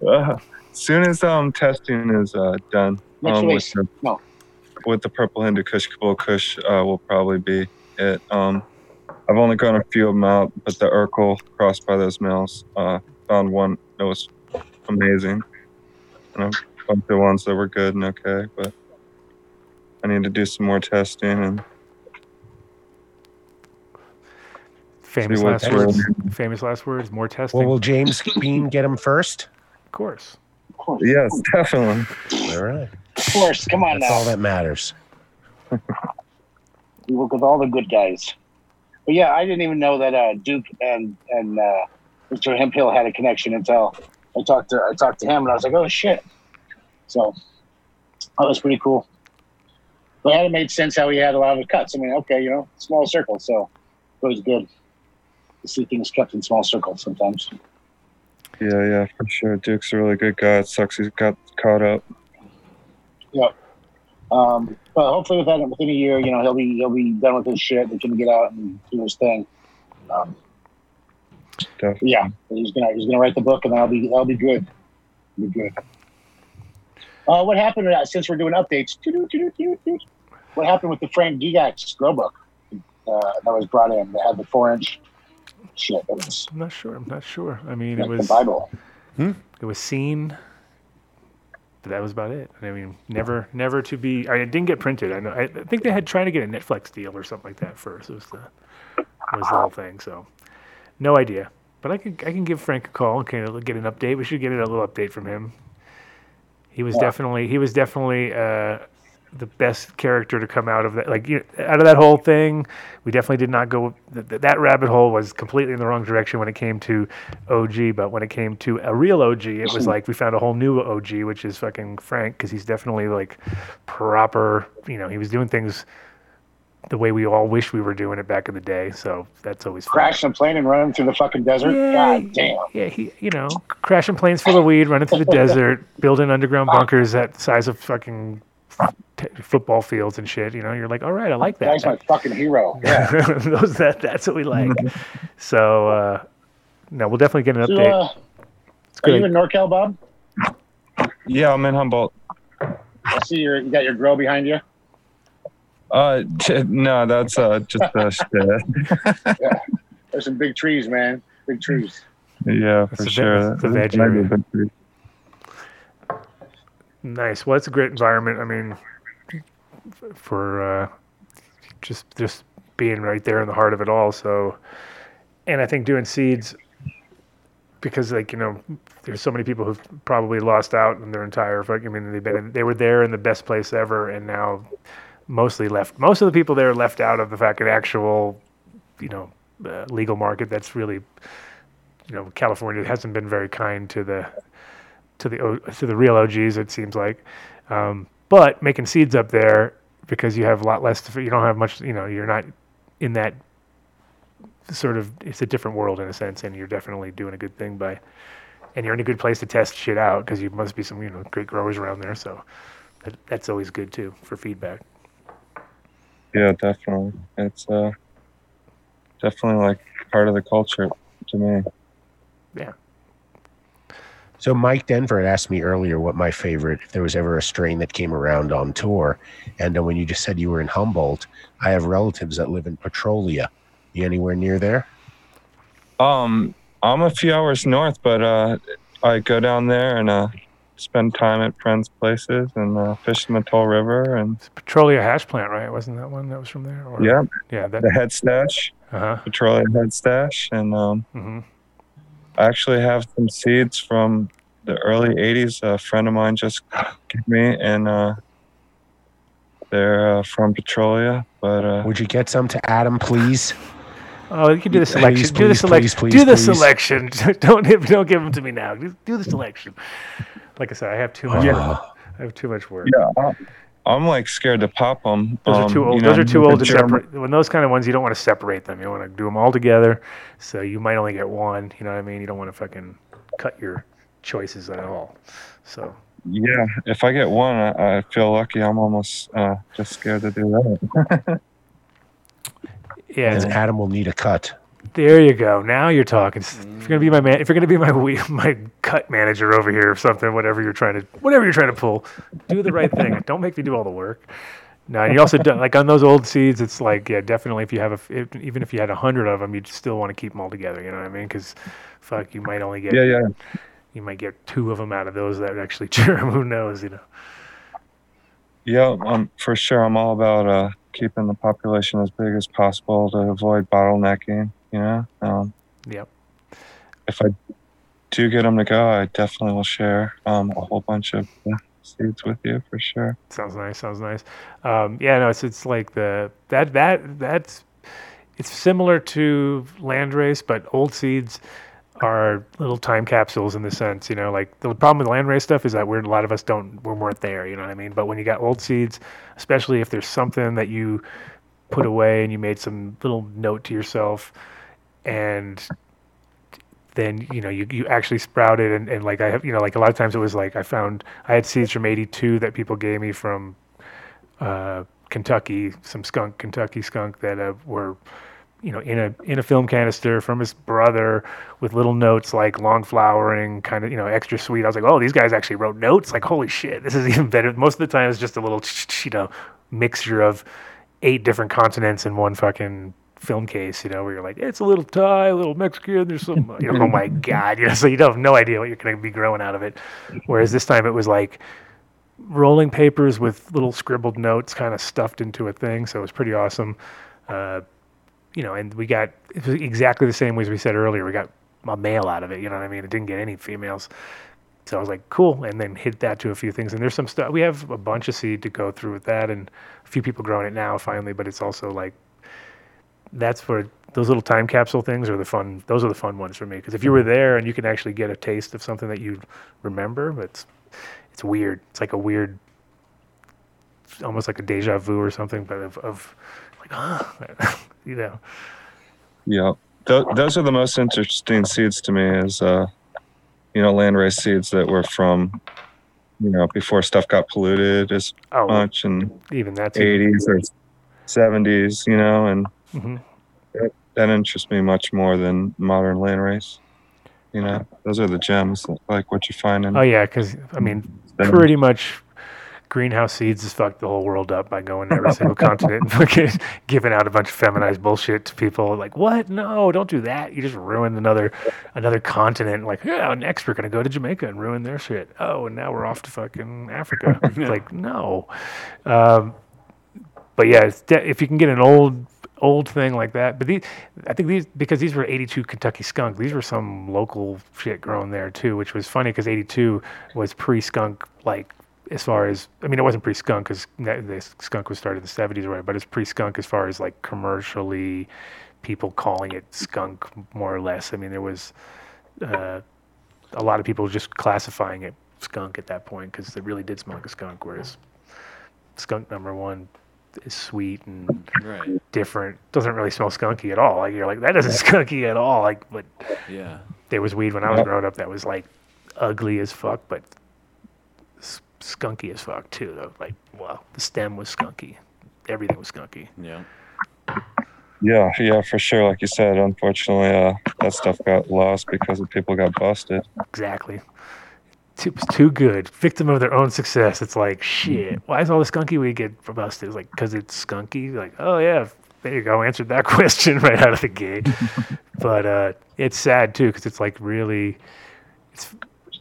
well, Uh, soon as um testing is uh, done Next um, with, the, No. with the purple Hindu Kush Kabul Kush uh, will probably be it. Um, I've only gone a few of them out, but the Urkle crossed by those males uh, found one that was amazing, and a bunch of ones that were good and okay. But I need to do some more testing and famous last real. words. Famous last words. More testing. Well, will James Bean get him first? of course. of course. yes, definitely. All right. Of course. Come on That's now. all that matters. We work with all the good guys. But yeah, I didn't even know that uh, Duke and and uh, Mr. Hemphill had a connection until I talked to I talked to him and I was like, oh shit. So that was pretty cool. But it made sense how he had a lot of cuts. I mean, okay, you know, small circle, so it was good to see things kept in small circles sometimes. Yeah, yeah, for sure. Duke's a really good guy. It sucks he's got caught up. Um, but hopefully within within a year, you know, he'll be he'll be done with his shit. He can get out and do his thing. Um, Definitely. yeah, he's gonna he's gonna write the book, and that'll be that'll be good. Be good. Uh, what happened uh, since we're doing updates? What happened with the Frank Gigax grow book uh, that was brought in? That had the four inch shit. Was I'm not sure. I'm not sure. I mean, like it the was Bible. it was seen, but that was about it. I mean, never, never to be. I didn't get printed. I know. I, think they had trying to get a Netflix deal or something like that first. Was the was the whole thing. So, no idea. But I can I can give Frank a call. Okay, get an update. We should get a little update from him. He was definitely he was definitely uh, the best character to come out of that. Like you out of that whole thing, we definitely did not go. Th- th- that rabbit hole was completely in the wrong direction when it came to OG. But when it came to a real OG, it was like we found a whole new OG, which is fucking Frank, because he's definitely like proper. You know, he was doing things the way we all wish we were doing it back in the day. So that's always. Crashing a plane and running through the fucking desert. God damn. Yeah, he, you know, crashing planes full of weed, running through the [LAUGHS] desert, building underground bunkers that size of fucking t- football fields and shit. You know, you're like, all right, I like that. Guy's my fucking hero. Yeah. [LAUGHS] Those that that's what we like. [LAUGHS] so uh, no, we'll definitely get an So, update. uh, It's are you in NorCal, Bob? Yeah, I'm in Humboldt. I see your, you got your grill behind you. Uh, t- [LAUGHS] no, that's uh just uh, shit. There's some big trees, man. Big trees. Yeah, for a ve- sure. that's a That- veg might be area. a bit true. Nice. Well, it's a great environment. I mean, f- for uh, just just being right there in the heart of it all. So, and I think doing seeds because, like you know, there's so many people who've probably lost out in their entire. I mean, they've been in, they were there in the best place ever, and now mostly left. Most of the people there left out of the fact that actual, you know, uh, legal market. That's really, you know, California hasn't been very kind to the to the to the real OGs. It seems like, um, but making seeds up there because you have a lot less. To, you don't have much. You know, you're not in that sort of. It's a different world in a sense, and you're definitely doing a good thing by. And you're in a good place to test shit out because you must be some you know great growers around there. So that, that's always good too for feedback. Yeah, definitely. It's uh definitely like part of the culture to me. Yeah. So Mike Denver had asked me earlier what my favorite, if there was ever a strain that came around on tour. And uh, when you just said you were in Humboldt, I have relatives that live in Petrolia. You anywhere near there? Um, I'm a few hours north, but uh, I go down there and uh, spend time at friends' places and uh, fish in the Mattole River and It's Petrolia hash plant, right? Wasn't that one that was from there? Or, yeah, Yeah. That. the head stash, Uh huh. Petrolia head stash, and um, hmm I actually have some seeds from the early '80s. A friend of mine just gave me, and uh, they're uh, from Petrolia, but uh, Would you get some to Adam, please? Oh, you can do the Please, selection. do the please, selection. please, do the please. selection. [LAUGHS] don't give, don't give them to me now. Do the selection. Like I said, I have too much. Yeah. Work. I have too much work. yeah, I'm- I'm like scared to pop them. Those are too old. those are too old to separate. When those kind of ones, you don't want to separate them. You want to do them all together. So you might only get one. You know what I mean? You don't want to fucking cut your choices at all. So Yeah, if I get one, I, I feel lucky. I'm almost uh, just scared to do that. [LAUGHS] yeah, And Adam will need a cut. There you go. Now you're talking. If you're gonna be my man, if you're gonna be my [LAUGHS] my cut manager over here or something, whatever you're trying to, whatever you're trying to pull, do the right thing. [LAUGHS] Don't make me do all the work. No, and you also do, like on those old seeds. It's like yeah, definitely. If you have a, if, even if you had a hundred of them, you'd still want to keep them all together. You know what I mean? Because fuck, you might only get yeah, yeah. you might get two of them out of those that actually [LAUGHS] germ. Who knows? You know. Yeah, um, for sure. I'm all about uh, keeping the population as big as possible to avoid bottlenecking. You know, um, Yep. if I do get them to go, I definitely will share um, a whole bunch of seeds with you for sure. Sounds nice. Sounds nice. Um, yeah, no, it's it's like the that that that's it's similar to landrace, but old seeds are little time capsules in the sense, you know, like the problem with landrace stuff is that we're a lot of us don't we weren't there, you know what I mean? But when you got old seeds, especially if there's something that you put away and you made some little note to yourself and then you know you, you actually sprouted and, and like I have you know like a lot of times it was like I found I had seeds from 82 that people gave me from uh, Kentucky some skunk Kentucky skunk that uh, were you know, in a in a film canister from his brother with little notes like long flowering, kind of you know, extra sweet. I was like, oh, these guys actually wrote notes. Like, holy shit, this is [LAUGHS] even better. Most of the time, it's just a little [LAUGHS] you know mixture of eight different continents in one fucking film case. You know, where you're like, it's a little Thai, a little Mexican. There's some, you [LAUGHS] know, oh my god, you know, so you don't have no idea what you're going to be growing out of it. Whereas this time, it was like rolling papers with little scribbled notes kind of stuffed into a thing. So it was pretty awesome. Uh, you know, and we got exactly the same way as we said earlier. We got a male out of it. You know what I mean? It didn't get any females. So I was like, cool, and then hit that to a few things. And there's some stuff. We have a bunch of seed to go through with that, and a few people growing it now finally. But it's also like that's for those little time capsule things are the fun. Those are the fun ones for me because if you were there and you can actually get a taste of something that you remember, it's it's weird. It's like a weird, almost like a deja vu or something, but of, of like, ah, [LAUGHS] you know. Yeah, Th- those are the most interesting seeds to me. Is uh, you know, landrace seeds that were from, you know, before stuff got polluted as Oh, much and even that's eighties or seventies. You know, and hmm that, that interests me much more than modern landrace. You know, those are the gems, like what you find in. Oh yeah, because I mean, pretty much greenhouse seeds has fucked the whole world up by going to every single [LAUGHS] continent and fucking giving out a bunch of feminized bullshit to people. Like, what? No, don't do that. You just ruined another another continent. Like, yeah, next we're gonna go to Jamaica and ruin their shit. Oh, and now we're off to fucking Africa. It's [LAUGHS] like, no. Um, but yeah, it's de- if you can get an old old thing like that. But these, I think these because these were 82 Kentucky skunk. These were some local shit grown there too, which was funny because 82 was pre-skunk. Like as far as I mean, it wasn't pre-skunk because the skunk was started in the 70s, right? But it's pre-skunk as far as like commercially people calling it skunk more or less. I mean, there was uh, a lot of people just classifying it skunk at that point because it really did smell like a skunk, whereas skunk number one is sweet and Right. different. Doesn't really smell skunky at all. Like you're like that doesn't skunky at all. Like but Yeah. there was weed when I was growing up that was like ugly as fuck, but s- skunky as fuck too. Though. Like well, the stem was skunky. Everything was skunky. Yeah. Yeah, yeah, for sure. Like you said, unfortunately, uh, that stuff got lost because of people got busted. Exactly. It was too good. Victim of their own success. It's like shit. Why is all the skunky weed get busted? It's like because it's skunky. Like oh yeah, there you go. Answered that [LAUGHS] question right out of the gate. [LAUGHS] but uh, it's sad too because it's like really, it's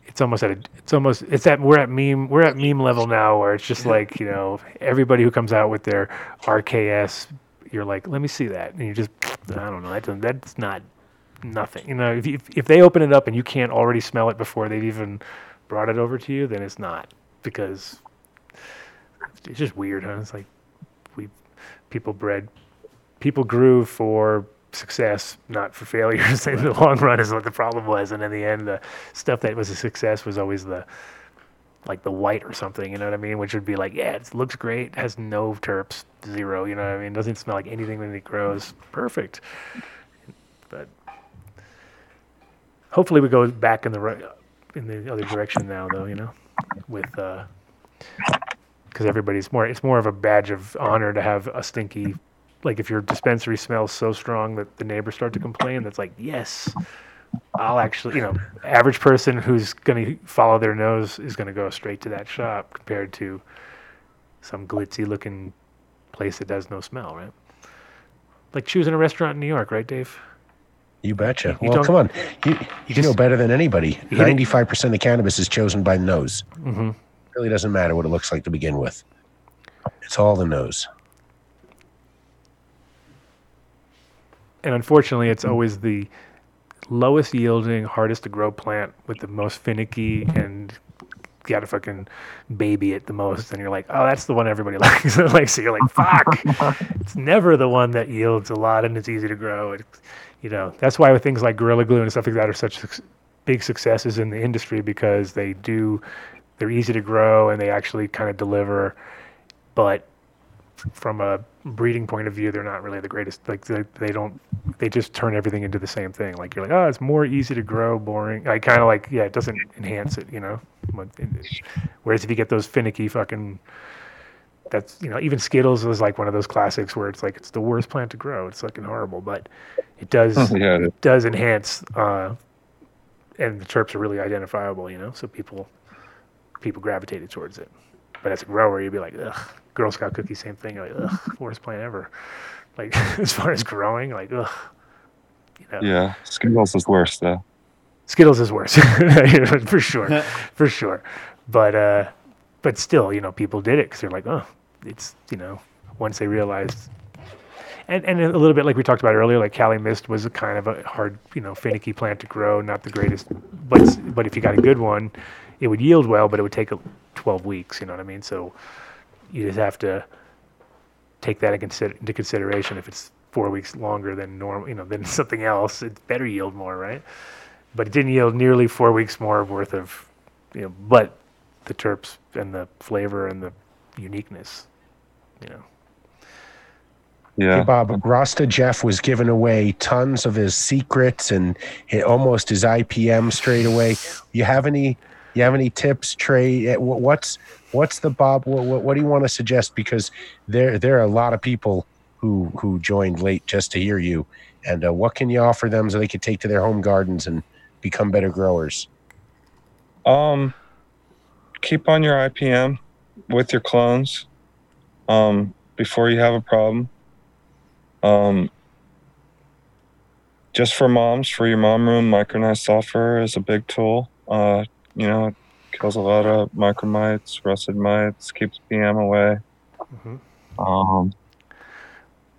it's almost at a, it's almost it's at we're at meme we're at meme level now where it's just like you know everybody who comes out with their RKS, you're like let me see that and you just I don't know that doesn't, that's not nothing. You know, if, you, if they open it up and you can't already smell it before they've even brought it over to you, then it's not because it's just weird, huh? It's like we people bred, people grew for success, not for failures. [LAUGHS] in the long run is what the problem was, and in the end, the stuff that was a success was always the like the white or something. You know what I mean? Which would be like, yeah, it looks great, has no terps, zero. You know what I mean? Doesn't smell like anything when it grows. Perfect. But hopefully we go back in the right in the other direction now though you know with uh because everybody's more it's more of a badge of honor to have a stinky like if your dispensary smells so strong that the neighbors start to complain that's like yes i'll actually you know average person who's going to follow their nose is going to go straight to that shop compared to some glitzy looking place that does no smell right? Like choosing a restaurant in new york right dave You betcha. You well, come on. You, you just- know better than anybody. You it- 95% of cannabis is chosen by nose. mm-hmm. really doesn't matter what it looks like to begin with. It's all the nose. and unfortunately, it's always the lowest yielding, hardest to grow plant with the most finicky and you got to fucking baby it the most. And you're like, oh, that's the one everybody [LAUGHS] likes. [LAUGHS] like, so you're like, fuck. [LAUGHS] it's never the one that yields a lot and it's easy to grow. It, you know, that's why with things like Gorilla Glue and stuff like that are such suc- big successes in the industry because they do, they're easy to grow and they actually kind of deliver. But from a breeding point of view, they're not really the greatest. Like they, they don't, they just turn everything into the same thing. Like you're like, oh, it's more easy to grow, boring. Like kind of like, yeah, it doesn't enhance it, you know. Whereas if you get those finicky fucking that's you know even Skittles was like one of those classics where it's like it's the worst plant to grow. It's fucking horrible, but it does [LAUGHS] yeah, it is. does enhance, uh, and the terps are really identifiable. You know, so people people gravitated towards it. But as a grower, you'd be like, ugh, Girl Scout cookie, same thing. You're like, ugh, worst plant ever. Like [LAUGHS] as far as growing, like ugh. You know, Yeah, Skittles is worse though. Skittles is worse [LAUGHS] for sure, for sure. But uh, but still, you know, people did it because they're like, oh, it's you know, once they realized, and and a little bit like we talked about earlier, like Cali Mist was a kind of a hard, you know, finicky plant to grow, not the greatest, but but if you got a good one, it would yield well, but it would take 12 weeks. You know what I mean? So you just have to take that into consideration. If it's four weeks longer than normal, you know, than [LAUGHS] something else, it better yield more, right? but it didn't yield nearly four weeks more worth of, you know, but the terps and the flavor and the uniqueness, you know. Hey, Yeah. Bob, Rasta Jeff was giving away tons of his secrets and almost his IPM straight away. You have any? You have any tips, Trey? Eh, What's what's the Bob? What, what, what do you want to suggest? Because there there are a lot of people who who joined late just to hear you. And uh, what can you offer them so they could take to their home gardens and become better growers? Um, keep on your IPM with your clones. Um, before you have a problem. Um, just for moms, for your mom room, micronized sulfur is a big tool. Uh, you know, it kills a lot of micromites, russet mites, keeps PM away. Mhm. Um,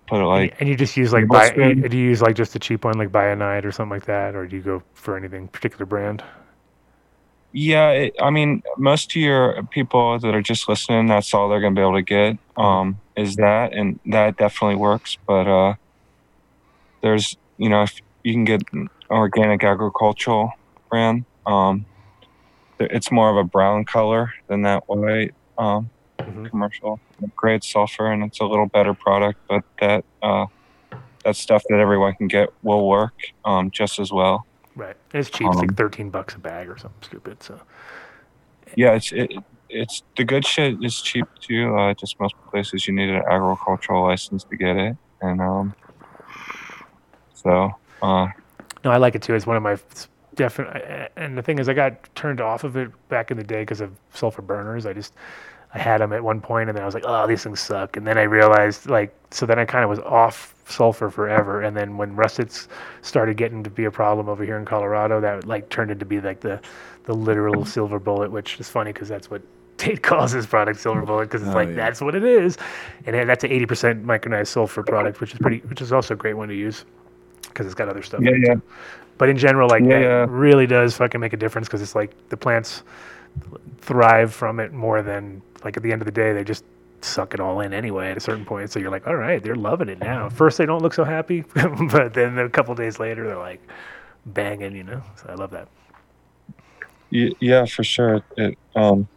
put it And- like and you just use like bi- do you use like just a cheap one like Bonide or something like that, or do you go for anything particular brand? Yeah, it, I mean, most of your people that are just listening, that's all they're gonna be able to get um, is that, and that definitely works. But uh, there's, you know, if you can get an organic agricultural brand, um, it's more of a brown color than that white um, Mhm. commercial grade sulfur, and it's a little better product. But that uh, that stuff that everyone can get will work um, just as well. Right, it's cheap. it's Um, like thirteen bucks a bag or something stupid. So Yeah, it's it, it's the good shit is cheap too. Uh, just most places you need an agricultural license to get it, and um, so uh, No, I like it too. It's one of my definite. And the thing is, I got turned off of it back in the day because of sulfur burners. I just I had them at one point, and then I was like, oh, these things suck. And then I realized, like, so then I kind of was off sulfur forever. And then when russets started getting to be a problem over here in Colorado, that like turned into be like the the literal silver bullet, which is funny because that's what. Tate [LAUGHS] calls his product silver bullet because it's Oh, like yeah. that's what it is, and that's an 80% micronized sulfur product, which is pretty, which is also a great one to use because it's got other stuff. yeah, in it yeah, too. But in general, like Yeah, that yeah. really does fucking make a difference because it's like the plants thrive from it more than like at the end of the day they just suck it all in anyway at a certain point. So you're like, all right, they're loving it now. First they don't look so happy, [LAUGHS] but then a couple days later they're like banging, you know. So I love that. Yeah, for sure. It um,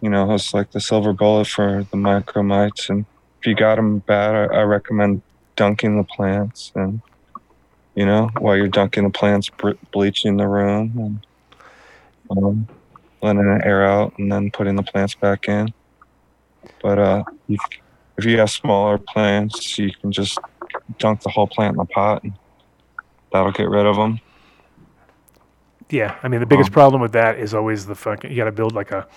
you know, it's like the silver bullet for the micromites, and if you got them bad, I, I recommend dunking the plants, and you know, while you're dunking the plants, bleaching the room, and um, letting it air out, and then putting the plants back in. But uh, if, if you have smaller plants, you can just dunk the whole plant in the pot, and that'll get rid of them. Yeah, I mean the biggest Um, problem with that is always the fucking. You got to build like a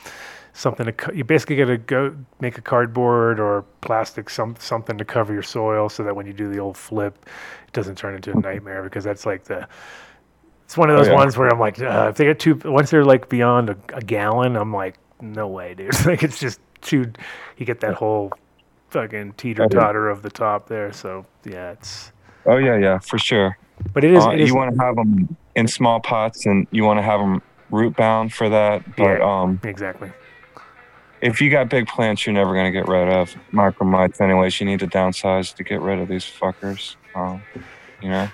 something to. You basically got to go make a cardboard or plastic some something to cover your soil so that when you do the old flip, it doesn't turn into a nightmare because that's like the. It's one of Oh, those yeah. ones where I'm like, uh, if they get too once they're like beyond a, a gallon, I'm like, no way, dude. [LAUGHS] like it's just too. You get that whole fucking teeter totter of the top there. So yeah, it's. Oh yeah, yeah, for sure. But it is. Uh, it is you want to have them in small pots, and you want to have them root bound for that. But Yeah. um, exactly. if you got big plants, you're never going to get rid of micromites. Anyways, you need to downsize to get rid of these fuckers. Um, you know,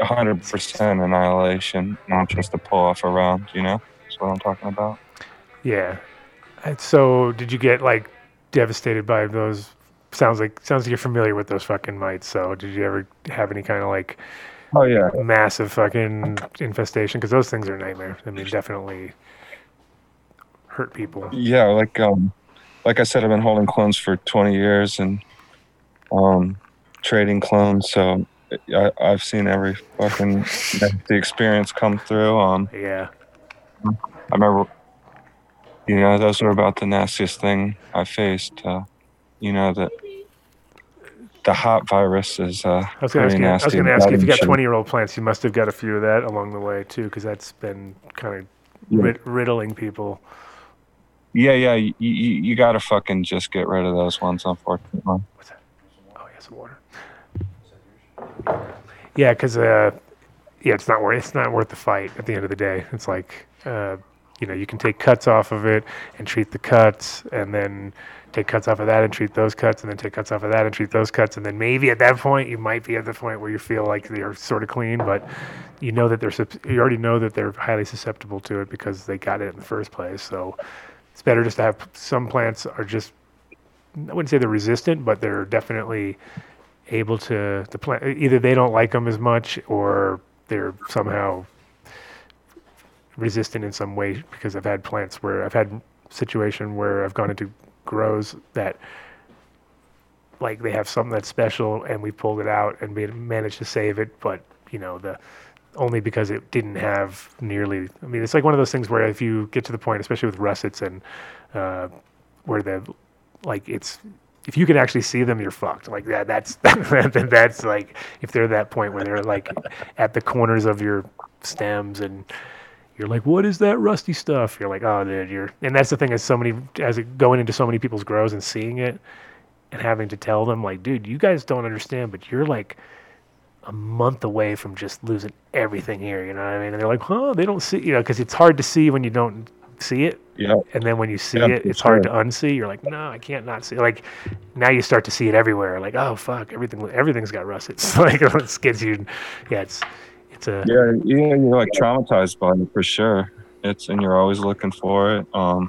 hundred percent annihilation, not just a pull off around. You know, that's what I'm talking about. Yeah. So, did you get like devastated by those? Sounds like sounds like you're familiar with those fucking mites. So, did you ever have any kind of like Oh yeah, massive fucking infestation? Because those things are a nightmare. I mean, definitely hurt people. yeah. Like um, like I said, I've been holding clones for 20 years and um, trading clones. So I, I've seen every fucking the experience come through. Um, Yeah. I remember, you know, those were about the nastiest thing I faced. Uh, you know, that the hot virus is uh, I was going pretty to ask, nasty. you, I was gonna ask you if you got 20 year old plants, you must have got a few of that along the way too, because that's been kind of Yeah. rid- riddling people. Yeah, yeah, you, you, you got to fucking just get rid of those ones, unfortunately. What's that? Oh, yeah, some water. Yeah, because uh, yeah, it's not worth it's not worth the fight at the end of the day. It's like uh, you know you can take cuts off of it and treat the cuts, and then take cuts off of that and treat those cuts, and then take cuts off of that and treat those cuts, and then maybe at that point you might be at the point where you feel like they're sort of clean, but you know that they're you already know that they're highly susceptible to it because they got it in the first place. So it's better just to have some plants are just I wouldn't say they're resistant, but they're definitely able to the plant. Either they don't like them as much, or they're somehow resistant in some way. Because I've had plants where I've had situation where I've gone into grows that like they have something that's special, and we pulled it out and we managed to save it, but you know the only because it didn't have nearly. I mean, it's like one of those things where if you get to the point, especially with russets and uh, where the like it's if you can actually see them, you're fucked. Like that. That's [LAUGHS] that's like if they're that point where they're like at the corners of your stems and you're like, what is that rusty stuff? You're like, oh, dude, you're. And that's the thing is so many as it going into so many people's grows and seeing it and having to tell them like, dude, you guys don't understand, but you're like a month away from just losing everything here. You know what I mean? And they're like, huh? They don't see, you know, because it's hard to see when you don't see it. Yeah. And then when you see Yeah, it, it's hard to unsee. You're like, no, I can't not see. Like now you start to see it everywhere. Like, oh fuck, everything, everything's got russets. [LAUGHS] like [LAUGHS] it skids you. Yeah, it's a Yeah, yeah, you're like traumatized by it for sure. It's and you're always looking for it. Um,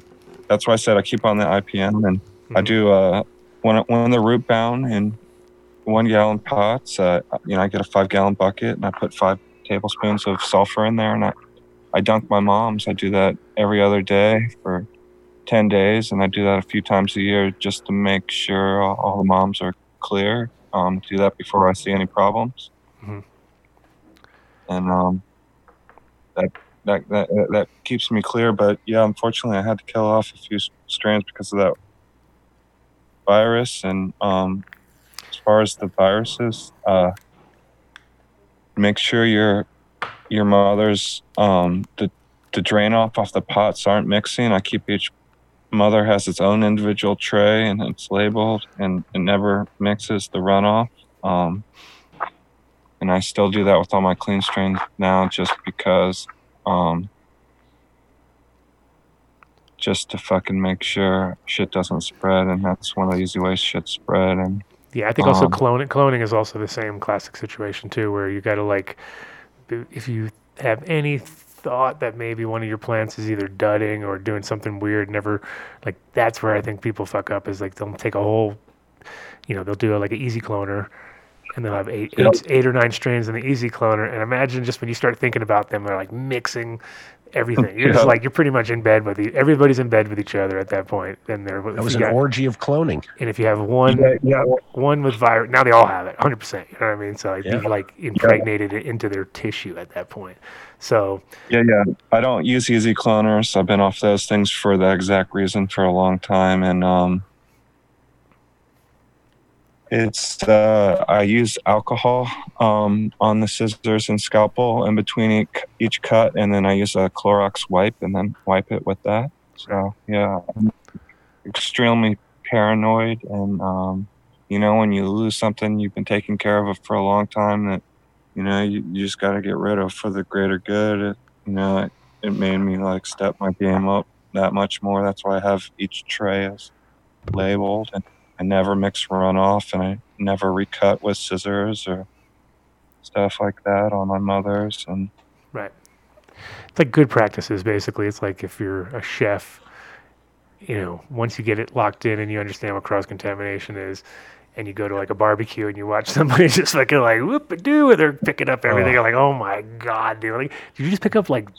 that's why I said I keep on the IPM and I Mhm. do uh when when they're root bound in one gallon pots. Uh, you know, I get a five gallon bucket and I put five tablespoons of sulfur in there and I I dunk my moms. I do that every other day for ten days and I do that a few times a year just to make sure all, all the moms are clear. Um, do that before I see any problems. And um, that that that that keeps me clear. But yeah, unfortunately, I had to kill off a few strands because of that virus. And um, as far as the viruses, uh, make sure your your mother's um, the the drain off off the pots aren't mixing. I keep each mother has its own individual tray and it's labeled and it never mixes the runoff. Um, and I still do that with all my clean strains now just because um, just to fucking make sure shit doesn't spread and that's one of the easy ways shit spread and Yeah, I think also Um, cloning cloning is also the same classic situation too, where you got to like, if you have any thought that maybe one of your plants is either dudding or doing something weird, never like that's where I think people fuck up is like they'll take a whole, you know, they'll do a, like an easy cloner. And they'll have eight, Yep. eight, eight or nine strains in the easy cloner. And imagine just when you start thinking about them, they're like mixing everything. You're just like, you're pretty much in bed with you. Everybody's in bed with each other at that point. And they're, That was an orgy of cloning. and if you have one Yeah, yeah. one with virus, now they all have it, hundred percent. You know what I mean? So like, Yeah. you've like impregnated it into their tissue at that point. So Yeah, yeah. I don't use easy cloners. I've been off those things for that exact reason for a long time, and um, it's uh, I use alcohol um, on the scissors and scalpel in between each, cut, and then I use a Clorox wipe and then wipe it with that. So yeah, I'm extremely paranoid, and um, you know when you lose something you've been taking care of for a long time that you know you, you just got to get rid of for the greater good it, you know it, it made me like step my game up that much more that's why i have each tray is labeled and i never mix runoff and i never recut with scissors or stuff like that on my mother's and right, it's like good practices. Basically, it's like if you're a chef, you know, once you get it locked in and you understand what cross contamination is. And you go to like a barbecue and you watch [LAUGHS] somebody just fucking like whoop a doo and they're picking up everything. Oh. You're like, oh my god, dude! Like, did you just pick up like,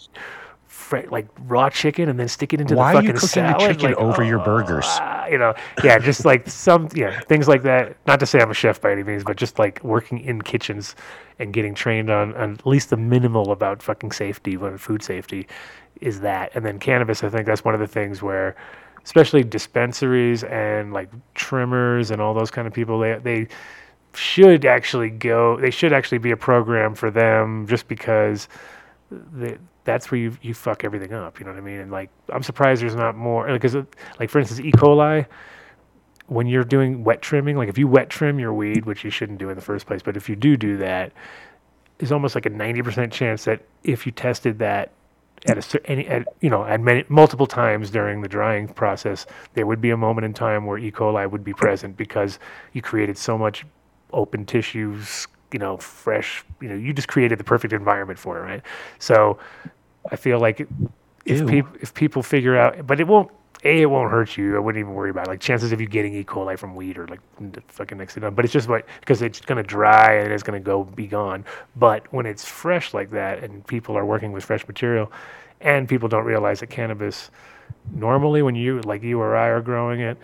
fr- like raw chicken and then stick it into Why the are fucking you cooking the chicken Like, over your oh, burgers? ah, ah, you know, yeah, just like some, yeah, things like that. Not to say I'm a chef by any means, but just like working in kitchens and getting trained on, on at least the minimal about fucking safety, when food safety, is that. And then cannabis, I think that's one of the things where, especially dispensaries and like trimmers and all those kind of people, they they should actually go. They should actually be a program for them, just because the, that's where you you fuck everything up. You know what I mean? And like, I'm surprised there's not more because, like, for instance, E. coli. When you're doing wet trimming, like if you wet trim your weed, which you shouldn't do in the first place, but if you do do that, there's almost like a 90% chance that if you tested that at a any at, you know at many multiple times during the drying process, there would be a moment in time where E. coli would be present because you created so much open tissues, you know, fresh, you know, you just created the perfect environment for it, right? So I feel like if people if people figure out, but it won't. A, it won't hurt you. I wouldn't even worry about it. like chances of you getting E. coli from weed or like fucking next to none. But it's just like because it's gonna dry and it's gonna go be gone. But when it's fresh like that and people are working with fresh material, and people don't realize that cannabis normally when you like you or I are growing it,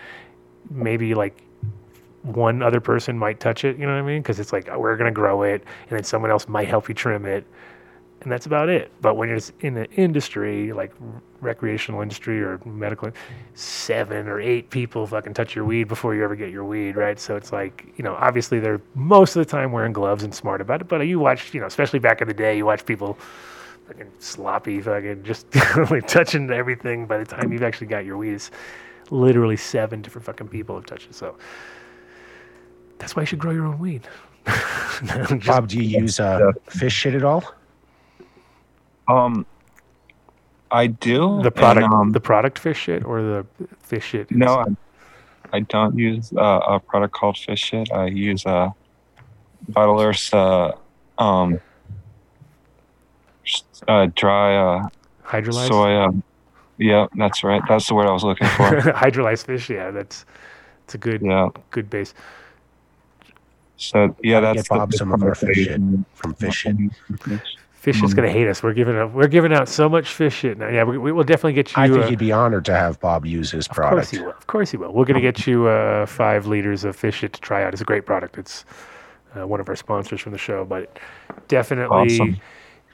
maybe like one other person might touch it. You know what I mean? Because it's like oh, we're gonna grow it, and then someone else might help you trim it, and that's about it. But when you're in the industry, like recreational industry or medical, seven or eight people fucking touch your weed before you ever get your weed, right? So it's like you know, obviously they're most of the time wearing gloves and smart about it. But you watch, you know, especially back in the day, you watch people fucking sloppy, fucking just [LAUGHS] touching everything. By the time you've actually got your weed, it's literally seven different fucking people have touched it. So that's why you should grow your own weed. [LAUGHS] Bob, do you use uh, fish shit at all? Um, I do. the product, and, um, the product fish shit, or the fish shit. no, I, I don't use uh, a product called Fish Shit. I use uh, Vital Earth's uh, um, uh, dry uh, hydrolyzed. soy. Uh, yeah, that's right. That's the word I was looking for. [LAUGHS] hydrolyzed fish. Yeah, that's it's a good yeah. good base. So yeah, that's get the Bob some of our fish shit conversation. from fish shit. Fish is Mm. gonna hate us. We're giving up. We're giving out so much fish shit now. Yeah, we, we will definitely get you. I think uh, he'd be honored to have Bob use his product. Of course he will. Of course he will. We're gonna get you uh, five liters of fish shit to try out. It's a great product. It's uh, one of our sponsors from the show, but definitely Awesome.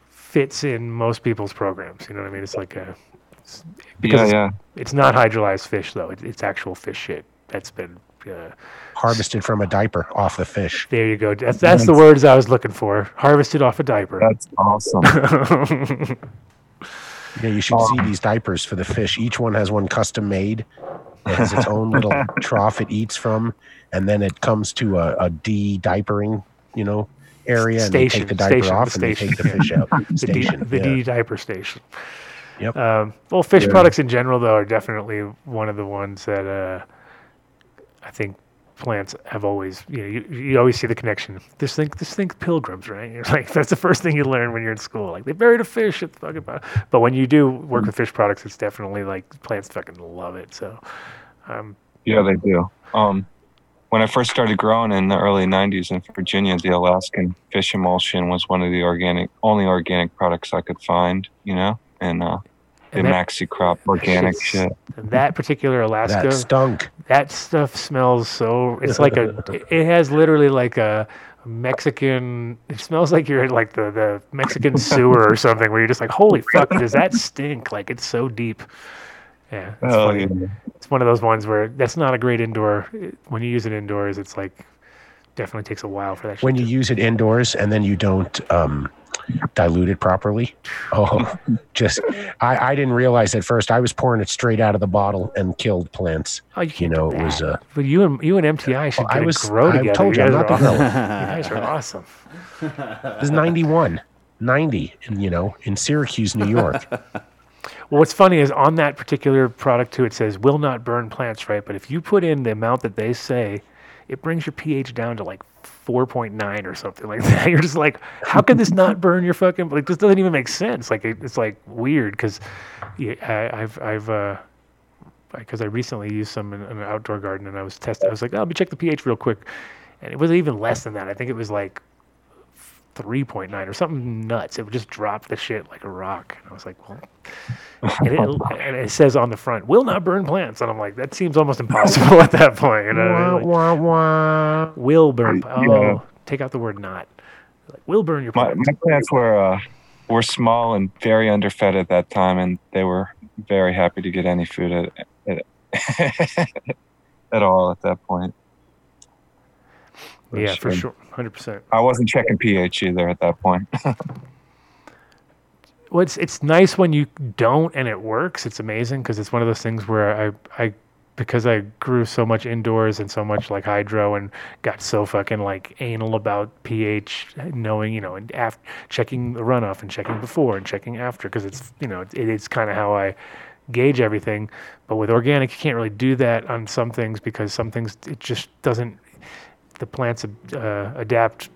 fits in most people's programs. You know what I mean? It's like a it's, because Yeah, it's, it's not hydrolyzed fish though. It, it's actual fish shit that's been. Uh, Harvested from a diaper off the fish. there you go. That's that's the words I was looking for. Harvested off a diaper. That's awesome. [LAUGHS] Yeah, you should see these diapers for the fish. Each one has one custom made. It has its own little [LAUGHS] trough it eats from, and then it comes to a, a de-diapering, you know, area, and they take the diaper station, off the and they take the fish out. [LAUGHS] the D, Station. the yeah. D diaper station. Yep. Um, well, fish Yeah. products in general, though, are definitely one of the ones that uh, I think plants have always. You know, you, you always see the connection. Just think, just think pilgrims, right? You're [LAUGHS] like that's the first thing you learn when you're in school. Like they buried a fish at the fucking. bottom. But when you do work with fish products, it's definitely like plants fucking love it. So, um, Yeah, they do. Um, when I first started growing in the early '90s in Virginia, the Alaskan fish emulsion was one of the organic, only organic products I could find. You know, and uh, the that- Maxicrop organic shit. that particular Alaska. That stunk. that stuff smells so it's like a it- it has literally like a mexican it smells like you're in like the, the mexican [LAUGHS] sewer or something where you're just like holy fuck does that stink like it's so deep yeah it's, Hell funny. yeah. it's one of those ones where that's not a great indoor when you use it indoors it's like definitely takes a while for that shit When you to- use it indoors and then you don't um, dilute it properly. Oh, just I, I didn't realize at first. I was pouring it straight out of the bottle and killed plants. oh, you, You know, it was that. uh, but you and you and mti should Well, I get a was- grow I together told you, I'm not are the [LAUGHS] awesome. you guys are awesome it was 91, 90, in, you know, in Syracuse, New York. [LAUGHS] Well, what's funny is on that particular product too, it says will not burn plants, right? But if you put in the amount that they say, it brings your pH down to like 4.9 or something like [LAUGHS] that. You're just like, how can this not burn your fucking? Like this doesn't even make sense. Like it, it's like weird because I've I've uh because I recently used some in, in an outdoor garden and I was testing. I was like, oh, let me check the pH real quick, and it was even less than that. I think it was like 3.9 or something nuts. It would just drop the shit like a rock. And I was like, well, and it, [LAUGHS] and it says on the front, will not burn plants. And I'm like, that seems almost impossible [LAUGHS] at that point. You know, like, will burn. Oh, Yeah. take out the word not. Like, will burn your My, plants. my plants were uh, were small and very underfed at that time, and they were very happy to get any food at at, [LAUGHS] at all at that point. Yeah, for sure. 100%. I wasn't checking pH either at that point. [LAUGHS] well, it's it's nice when you don't and it works. It's amazing because it's one of those things where I I because I grew so much indoors and so much like hydro and got so fucking like anal about pH, knowing you know and af- checking the runoff and checking before and checking after because it's you know it, it's kind of how I gauge everything. But with organic, you can't really do that on some things because some things it just doesn't. The plants uh, adapt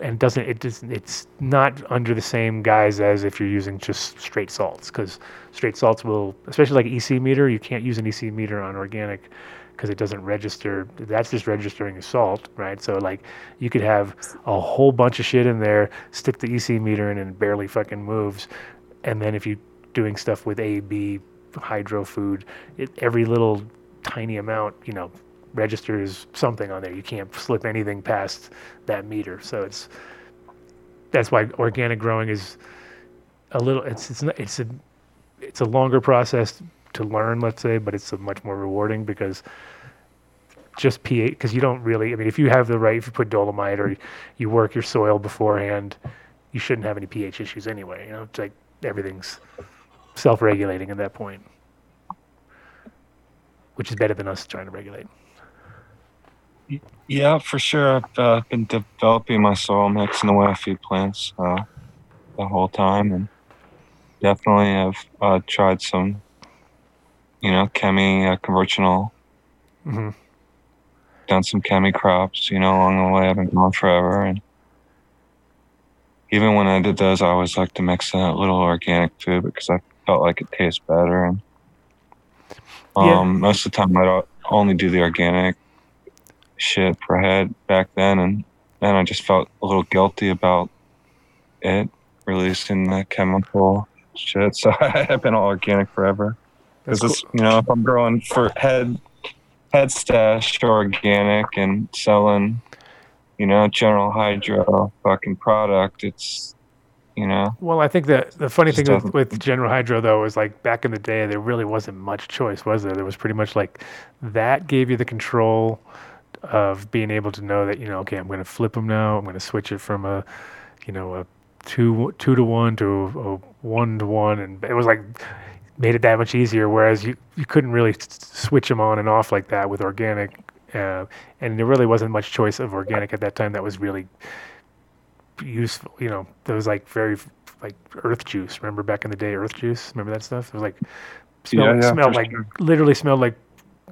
and doesn't it doesn't it's not under the same guise as if you're using just straight salts because straight salts will especially like EC meter you can't use an EC meter on organic because it doesn't register that's just registering a salt right? So like you could have a whole bunch of shit in there stick the EC meter in and barely fucking moves. And then if you're doing stuff with A B hydro food it, every little tiny amount you know registers something on there. You can't slip anything past that meter. So it's that's why organic growing is a little. It's it's it's a it's a longer process to learn, let's say, but it's much more rewarding because just pH because you don't really. I mean, if you have the right, if you put dolomite or you work your soil beforehand, you shouldn't have any pH issues anyway. You know, it's like everything's self-regulating at that point, which is better than us trying to regulate. Yeah, for sure. I've uh, been developing my soil mix and the way I feed plants uh, the whole time, and definitely I've uh, tried some, you know, chemi uh, conventional, Mhm. done some chemi crops, you know, along the way. I've been growing forever, and even when I did those, I always like to mix in a little organic food because I felt like it tastes better. And um, Yeah. most of the time, I'd o- only do the organic shit for head back then, and then I just felt a little guilty about it releasing the chemical shit. So [LAUGHS] I've been all organic forever. Because it's you know if I'm growing for head head stash organic and selling, you know, General Hydro fucking product, it's you know Well, I think that the funny thing with, with General Hydro though is like back in the day there really wasn't much choice, was there? There was pretty much like that gave you the control of being able to know that you know, okay, I'm going to flip them now. I'm going to switch it from a, you know, a two two to one to a one to one, and it was like made it that much easier. Whereas you you couldn't really switch them on and off like that with organic, uh, and there really wasn't much choice of organic at that time that was really useful. You know, there was like very like earth juice. Remember back in the day, earth juice. Remember that stuff? It was like smelled, Yeah, yeah, smelled like sure. literally smelled like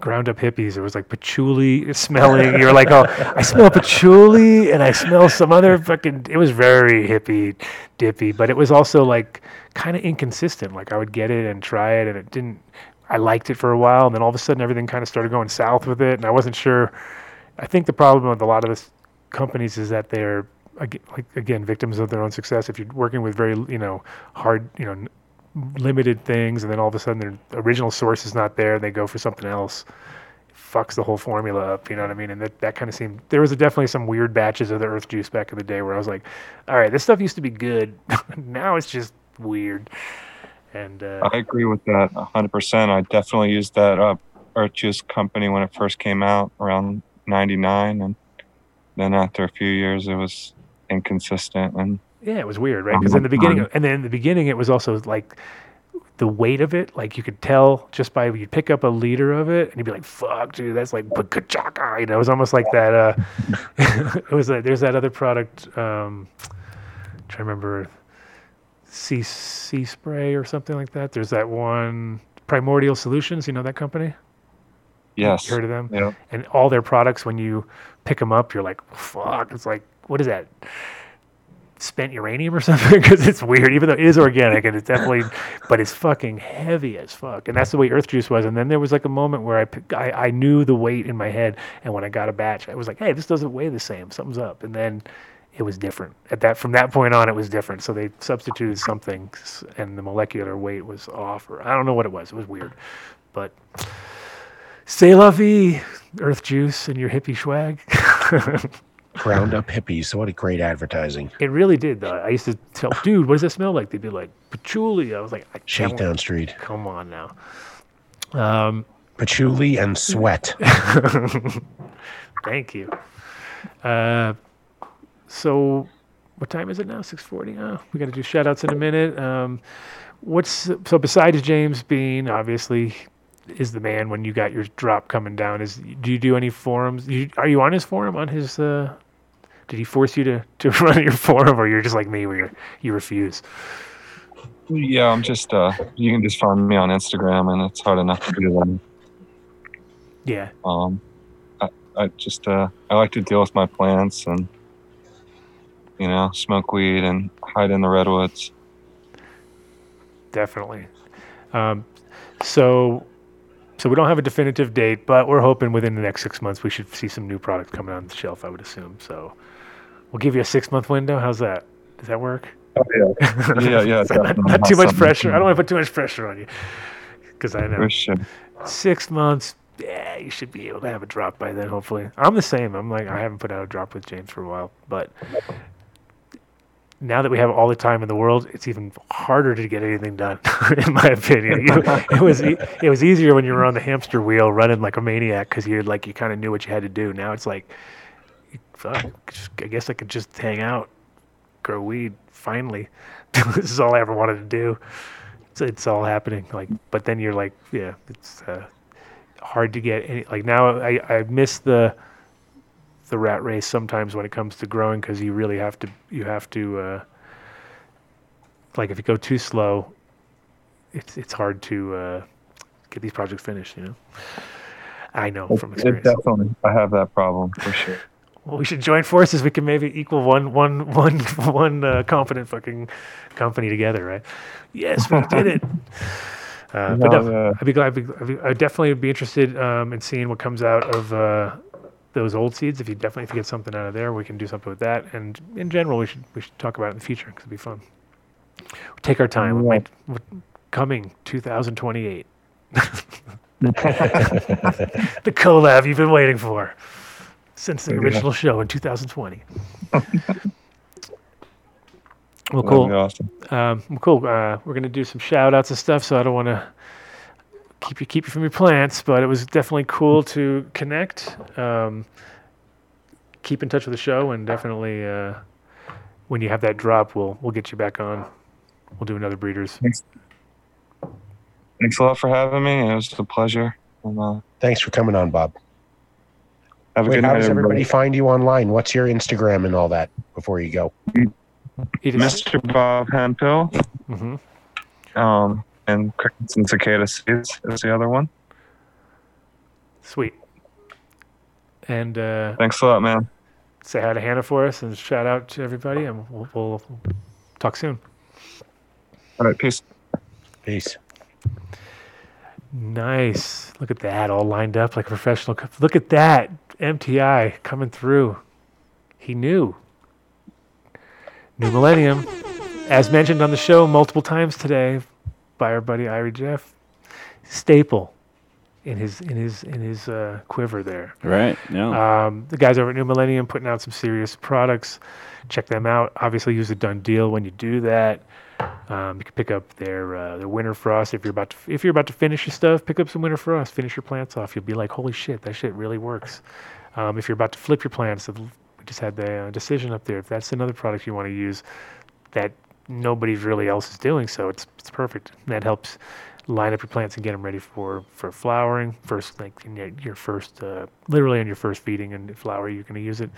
ground up hippies. It was like patchouli smelling. You're like, oh, I smell patchouli and I smell some other fucking. It was very hippie dippy, but it was also like kind of inconsistent. Like I would get it and try it, and it didn't. I liked it for a while, and then all of a sudden everything kind of started going south with it, and I wasn't sure. I think the problem with a lot of this companies is that they're like again victims of their own success. If you're working with very you know hard you know limited things, and then all of a sudden their original source is not there, and they go for something else, it fucks the whole formula up. You know what I mean? And that that kind of seemed there was definitely some weird batches of the Earth Juice back in the day where I was like, all right, this stuff used to be good, [LAUGHS] now it's just weird. And uh, I agree with that 100%. I definitely used that Earth Juice company when it first came out around 99. And then after a few years, it was inconsistent. And Yeah, it was weird, right? Because in the beginning, and then in the beginning, it was also like the weight of it. Like you could tell just by you pick up a liter of it, and you'd be like, "Fuck, dude, that's like bakachaka." You know, it was almost like that. Uh, [LAUGHS] it was like there's that other product. Um, trying to remember, sea sea spray or something like that. There's that one Primordial Solutions. You know that company? yes. You heard of them? Yeah. and all their products when you pick them up you're like fuck it's like what is that spent uranium or [LAUGHS] something because it's weird even though it is organic and it's definitely [LAUGHS] but it's fucking heavy as fuck and that's the way earth juice was and then there was like a moment where I, pick- I i knew the weight in my head and when i got a batch i was like hey this doesn't weigh the same something's up and then it was different. At that from that point on, it was different. So they substituted something, and the molecular weight was off, or I don't know what it was. It was weird, but say la vie, Earth Juice, and your hippie swag. [LAUGHS] Ground up hippies. What a great advertising. it really did. Though. I used to tell, dude, what does that smell like? They'd be like patchouli. I was like, I Shakedown Street. Come on now. Um, Patchouli and sweat. [LAUGHS] Thank you. Uh, so, what time is it now? Six forty. Oh, we got to do shout outs in a minute. Um, what's so besides James Bean, obviously, is the man when you got your drop coming down? Is do you do any forums? You, are you on his forum? On his? Uh, did he force you to to [LAUGHS] run your forum, or you're just like me, where you you refuse? Yeah, I'm just. Uh, you can just find me on Instagram, and it's hard enough to do that. Yeah, Um, I, I just. Uh, I like to deal with my plants and, you know, smoke weed and hide in the redwoods. definitely. Um, so, so we don't have a definitive date, but we're hoping within the next six months we should see some new product coming on the shelf. I would assume. So, we'll give you a six month window. How's that? Does that work? Oh yeah, [LAUGHS] yeah, yeah. So not, not too much Something pressure. I don't want to put too much pressure on you, because I know We should. six months. Yeah, you should be able to have a drop by then. Hopefully, I'm the same. I'm like I haven't put out a drop with James for a while, but now that we have all the time in the world, it's even harder to get anything done, [LAUGHS] in my opinion. You- it was e- it was easier when you were on the hamster wheel running like a maniac because you like you kind of knew what you had to do. Now it's like, fuck, I guess I could just hang out, grow weed. Finally, [LAUGHS] this is all I ever wanted to do. It's, it's all happening. Like, but then you're like, yeah, it's uh, hard to get any. Like now, I I miss the the rat race sometimes when it comes to growing because you really have to you have to uh, like if you go too slow, it's it's hard to uh, get these projects finished. You know, I know from experience. It definitely. I have that problem for sure. Well, we should join forces. We can maybe equal one, one, one, [LAUGHS] one uh, competent fucking company together, right? Yes, we did it. [LAUGHS] Uh, but uh, I'd be glad. I'd, be, I'd, be, I'd definitely be interested um, in seeing what comes out of uh, those old seeds. If you definitely if you get something out of there, we can do something with that. And in general, we should we should talk about it in the future because it'd be fun. Take our time. Yeah. might, coming 2028. [LAUGHS] the collab you've been waiting for since the Yeah. original show in 2020. [LAUGHS] well, cool. be awesome. Um, well, cool. Uh, we're gonna do some shout outs and stuff, so I don't want to keep you keep you from your plants, but it was definitely cool to connect. Um, keep in touch with the show, and definitely uh, when you have that drop, we'll we'll get you back on. We'll do another breeders. Thanks. Thanks a lot for having me. It was a pleasure. And, uh, Thanks for coming on, Bob. Have a Wait, good how night, does everybody everybody. find you online? What's your Instagram and all that before you go? It is Mr. Bob Hemphill mhm. um, and Crickets and Cicada Seeds is the other one. sweet. And uh, Thanks a lot, man. say hi to Hannah for us, and shout out to everybody, and we'll, we'll talk soon. All right, peace. Peace. Nice. Look at that, all lined up like a professional. Look at that, MTI coming through. He knew. New Millennium, as mentioned on the show multiple times today by our buddy Irie Jeff, staple in his in his in his uh, quiver there. Right. Yeah. Um, the guys over at New Millennium putting out some serious products. Check them out. Obviously, use a done deal when you do that. Um, you can pick up their uh, their winter frost if you're about to if you're about to finish your stuff. Pick up some winter frost. Finish your plants off. You'll be like, holy shit, that shit really works. Um, if you're about to flip your plants, we just had the uh, decision up there. If that's another product you want to use, that nobody really else is doing, so it's it's perfect. That helps line up your plants and get them ready for for flowering. First, like your first, uh, literally on your first feeding and flower, you're going to use it,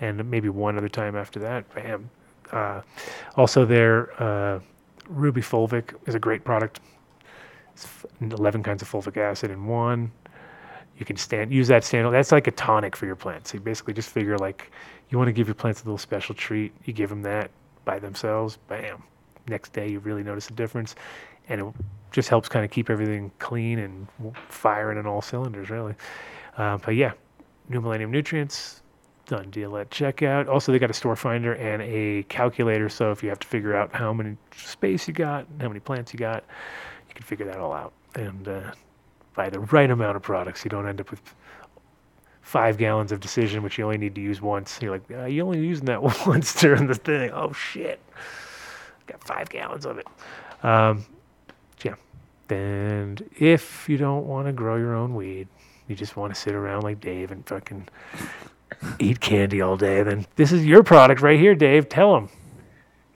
and maybe one other time after that. Bam. Uh, also, their uh, Ruby Fulvic is a great product. It's f- 11 kinds of fulvic acid in one. You can stand use that stand. That's like a tonic for your plants. So you basically just figure like you want to give your plants a little special treat. You give them that by themselves. Bam. Next day, you really notice a difference, and it just helps kind of keep everything clean and firing in all cylinders, really. Uh, but yeah, New Millennium Nutrients, Done deal at checkout. Also, they got a store finder and a calculator. So if you have to figure out how many space you got, how many plants you got, you can figure that all out and uh, buy the right amount of products. You don't end up with five gallons of decision, which you only need to use once. You're like, uh, you only using that [LAUGHS] once during the thing. Oh shit, got five gallons of it. Um, yeah. And if you don't want to grow your own weed, you just want to sit around like Dave and fucking eat candy all day, then this is your product right here, Dave. Tell them.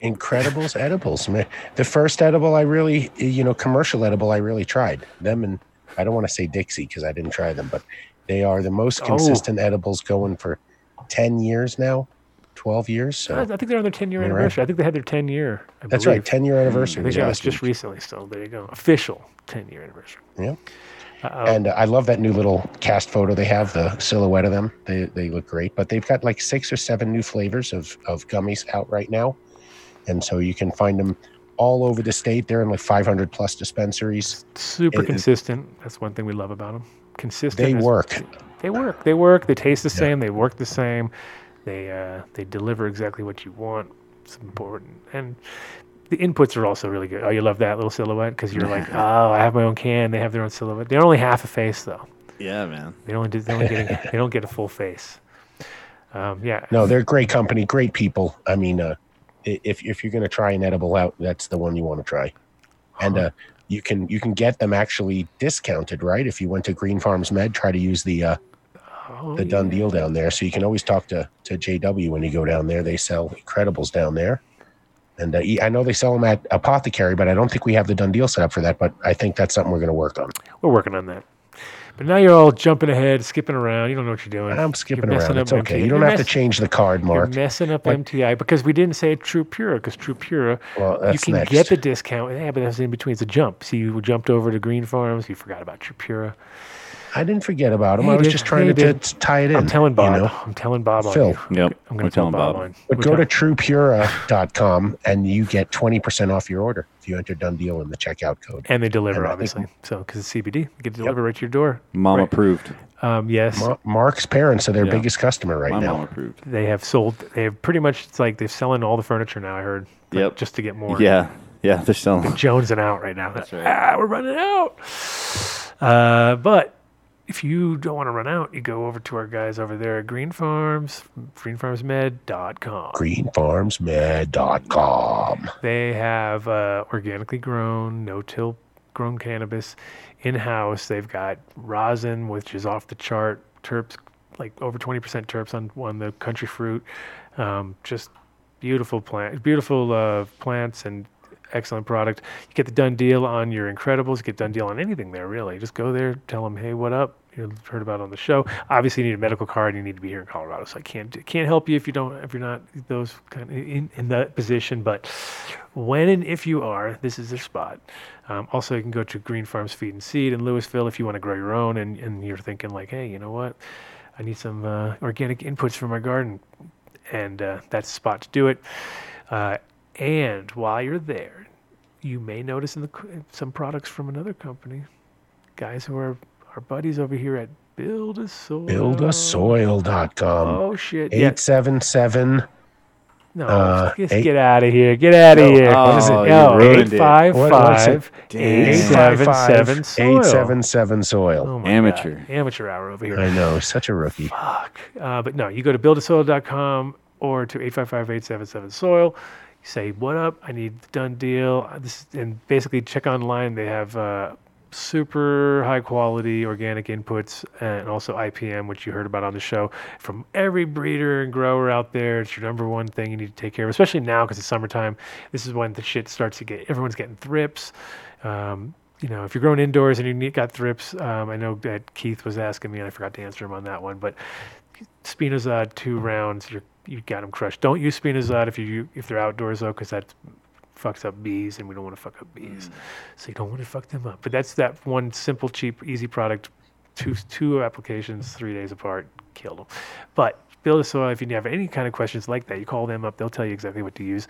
Incredibles edibles. man. The first edible I really, you know, commercial edible I really tried. Them and I don't want to say Dixie because I didn't try them, but they are the most Oh. consistent edibles going for 10 years now, 12 years. I I think they're on their 10 year You're right. anniversary. I think they had their 10 year. I that's believe. right. 10 year mm, I anniversary. think was that was just recently. So there you go. Official 10 year anniversary. Yeah. Uh, And I love that new little cast photo they have, the silhouette of them. They, they look great. But they've got like six or seven new flavors of, of gummies out right now. And so you can find them all over the state. They're in like 500 plus dispensaries. super it- consistent. That's one thing we love about them. Consistent. They work. They work. They work. They taste the Yeah. same. They work the same. They uh, they deliver exactly what you want. It's important. And the inputs are also really good. Oh, you love that little silhouette because you're like, [LAUGHS] oh, I have my own can. They have their own silhouette. They're only half a face though. Yeah, man. They only do, they only get [LAUGHS] they don't get a full face. Um, yeah. No, they're a great company, great people. I mean, uh, if if you're going to try an edible out, that's the one you want to try. And uh, you can you can get them actually discounted, right? If you went to Green Farms Med, try to use the uh, Oh, the done yeah. deal down there. So you can always talk to to JW when you go down there. They sell Incredibles down there. And uh, I know they sell them at Apothecary, but I don't think we have the done deal set up for that. But I think that's something we're going to work on. We're working on that. But now you're all jumping ahead, skipping around. You don't know what you're doing. I'm skipping around. It's okay. MTI. You don't You're have to change the card, Mark. You're messing up But- MTI because we didn't say True Pura because True Pura, Well, you can next. get the discount. Yeah, but that's in between. It's a jump. So you jumped over to Green Farms. You forgot about True Pura. I didn't forget about them. Yeah, I was you just trying Yeah, to, you t- did. tie it in. I'm telling Bob. You know? I'm telling Bob Phil. on you. Yep. I'm going to tell Bob Bob. on. But We're go to truepura.com and you get 20% off your order if you enter done deal in the checkout code. and they deliver, and I think- obviously. So because it's CBD, you get delivered right to your door. Mom Right. approved. Um, yes, Ma- Mark's parents are their Yeah. biggest customer right My now. mom approved. they have sold. They have pretty much. It's like they're selling all the furniture now. I heard. like, Yep. Just to get more. Yeah. Yeah. They're selling. jonesing out right now. That's right. Ah, we're running out. Uh, but if you don't want to run out, you go over to our guys over there at Green Farms, greenfarmsmed.com. Greenfarmsmed.com. They have uh, organically grown, no-till grown cannabis in-house. They've got rosin, which is off the chart. Terps, like over 20% terps on, on the country fruit. Um, just beautiful plant, beautiful uh, plants and excellent product. You get the done deal on your Incredibles. You get done deal on anything there, really. Just go there, tell them, hey, what up? You heard about on the show. Obviously, you need a medical card. You need to be here in Colorado, so I can't can't help you if you don't if you're not those kind of in, in that position. But when and if you are, this is the spot. Um, also, you can go to Green Farms Feed and Seed in Louisville if you want to grow your own, and, and you're thinking like, hey, you know what? I need some uh, organic inputs for my garden, and uh, that's the spot to do it. Uh, and while you're there, you may notice in the some products from another company, guys who are our buddies over here at Build a Soil. Buildasoil.com. Oh shit! 877. No, uh, just eight- get out of here. Get out of No, here. oh, What is it? you No, ruined it. 855 877 soil. 877 soil. Oh Amateur. God. Amateur hour over here. I know, such a rookie. Fuck. Uh, but no, you go to buildasoil.com or to 855-877-SOIL. You say, what up? I need the done deal. Uh, This, and basically check online. They have uh, super high quality organic inputs and also IPM, which you heard about on the show. From every breeder and grower out there, it's your number one thing you need to take care of, especially now because it's summertime. This is when the shit starts to get, everyone's getting thrips. Um, you know, if you're growing indoors and you got thrips, um, I know that Keith was asking me and I forgot to answer him on that one, but Spinosad two rounds, you're, you got them crushed. Don't use Spinosad if you if they're outdoors though, because that fucks up bees, and we don't want to fuck up bees. So you don't want to fuck them up. But that's that one simple, cheap, easy product. Two two applications, three days apart, kill them. But build a soil. If you have any kind of questions like that, you call them up. They'll tell you exactly what to use.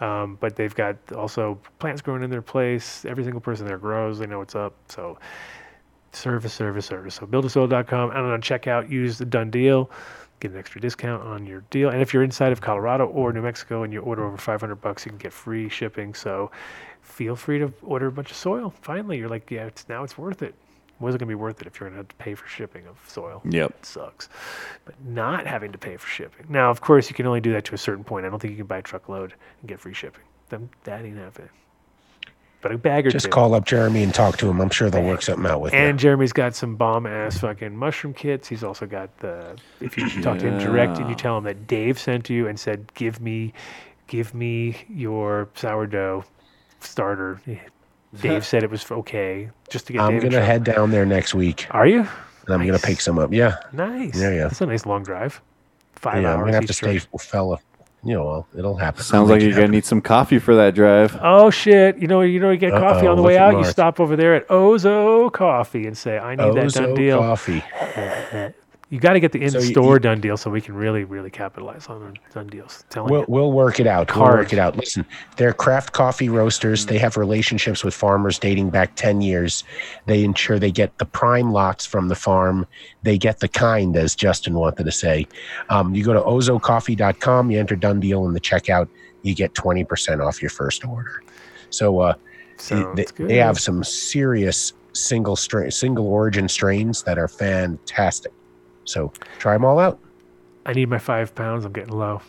Um, but they've got also plants growing in their place. Every single person there grows. They know what's up. So service, service, service. So buildasoil.com. And on checkout, use the done deal. Get an extra discount on your deal. And if you're inside of Colorado or New Mexico and you order over 500 bucks, you can get free shipping. So feel free to order a bunch of soil. Finally, you're like, yeah, it's now it's worth it. It wasn't gonna be worth it if you're gonna have to pay for shipping of soil. Yep. It sucks. But not having to pay for shipping. Now, of course, you can only do that to a certain point. I don't think you can buy a truckload and get free shipping. That ain't happening. But a bag or Just two. call up Jeremy and talk to him. I'm sure they'll work something out with And you. Jeremy's got some bomb ass fucking mushroom kits. He's also got the if you talk to him direct and you tell him that Dave sent you and said, Give me give me your sourdough starter. Dave said it was okay. Just to get I'm Dave in gonna trouble. head down there next week, Are you? and I'm gonna Nice. pick some up. Yeah, Nice. Yeah, yeah. That's a nice long drive. Five yeah. I'm hours. gonna have each to stay, trip. fella. You know, well, it'll happen. Sounds I'll like you're gonna need some coffee for that drive. Oh shit! You know, you know, you get coffee Uh-oh, on the way at out. You stop over there at Ozo Coffee and say, "I need that done Ozo deal." coffee. [LAUGHS] You got to get the in-store you- done deal so we can really, really capitalize on the done deals. Telling We'll, you. we'll work it out. We'll work it out. Listen, they're craft coffee roasters. They have relationships with farmers dating back 10 years. They ensure they get the prime lots from the farm. They get the kind, as Justin wanted to say. Um, you go to ozocoffee.com, you enter done deal in the checkout, you get 20% off your first order. So uh, they, they have some serious single strain, single origin strains that are fantastic. So try them all out. I need my five pounds. I'm getting low.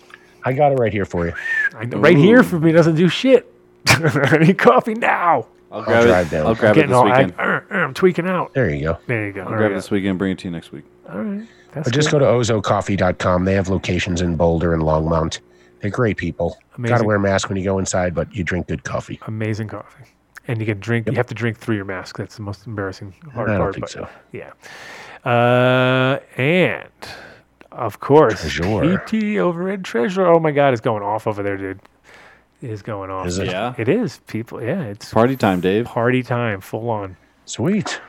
I got it right here for you. I, right here for me doesn't do shit. [LAUGHS] I need coffee now. I'll grab drive it. down. I'll grab it getting this all, I, weekend. Uh, uh, am tweaking out. There you go. There you go. I'll All grab right. it this weekend bring it to you next week. All right. That's Or just good. go to ozocoffee.com. They have locations in Boulder and Longmont. They're great people. Got to wear a mask when you go inside, but you drink good coffee. Amazing coffee. And you can drink. You have to drink through your mask. That's the most embarrassing hard I don't part. think but so. Yeah. Uh, and of course, Treasure. PT over at Treasure. Oh my God, it's going off over there, dude. It is going off. Is it? Yeah. It is. People. Yeah, it's Party time, Dave. party time, full on. Sweet.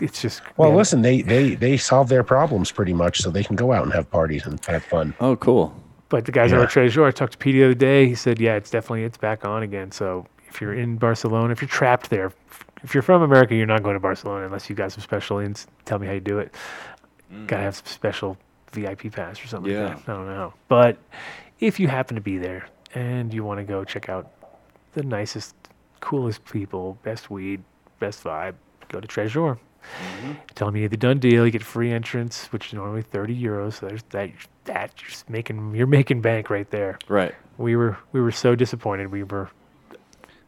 It's just. Well, man, listen, they, they they solve their problems pretty much, so they can go out and have parties and have fun. Oh, cool. But the guys over Yeah. at Treasure, I talked to Pete the other day. He said, yeah, it's definitely it's back on again. So if you're in Barcelona, if you're trapped there, if you're from America, you're not going to Barcelona unless you got some special ins. Tell me how you do it. Mm. Got to have some special VIP pass or something Yeah. like that. I don't know. But if you happen to be there and you want to go check out the nicest, coolest people, best weed, best vibe, go to Treasure. Mm-hmm. Tell them you the done deal. You get free entrance, which is normally thirty euros. So there's that. That you're making. You're making bank right there. Right. We were we were so disappointed. We were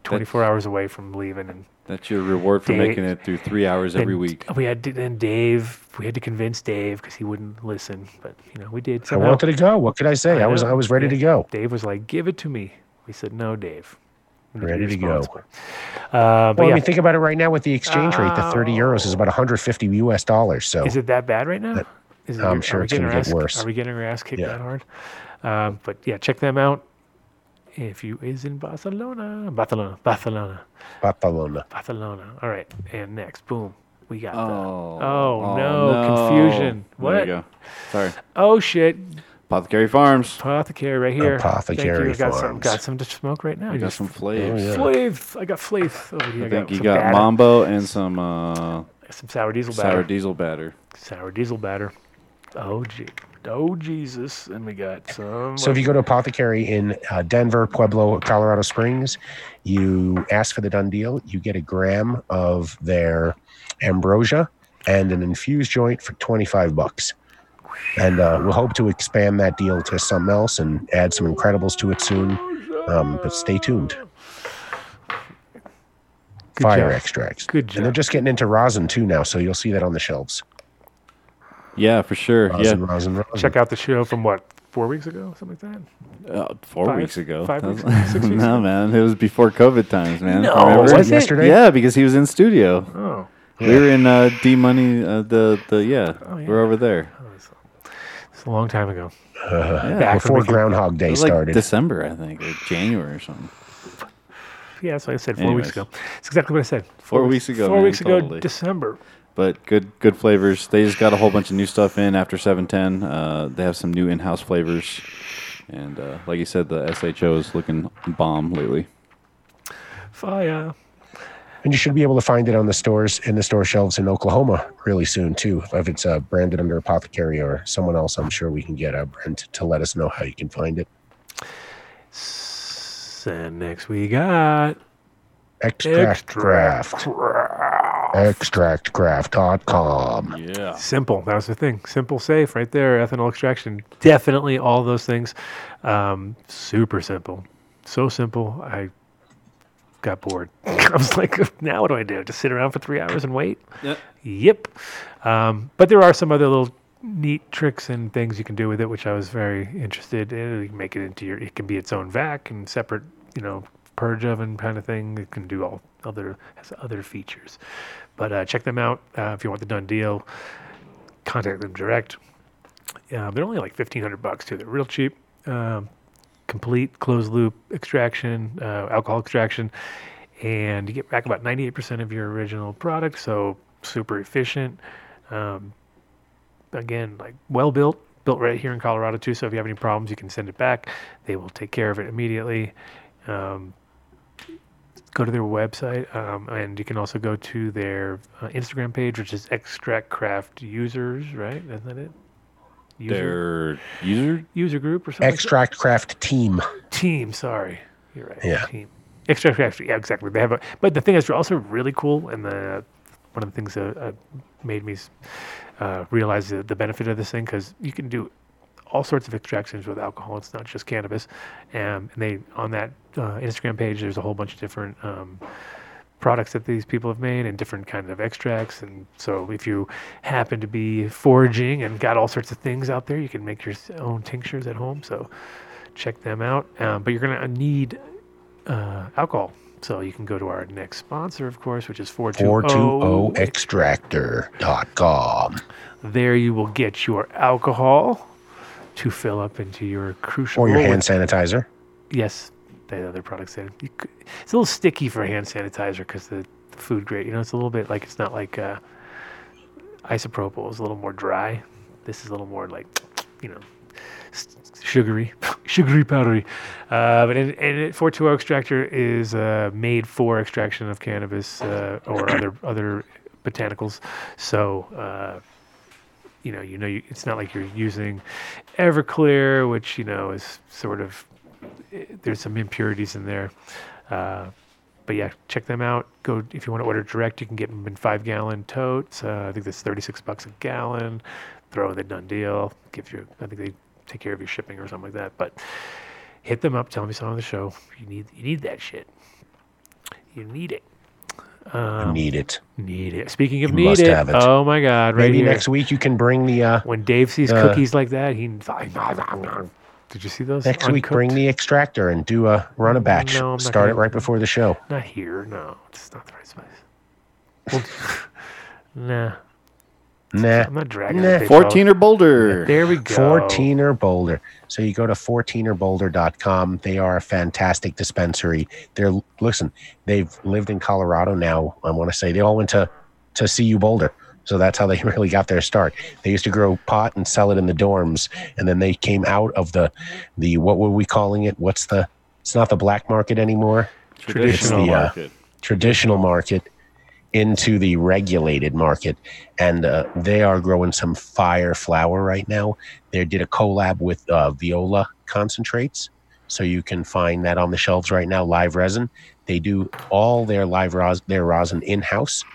24 hours away from leaving, and That's your reward for Dave- making it through three hours every then week. We had to, then Dave. We had to convince Dave because he wouldn't listen. But you know, we did. I wanted to go. What could I say? I, was. I was ready Yeah. to go. Dave was like, "Give it to me." We said, "No, Dave." Ready to go. Uh, but Well, yeah, I mean, think about it right now with the exchange rate. The 30 euros is about 150 US dollars. So Is it that bad right now? That- Is I'm are sure we it's gonna get ass- worse. Are we getting our ass kicked Yeah. that hard? Um, but yeah, check them out. If you is in Barcelona, Barcelona, Barcelona, Barcelona. Barcelona. All right, and next, boom, we got. the- Oh. Oh, no, confusion. There What? you go. Sorry. oh shit, Apothecary Farms. apothecary right here. Apothecary Thank you. I got some, Farms. got some to smoke right now. I got some flavors. Oh, yeah. Flav. I got Flav over here. I think you got batter. Mambo and some uh, Some sour diesel batter. sour diesel batter. sour diesel batter. Oh gee. Oh Jesus. And we got some. So if you go to Apothecary in uh, Denver, Pueblo, Colorado Springs, you ask for the done deal, you get a gram of their ambrosia and an infused joint for 25 bucks. And uh, we'll hope to expand that deal to something else and add some Incredibles to it soon. Um, but stay tuned. Good Fire job. extracts. Good job. And they're just getting into rosin too now, so you'll see that on the shelves. Yeah, for sure. Rosin, yeah. rosin, rosin. Check out the show from what four weeks ago, something like that. Uh, four Five- weeks ago. five weeks ago, six [LAUGHS] weeks no, ago? man. It was before COVID times, man. No, Remember? was Was it? it yesterday? Yeah, because he was in studio. Oh, We were in uh, D Money. Uh, the the yeah, Oh, yeah. we're over there. it's a long time ago. [LAUGHS] Yeah, Before when we Groundhog it Day was like started. December, I think, or January or something. Yeah, that's what I said four weeks ago. It's exactly what I said. Four weeks ago, Four man, weeks ago, totally. December. But good good flavors. They just got a whole bunch of new stuff in after 710. Uh, they have some new in-house flavors, and uh, like you said, the SHO is looking bomb lately. Fire. And you should be able to find it on the stores in the store shelves in Oklahoma really soon too. If it's uh, branded under Apothecary or someone else, I'm sure we can get uh, Brent to let us know how you can find it. S- And next we got Extract Craft. Extractcraft.com. Yeah. Simple. That was the thing. Simple, safe, right there. Ethanol extraction. Definitely all those things. Um, super simple. So simple. I got bored. [LAUGHS] I was like, now what do I do? Just sit around for three hours and wait? Yep. Yep. Um, but there are some other little neat tricks and things you can do with it, which I was very interested in. You can make it into your. It can be its own vac and separate, you know, purge oven kind of thing. It can do all other has other features. But uh, check them out uh, if you want the done deal. Contact them direct. Uh, they're only like fifteen hundred bucks too. They're real cheap. Um, complete closed loop extraction, uh, alcohol extraction, and you get back about ninety eight percent of your original product. So super efficient. Um, again, like well built, built right here in Colorado too. So if you have any problems, you can send it back. They will take care of it immediately. Um, go to their website, um, and you can also go to their uh, Instagram page, which is Extract Craft Users. Right? Isn't that it? User, Their user. user group or something. like? Extract Craft Team. team. Sorry, you're right. Yeah. team. Extract Craft. Yeah, exactly. They have a. But the thing is, they're also really cool, and the one of the things that uh, made me uh, realize the, the benefit of this thing because you can do all sorts of extractions with alcohol. It's not just cannabis. Um, and they on that uh, Instagram page, there's a whole bunch of different um, products that these people have made and different kind of extracts. And so if you happen to be foraging and got all sorts of things out there, you can make your own tinctures at home. So check them out. Um, but you're gonna need uh, alcohol. So you can go to our next sponsor, of course, which is 420 420extractor.com. There you will get your alcohol to fill up into your crucial. Or your hand sanitizer. Yes, the other products could, it's a little sticky for hand sanitizer because the, the food grade. You know, it's a little bit like it's not like uh, isopropyl It's a little more dry. This is a little more like, you know, sugary, [LAUGHS] sugary powdery. Uh, but in, and 420 extractor is uh, made for extraction of cannabis uh, or other other botanicals. So. You know, you know, you, it's not like you're using Everclear, which you know is sort of eh, there's some impurities in there. Uh, but yeah, check them out. Go if you want to order direct, you can get them in five gallon totes. Uh, I think that's 36 bucks a gallon. Throw in the done deal. Give you, I think they take care of your shipping or something like that. But hit them up. Tell them you saw on the show. You need you need that shit. You need it. Um, Need it. Need it. Speaking of You need it, it. oh my God! Right Maybe here. next week you can bring the uh, When Dave sees Uh, cookies like that, he. Did you see those? next week bring the extractor and do a run a batch. No, Start it right before the show. Not here. No, it's not the right space. Well, [LAUGHS] nah, Nah. I'm not dragging. Nah. that 14er Boulder. There we go. 14er Boulder. So you go to 14erboulder.com. They are a fantastic dispensary. They're listen, they've lived in Colorado now. I want to say they all went to to CU Boulder. So that's how they [LAUGHS] really got their start. They used to grow pot and sell it in the dorms, and then they came out of the the what were we calling it? What's the? It's not the black market anymore. Traditional It's the, uh, market. traditional market into the regulated market and uh, they are growing some fire flower right now. They did a collab with uh, viola concentrates so you can find that on the shelves right now live resin. They do all their live ros- their rosin in-house.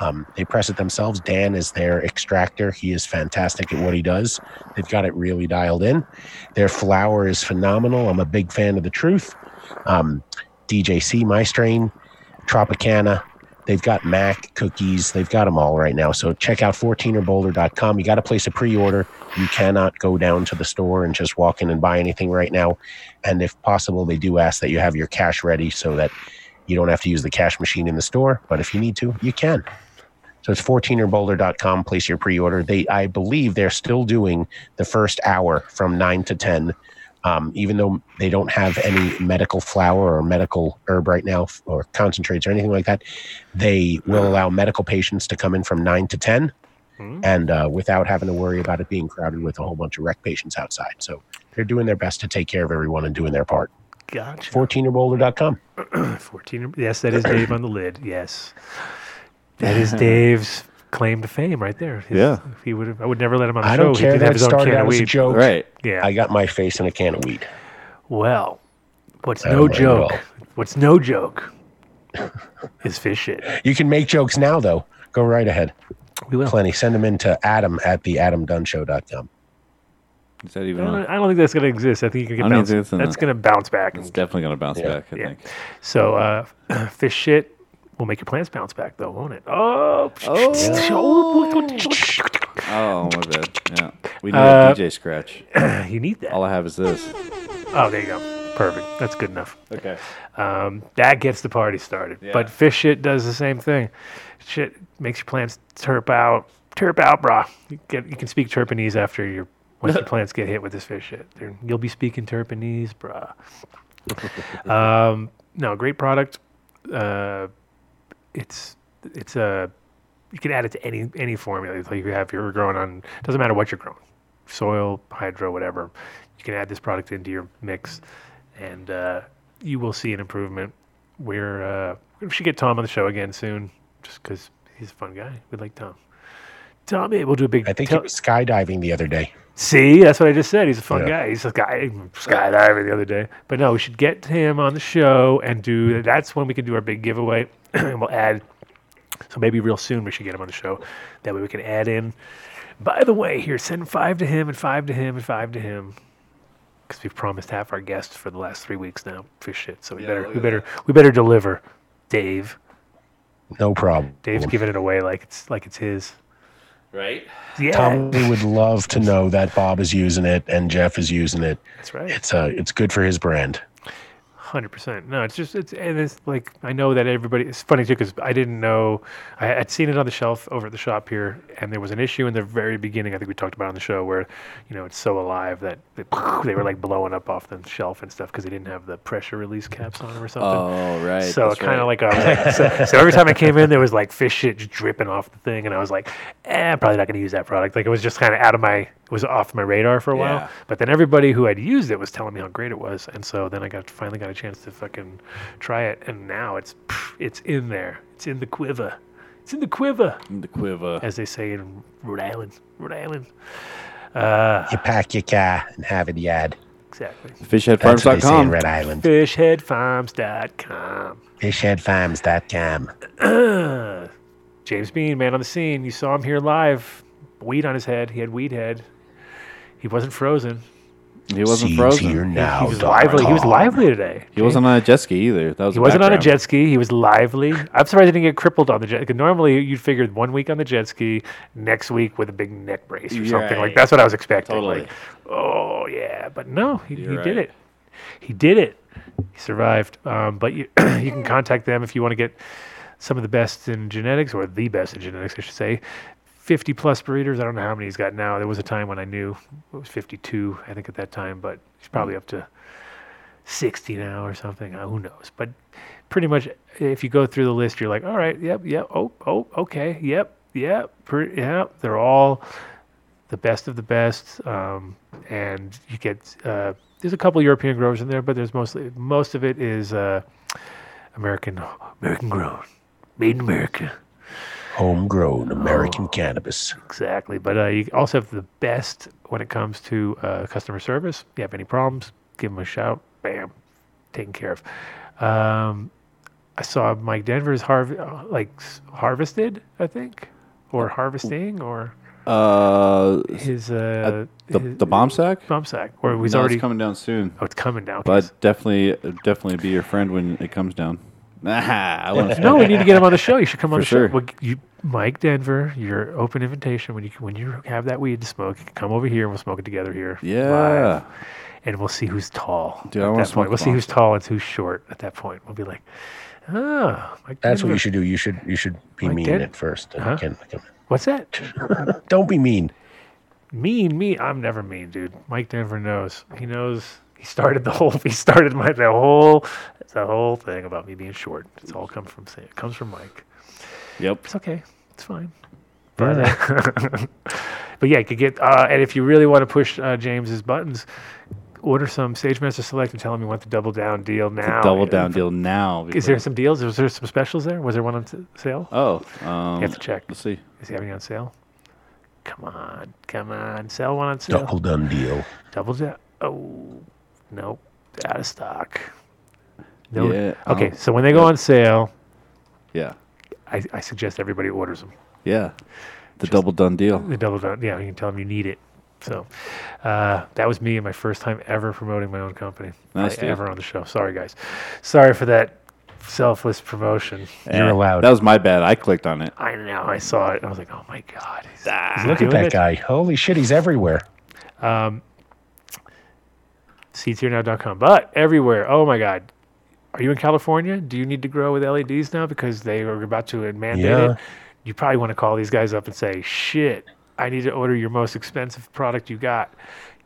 Um, they press it themselves. Dan is their extractor. He is fantastic at what he does. They've got it really dialed in. Their flower is phenomenal. I'm a big fan of the truth. Um, djc my strain tropicana They've got Mac cookies. They've got them all right now. So check out 14erboulder.com. You got to place a pre-order. You cannot go down to the store and just walk in and buy anything right now. And if possible, they do ask that you have your cash ready so that you don't have to use the cash machine in the store. But if you need to, you can. So it's 14erboulder.com. Place your pre-order. They, I believe, they're still doing the first hour from nine to ten. Um, even though they don't have any medical flower or medical herb right now, or concentrates or anything like that, they will allow medical patients to come in from 9 to 10 and uh, without having to worry about it being crowded with a whole bunch of rec patients outside. So they're doing their best to take care of everyone and doing their part. Gotcha. 14erboulder.com. 14. [CLEARS THROAT] Yes, that is Dave on the lid. Yes. That is [LAUGHS] Dave's claim to fame right there. His- Yeah. He would have, I would never let him on the I show. don't He care did that have it his own started can out of as a weed. joke. Right. Yeah. I got my face in a can of weed. Well, what's I no don't mind at joke? What's no joke [LAUGHS] is fish shit. You can make jokes now, though. Go right ahead. We will. Plenty. Send them in to Adam at the AdamDunshow.com. Is that I even don't. I don't think that's going to exist. I think you can I get don't bounce, think it's in that's the- going to bounce back. It's And, definitely gonna bounce Yeah. back. I Yeah. think. so, uh, [CLEARS THROAT] fish shit will make your plants bounce back, though, won't it? Oh, [LAUGHS] Oh oh my bad. Yeah. We need Uh, a DJ scratch. [CLEARS THROAT] you need that. All I have is this. Oh, there you go. Perfect. That's good enough. Okay. Um, that gets the party started. Yeah. But fish shit does the same thing. Shit makes your plants turp out. Turp out, brah. You, get, you can speak Terpanese after your once your [LAUGHS] plants get hit with this fish shit. They're- You'll be speaking Terpanese, brah. [LAUGHS] um, no, great product. Uh, it's it's a you can add it to any any formula. It's like you have you're growing on doesn't matter what you're growing, soil, hydro, whatever. You can add this product into your mix, and uh, you will see an improvement. We're uh, we should get Tom on the show again soon, just because he's a fun guy. We like Tom. Tom, we'll do a big. I think tell- he was skydiving the other day. See, that's what I just said. He's a fun Yeah. guy. He's a guy skydiving the other day. But no, we should get him on the show and do. That's when we can do our big giveaway, and [CLEARS THROAT] we'll add. So maybe real soon we should get him on the show. That way we can add in. By the way, here send five to him and five to him and five to him. Because we've promised half our guests for the last three weeks now. Fish shit. So we Yeah, better we at better we better deliver. Dave. No problem. Dave's giving it away like it's like it's his. Right. Yeah, Tommy would love to know that Bob is using it and Jeff is using it. that's right. It's uh, it's good for his brand. Hundred percent. No, it's just it's and it's like I know that everybody. It's funny too because I didn't know I had seen it on the shelf over at the shop here, and there was an issue in the very beginning. I think we talked about on the show where, you know, it's so alive that it, they were like blowing up off the shelf and stuff because they didn't have the pressure release caps on them or something. Oh right. So kind of right. like I was like, so, so every time I came in, there was like fish shit just dripping off the thing, and I was like, eh, I'm probably not going to use that product. Like it was just kind of out of my, it was off my radar for a while. Yeah. But then everybody who had used it was telling me how great it was, and so then I got finally got a chance to fucking try it, and now it's it's in there, it's in the quiver, it's in the quiver, In the quiver. as they say in Rhode Island, Rhode Island. Uh, You pack your car and have it yad. exactly. That's what they say in Fishheadfarms.com. Red Island. Fishheadfarms.com. Fishheadfarms.com. [CLEARS THROAT] James Bean, man on the scene. You saw him here live. Weed on his head. He had weed head. He wasn't frozen. He wasn't Seeds frozen. here now. he was lively. He was lively today. He wasn't on a jet ski either. That was He wasn't on a jet ski. He was lively. I'm surprised he didn't get crippled on the jet. Cause normally you'd figure one week on the jet ski, next week with a big neck brace or something. Like that's what I was expecting. Totally. Like, oh yeah, but no, he, You're he did it. He did it. He survived. Um, but you [CLEARS THROAT] you can contact them if you want to get some of the best in genetics or the best in genetics, I should say. 50 plus breeders. I don't know how many he's got now. There was a time when I knew it was 52, I think, at that time, but he's probably up to 60 now or something. Uh, who knows? But pretty much, if you go through the list, you're like, all right, yep, yep, oh, oh, okay, yep, yep, pre- yeah. They're all the best of the best, um, and you get uh, there's a couple European growers in there, but there's mostly most of it is uh, American American grown, made in America. Homegrown Oh. American cannabis. Exactly. But uh, you also have the best when it comes to uh, customer service. You have any problems, give them a shout. Bam, taken care of. Um, I saw Mike Denver's harv- uh, like harvested, I think, or harvesting, or Uh, his uh, the his the bomb sack. bomb sack, or he's no, already it's coming down soon. oh, it's coming down. But definitely, definitely be your friend when it comes down. I wouldn't no, we need to get him on the show. You should come on For the sure. show. Well, you, Mike Denver, your open invitation when you when you have that weed to smoke, you can come over here and we'll smoke it together here. Yeah. live. and we'll see who's tall. Dude, I at wanna that smoke point. We'll see who's tall and who's short at that point. We'll be like, oh, Mike That's what you should do. You should you should be Like mean that? at first. and Huh? can- can- What's that? [LAUGHS] don't be mean. mean, me? I'm never mean, dude. Mike Denver knows. He knows. He started the whole. [LAUGHS] He started my the whole the whole thing about me being short. It's all come from it comes from Mike. Yep. It's okay. It's fine. But, uh, [LAUGHS] but yeah, you could get. Uh, and if you really want to push uh, James's buttons, order some Sage Master Select and tell him you want the double down deal now. Double down deal now. Is there some deals? Was there some specials there? Was there one on s- sale? Oh, um, You have to check. Let's see. Is he having it on sale? Come on, come on, sell one on sale. Double done deal. Double down. Oh, nope, out of stock. No. Yeah, Okay, um, so when they go yeah. on sale, Yeah, I, I suggest everybody orders them. yeah. The double done deal. The double done. Yeah, you can tell them you need it. So uh, that was me and my first time ever promoting my own company. Nice, I- ever on the show. Sorry, guys. Sorry for that selfless promotion. You're Eh, allowed. That was my bad. I clicked on it. I know. I saw it. I was like, oh my god. He's, he's Look at that it. guy. Holy shit, he's everywhere. Um, seedsherenow.com, but everywhere. Oh my God. Are you in California? Do you need to grow with LEDs now because they are about to mandate Yeah. it? You probably want to call these guys up and say, shit, I need to order your most expensive product you got.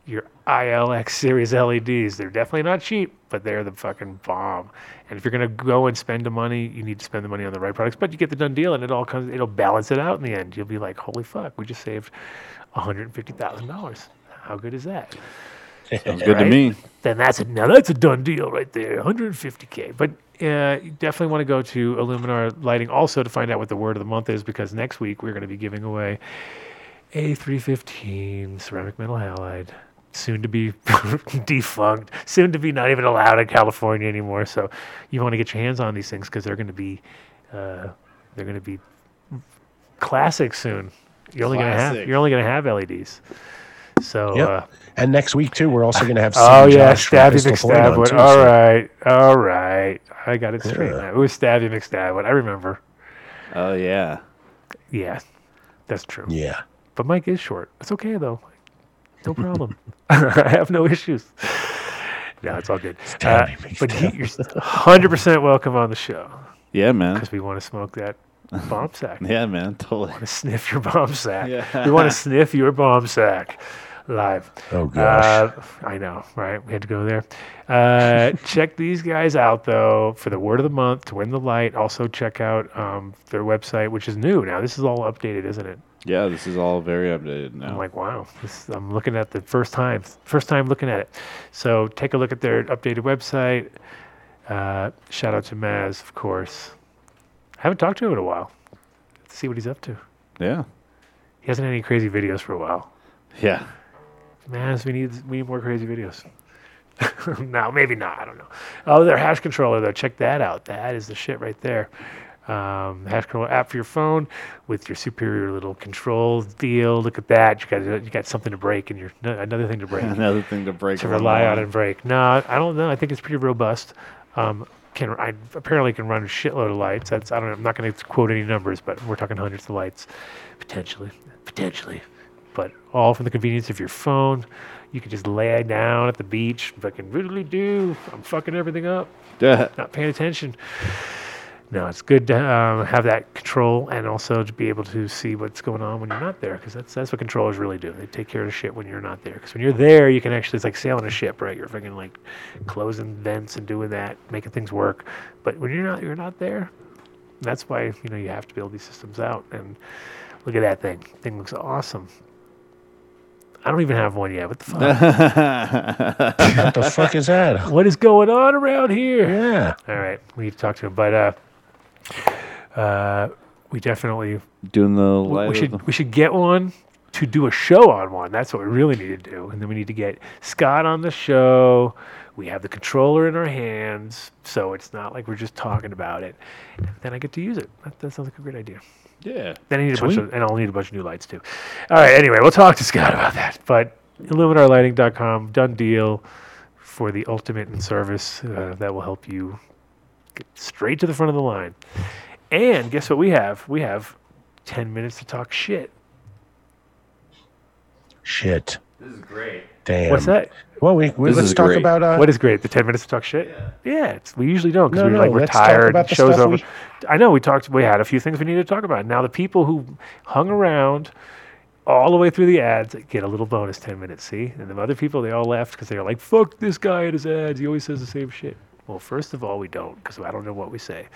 Your ILX series LEDs. They're definitely not cheap, but they're the fucking bomb. And if you're gonna go and spend the money, you need to spend the money on the right products. But you get the done deal, and it all comes. It'll balance it out in the end. You'll be like, holy fuck, we just saved one hundred fifty thousand dollars. How good is that? Sounds good to me. then that's a now that's a done deal right there 150k but uh, you definitely want to go to illuminar lighting also to find out what the word of the month is because next week we're going to be giving away a 315 ceramic metal halide soon to be [LAUGHS] defunct soon to be not even allowed in california anymore. So you want to get your hands on these things because they're going to be uh, they're going to be classic soon. You're only going to have you're only going to have leds so Yep. uh, And next week too, we're also going to have. [LAUGHS] Oh yeah, Josh Stabby Pistol Point McStabwood. too, All so- right, all right. I got it straight. Yeah. now. It was Stabby McStabwood. I remember. Oh yeah. Yeah, that's true. Yeah. But Mike is short. It's okay though. No problem. [LAUGHS] I have no issues. No, it's all good. Uh, but he, you're hundred percent welcome on the show Yeah, man. because we want to smoke that bomb sack. [LAUGHS] Yeah, man. Totally. We want to sniff your bomb sack. Yeah. We want to sniff your bomb sack live. Oh gosh. Uh, I know, right? We had to go there. Uh, [LAUGHS] check these guys out though for the word of the month to win the light. Also check out um, their website, which is new now. This is all updated, isn't it? Yeah, this is all very updated now. I'm like, wow. This, I'm looking at the first time, first time looking at it. So take a look at their updated website. Uh, shout out to Maz, of course. I haven't talked to him in a while. Let's see what he's up to. yeah. He hasn't had any crazy videos for a while. Yeah. Maz, we need we need more crazy videos. [LAUGHS] no, maybe not. I don't know. Oh, their hash controller though. Check that out. That is the shit right there. Um, hash controller app for your phone with your superior little control deal. Look at that. You got you got something to break and you're another thing to break [LAUGHS] Another thing to break. to rely on and break. No, I don't know. I think it's pretty robust. Um, can I apparently can run a shitload of lights. That's I don't know. I'm not going to quote any numbers, but we're talking hundreds of lights, potentially, potentially. But all from the convenience of your phone. You can just lay down at the beach, fucking really do. I'm fucking everything up not paying attention. No, it's good to um, have that control and also to be able to see what's going on when you're not there because that's that's what controllers really do. They take care of the shit when you're not there. Because when you're there, you can actually it's like sailing a ship, right? You're fucking like closing vents and doing that, making things work. But when you're not, you're not there. That's why you know you have to build these systems out. And look at that thing. Thing looks awesome. I don't even have one yet. What the fuck? what the fuck is that? [LAUGHS] what is going on around here? Yeah. All right, we need to talk to him, but uh, uh, we definitely Doing the we, light. we should we should get one to do a show on one. That's what we really need to do, and then we need to get Scott on the show. We have the controller in our hands, so it's not like we're just talking about it. Then I get to use it. That, that sounds like a great idea. Yeah. Then I need a bunch of, and I'll need a bunch of new lights too. All right. Anyway, we'll talk to Scott about that. But illuminarlighting.com, done deal for the ultimate in service uh, that will help you get straight to the front of the line. And guess what we have? We have 10 minutes to talk shit. Shit. This is great. Damn. What's that? Well, we, we let's talk great. about uh, What is great? The 10 minutes to talk shit? Yeah. it's, we usually don't because No, we're no, like, we're tired. about the show's stuff over. we- I know we talked, we had a few things we needed to talk about. Now, the people who hung around all the way through the ads get a little bonus 10 minutes, see? And the other people, they all left because they were like, fuck this guy and his ads. He always says the same shit. Well, first of all, we don't because I don't know what we say.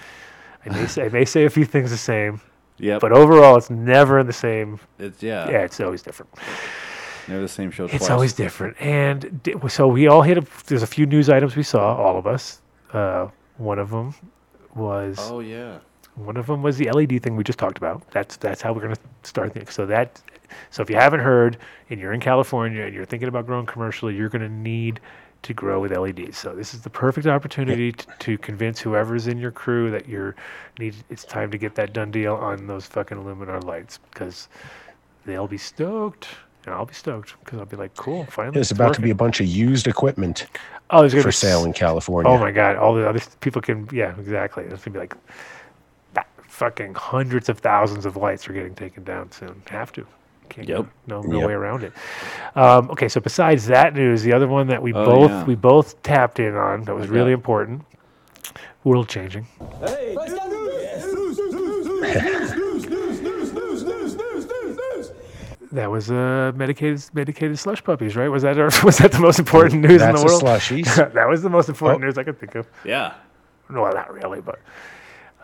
I may say, I may say a few things the same, Yeah. but overall, it's never the same. it's yeah. Yeah, it's always different. Never the same show It's always different. And di- so we all hit. A, there's a few news items we saw, all of us. Uh, one of them was Oh yeah. one of them was the LED thing we just talked about. That's that's how we're gonna start things. So that so if you haven't heard and you're in California and you're thinking about growing commercially, you're gonna need to grow with LEDs. So this is the perfect opportunity to, to convince whoever's in your crew that you're need. It's time to get that done deal on those fucking Luminar lights because they'll be stoked. And I'll be stoked because I'll be like, cool, finally. There's it's about to be a bunch of used equipment oh, there's gonna for be sale in California. Oh my god! All the other people can, yeah, exactly. It's gonna be like, that fucking hundreds of thousands of lights are getting taken down soon. Have to. Can't Yep. go, no, no Yep. way around it. Um, okay, so besides that news, the other one that we Oh, both yeah. we both tapped in on that was Okay. really important, world changing. That was uh, medicated medicated slush puppies, right? Was that our, [LAUGHS] was that the most important news That's in the world? slushies. [LAUGHS] that was the most important Oh. news I could think of. Yeah. Well, not really, but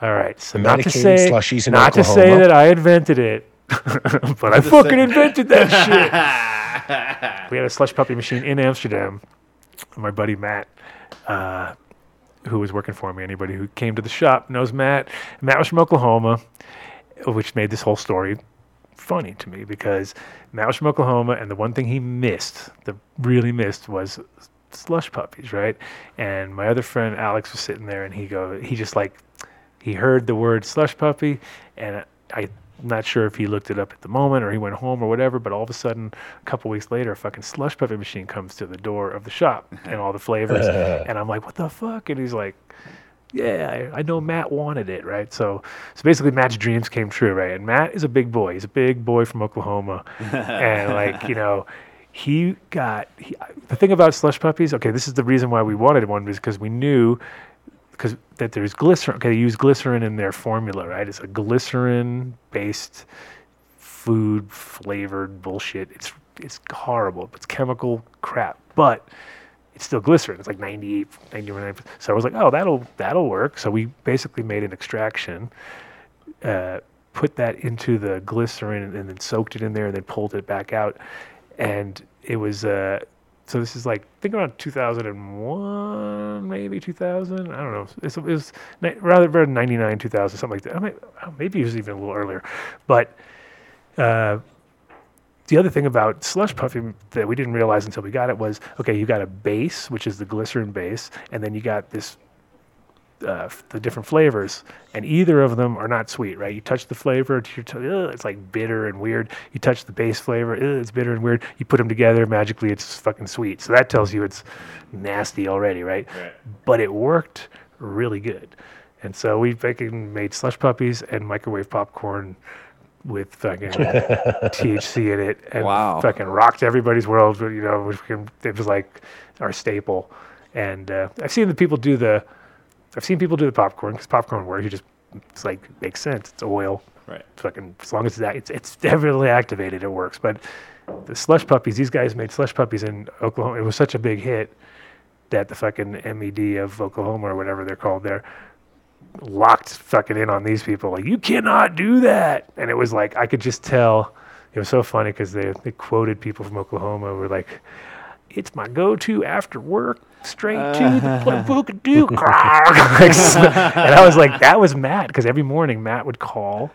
all right. So The not to medicated say, slushies in not to say that I invented it, [LAUGHS] but I fucking invented that shit. We had a slush puppy machine in Amsterdam. My buddy Matt, uh, who was working for me, anybody who came to the shop knows Matt. Matt was from Oklahoma, which made this whole story funny to me because Matt was from Oklahoma, and the one thing he missed, the really missed, was slush puppies, right? And my other friend Alex was sitting there, and he go, he just like, he heard the word slush puppy, and I, I'm not sure if he looked it up at the moment or he went home or whatever, but all of a sudden, a couple weeks later, a fucking slush puppy machine comes to the door of the shop and all the flavors, [LAUGHS] and I'm like, what the fuck? And he's like, yeah, I, I know Matt wanted it, right? So, so basically, Matt's dreams came true, right? And Matt is a big boy. He's a big boy from Oklahoma, [LAUGHS] and like you know, he got he, the thing about slush puppies. Okay, this is the reason why we wanted one because we knew because that there's glycerin. Okay, they use glycerin in their formula, right? It's a glycerin-based food flavored bullshit. It's it's horrible. It's chemical crap, but it's still glycerin. It's like 98, 99. So I was like, oh, that'll that'll work. So we basically made an extraction, uh, put that into the glycerin, and, then soaked it in there, and then pulled it back out, and it was. Uh, so this is like think around 2001, maybe 2000. I don't know. It's, it was ni- rather around 99, 2000, something like that. I mean, oh, maybe it was even a little earlier, but. Uh, the other thing about slush puppy that we didn't realize until we got it was okay, you got a base, which is the glycerin base, and then you got this uh, the different flavors, and either of them are not sweet, right? You touch the flavor, t- it's like bitter and weird. You touch the base flavor, it's bitter and weird. You put them together, magically, it's fucking sweet. So that tells you it's nasty already, right? Right. But it worked really good, and so we fucking made slush puppies and microwave popcorn with fucking [LAUGHS] THC in it, and Wow. fucking rocked everybody's world. You know, it was like our staple. And uh, I've seen the people do the, I've seen people do the popcorn because popcorn works. You just, it's like makes sense. It's oil. Right. Fucking as long as it's that it's it's definitely activated, it works. But the slush puppies, these guys made slush puppies in Oklahoma. It was such a big hit that the fucking MED of Oklahoma or whatever they're called there locked fucking in on these people. Like you cannot do that, and it was like I could just tell. It was so funny because they they quoted people from Oklahoma who were like, "It's my go-to after work." Straight to the [LAUGHS] pla- Bookadoo. [LAUGHS] Like, so- and I was like, that was Matt because every morning Matt would call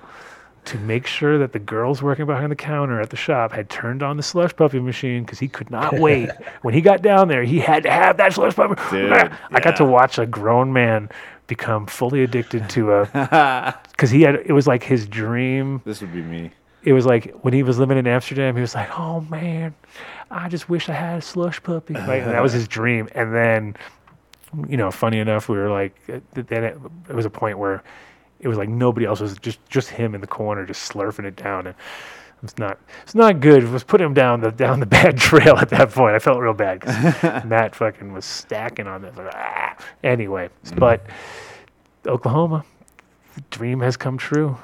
to make sure that the girls working behind the counter at the shop had turned on the slush puppy machine because he could not wait. [LAUGHS] when he got down there, he had to have that slush puppy. Dude, I got to watch a grown man become fully addicted to a [LAUGHS] because he had it was like his dream. This would be me. It was like when he was living in Amsterdam, he was like, "Oh man, I just wish I had a slush puppy." And that was his [LAUGHS] dream. And then, you know, funny enough, we were like, uh, then it, it was a point where it was like nobody else was just just him in the corner, just slurping it down, and it's not it's not good. It was putting him down the down the [LAUGHS] bad trail at that point. I felt real bad because [LAUGHS] Matt fucking was stacking on. Like, ah. Anyway, but Oklahoma, the dream has come true.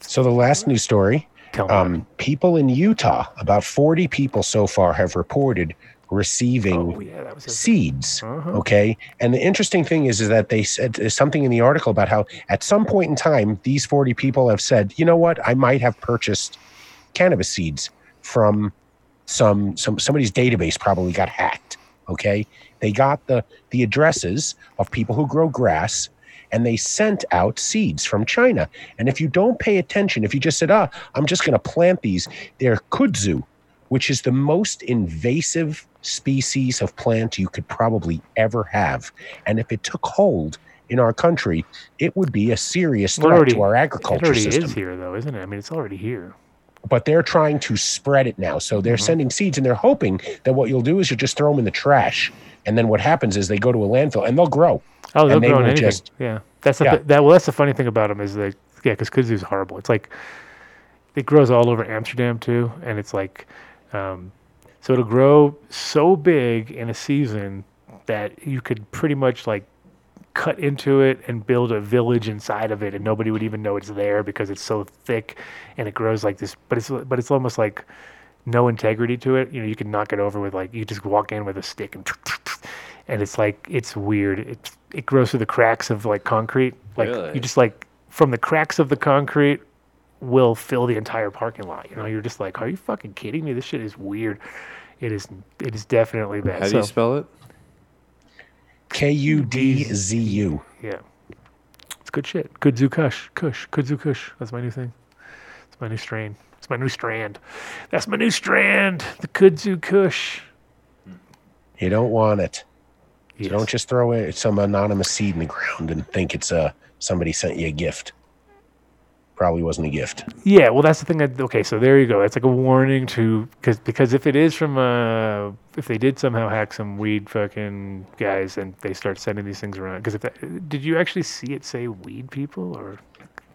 So the last news story Tell me. um, people in Utah, about 40 people so far have reported receiving oh yeah, that was it. seeds. Uh-huh. Okay. And the interesting thing is, is that they said something in the article about how at some point in time, these 40 people have said, you know what, I might have purchased cannabis seeds from some some somebody's database probably got hacked. Okay, they got the the addresses of people who grow grass, and they sent out seeds from China. And if you don't pay attention, if you just said, "Ah, I'm just going to plant these," they're kudzu, which is the most invasive species of plant you could probably ever have. And if it took hold in our country, it would be a serious threat already- to our agriculture It already system is here, though, isn't it? I mean, it's already here. but they're trying to spread it now. So Mm-hmm. they're sending seeds and they're hoping that what you'll do is you'll just throw them in the trash. And then what happens is they go to a landfill and they'll grow. Oh, they'll they grow anything. just- yeah, that's the Yeah. th- that. Well, that's the funny thing about them is that yeah, because kudzu is horrible. It's like it grows all over Amsterdam too, and it's like um, so it'll grow so big in a season that you could pretty much like cut into it and build a village inside of it, and nobody would even know it's there because it's so thick and it grows like this. But it's but it's almost like no integrity to it. You know, you can knock it over with like you just walk in with a stick and and it's like it's weird. It it grows through the cracks of like concrete. Like Really? you just like from the cracks of the concrete will fill the entire parking lot. You know, you're just like, are you fucking kidding me? This shit is weird. It is. It is definitely bad. How do so, you spell it? K U D Z U. yeah, it's good shit. Kudzu Kush, Kush, Kudzu Kush. That's my new thing. It's my new strain. It's my new strand. That's my new strand. The Kudzu Kush. You don't want it. You Yes. don't just throw it some anonymous seed in the ground and think it's uh, somebody sent you a gift. Probably wasn't a gift. Yeah, well, that's the thing. That, okay, so there you go. That's like a warning to because because if it is from uh if they did somehow hack some weed fucking guys and they start sending these things around because if that, did you actually see it say weed people or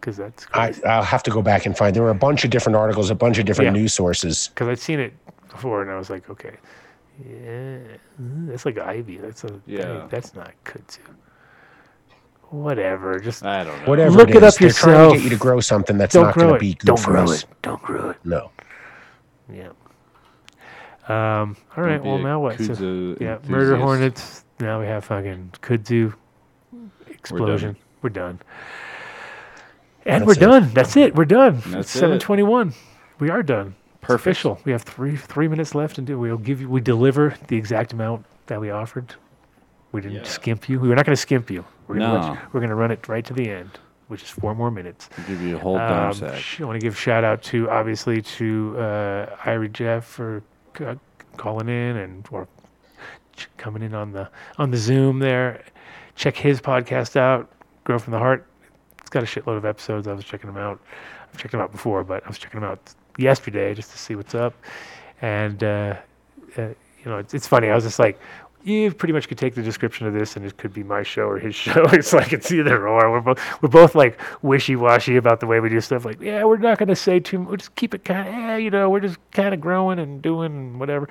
because that's I, I'll have to go back and find. There were a bunch of different articles, a bunch of different Yeah. news sources. because I'd seen it before and I was like, okay, yeah, that's like ivy. That's a Yeah. That's not kudzu. Whatever. Just I don't know. Whatever. Look it is, up they're trying yourself. to get you to grow something that's don't not going to it. be good Don't for grow us. it. Don't grow it. No. Yeah. Um. All right. be Well, a now what? So- kudzu yeah. Murder enthusiast. hornets. Now we have fucking kudzu explosion. We're done. And That's we're it. done. That's it. We're done. That's it's seven it. twenty-one. We are done. It's Perfect. official. We have three three minutes left, and do we'll give you we deliver the exact amount that we offered. We didn't skimp you. We were not going to skimp you. We're going to No. you, we're going to run it right to the end, which is four more minutes. I'll give you a whole dime Um, sack. sh- I want to give shout out to obviously to uh, Irie Jeff for c- uh, calling in and or ch- coming in on the on the Zoom there. Check his podcast out, Grow from the Heart. It's got a shitload of episodes. I was checking them out. I've checked them out before, but I was checking them out yesterday just to see what's up. And uh, uh, you know, it's, it's funny. I was just like, you pretty much could take the description of this, and it could be my show or his [LAUGHS] show. It's like it's either or. We're both we're both like wishy washy about the way we do stuff. Like, yeah, we're not going to say too. much. We'll just keep it kind of, eh, you know, we're just kind of growing and doing whatever.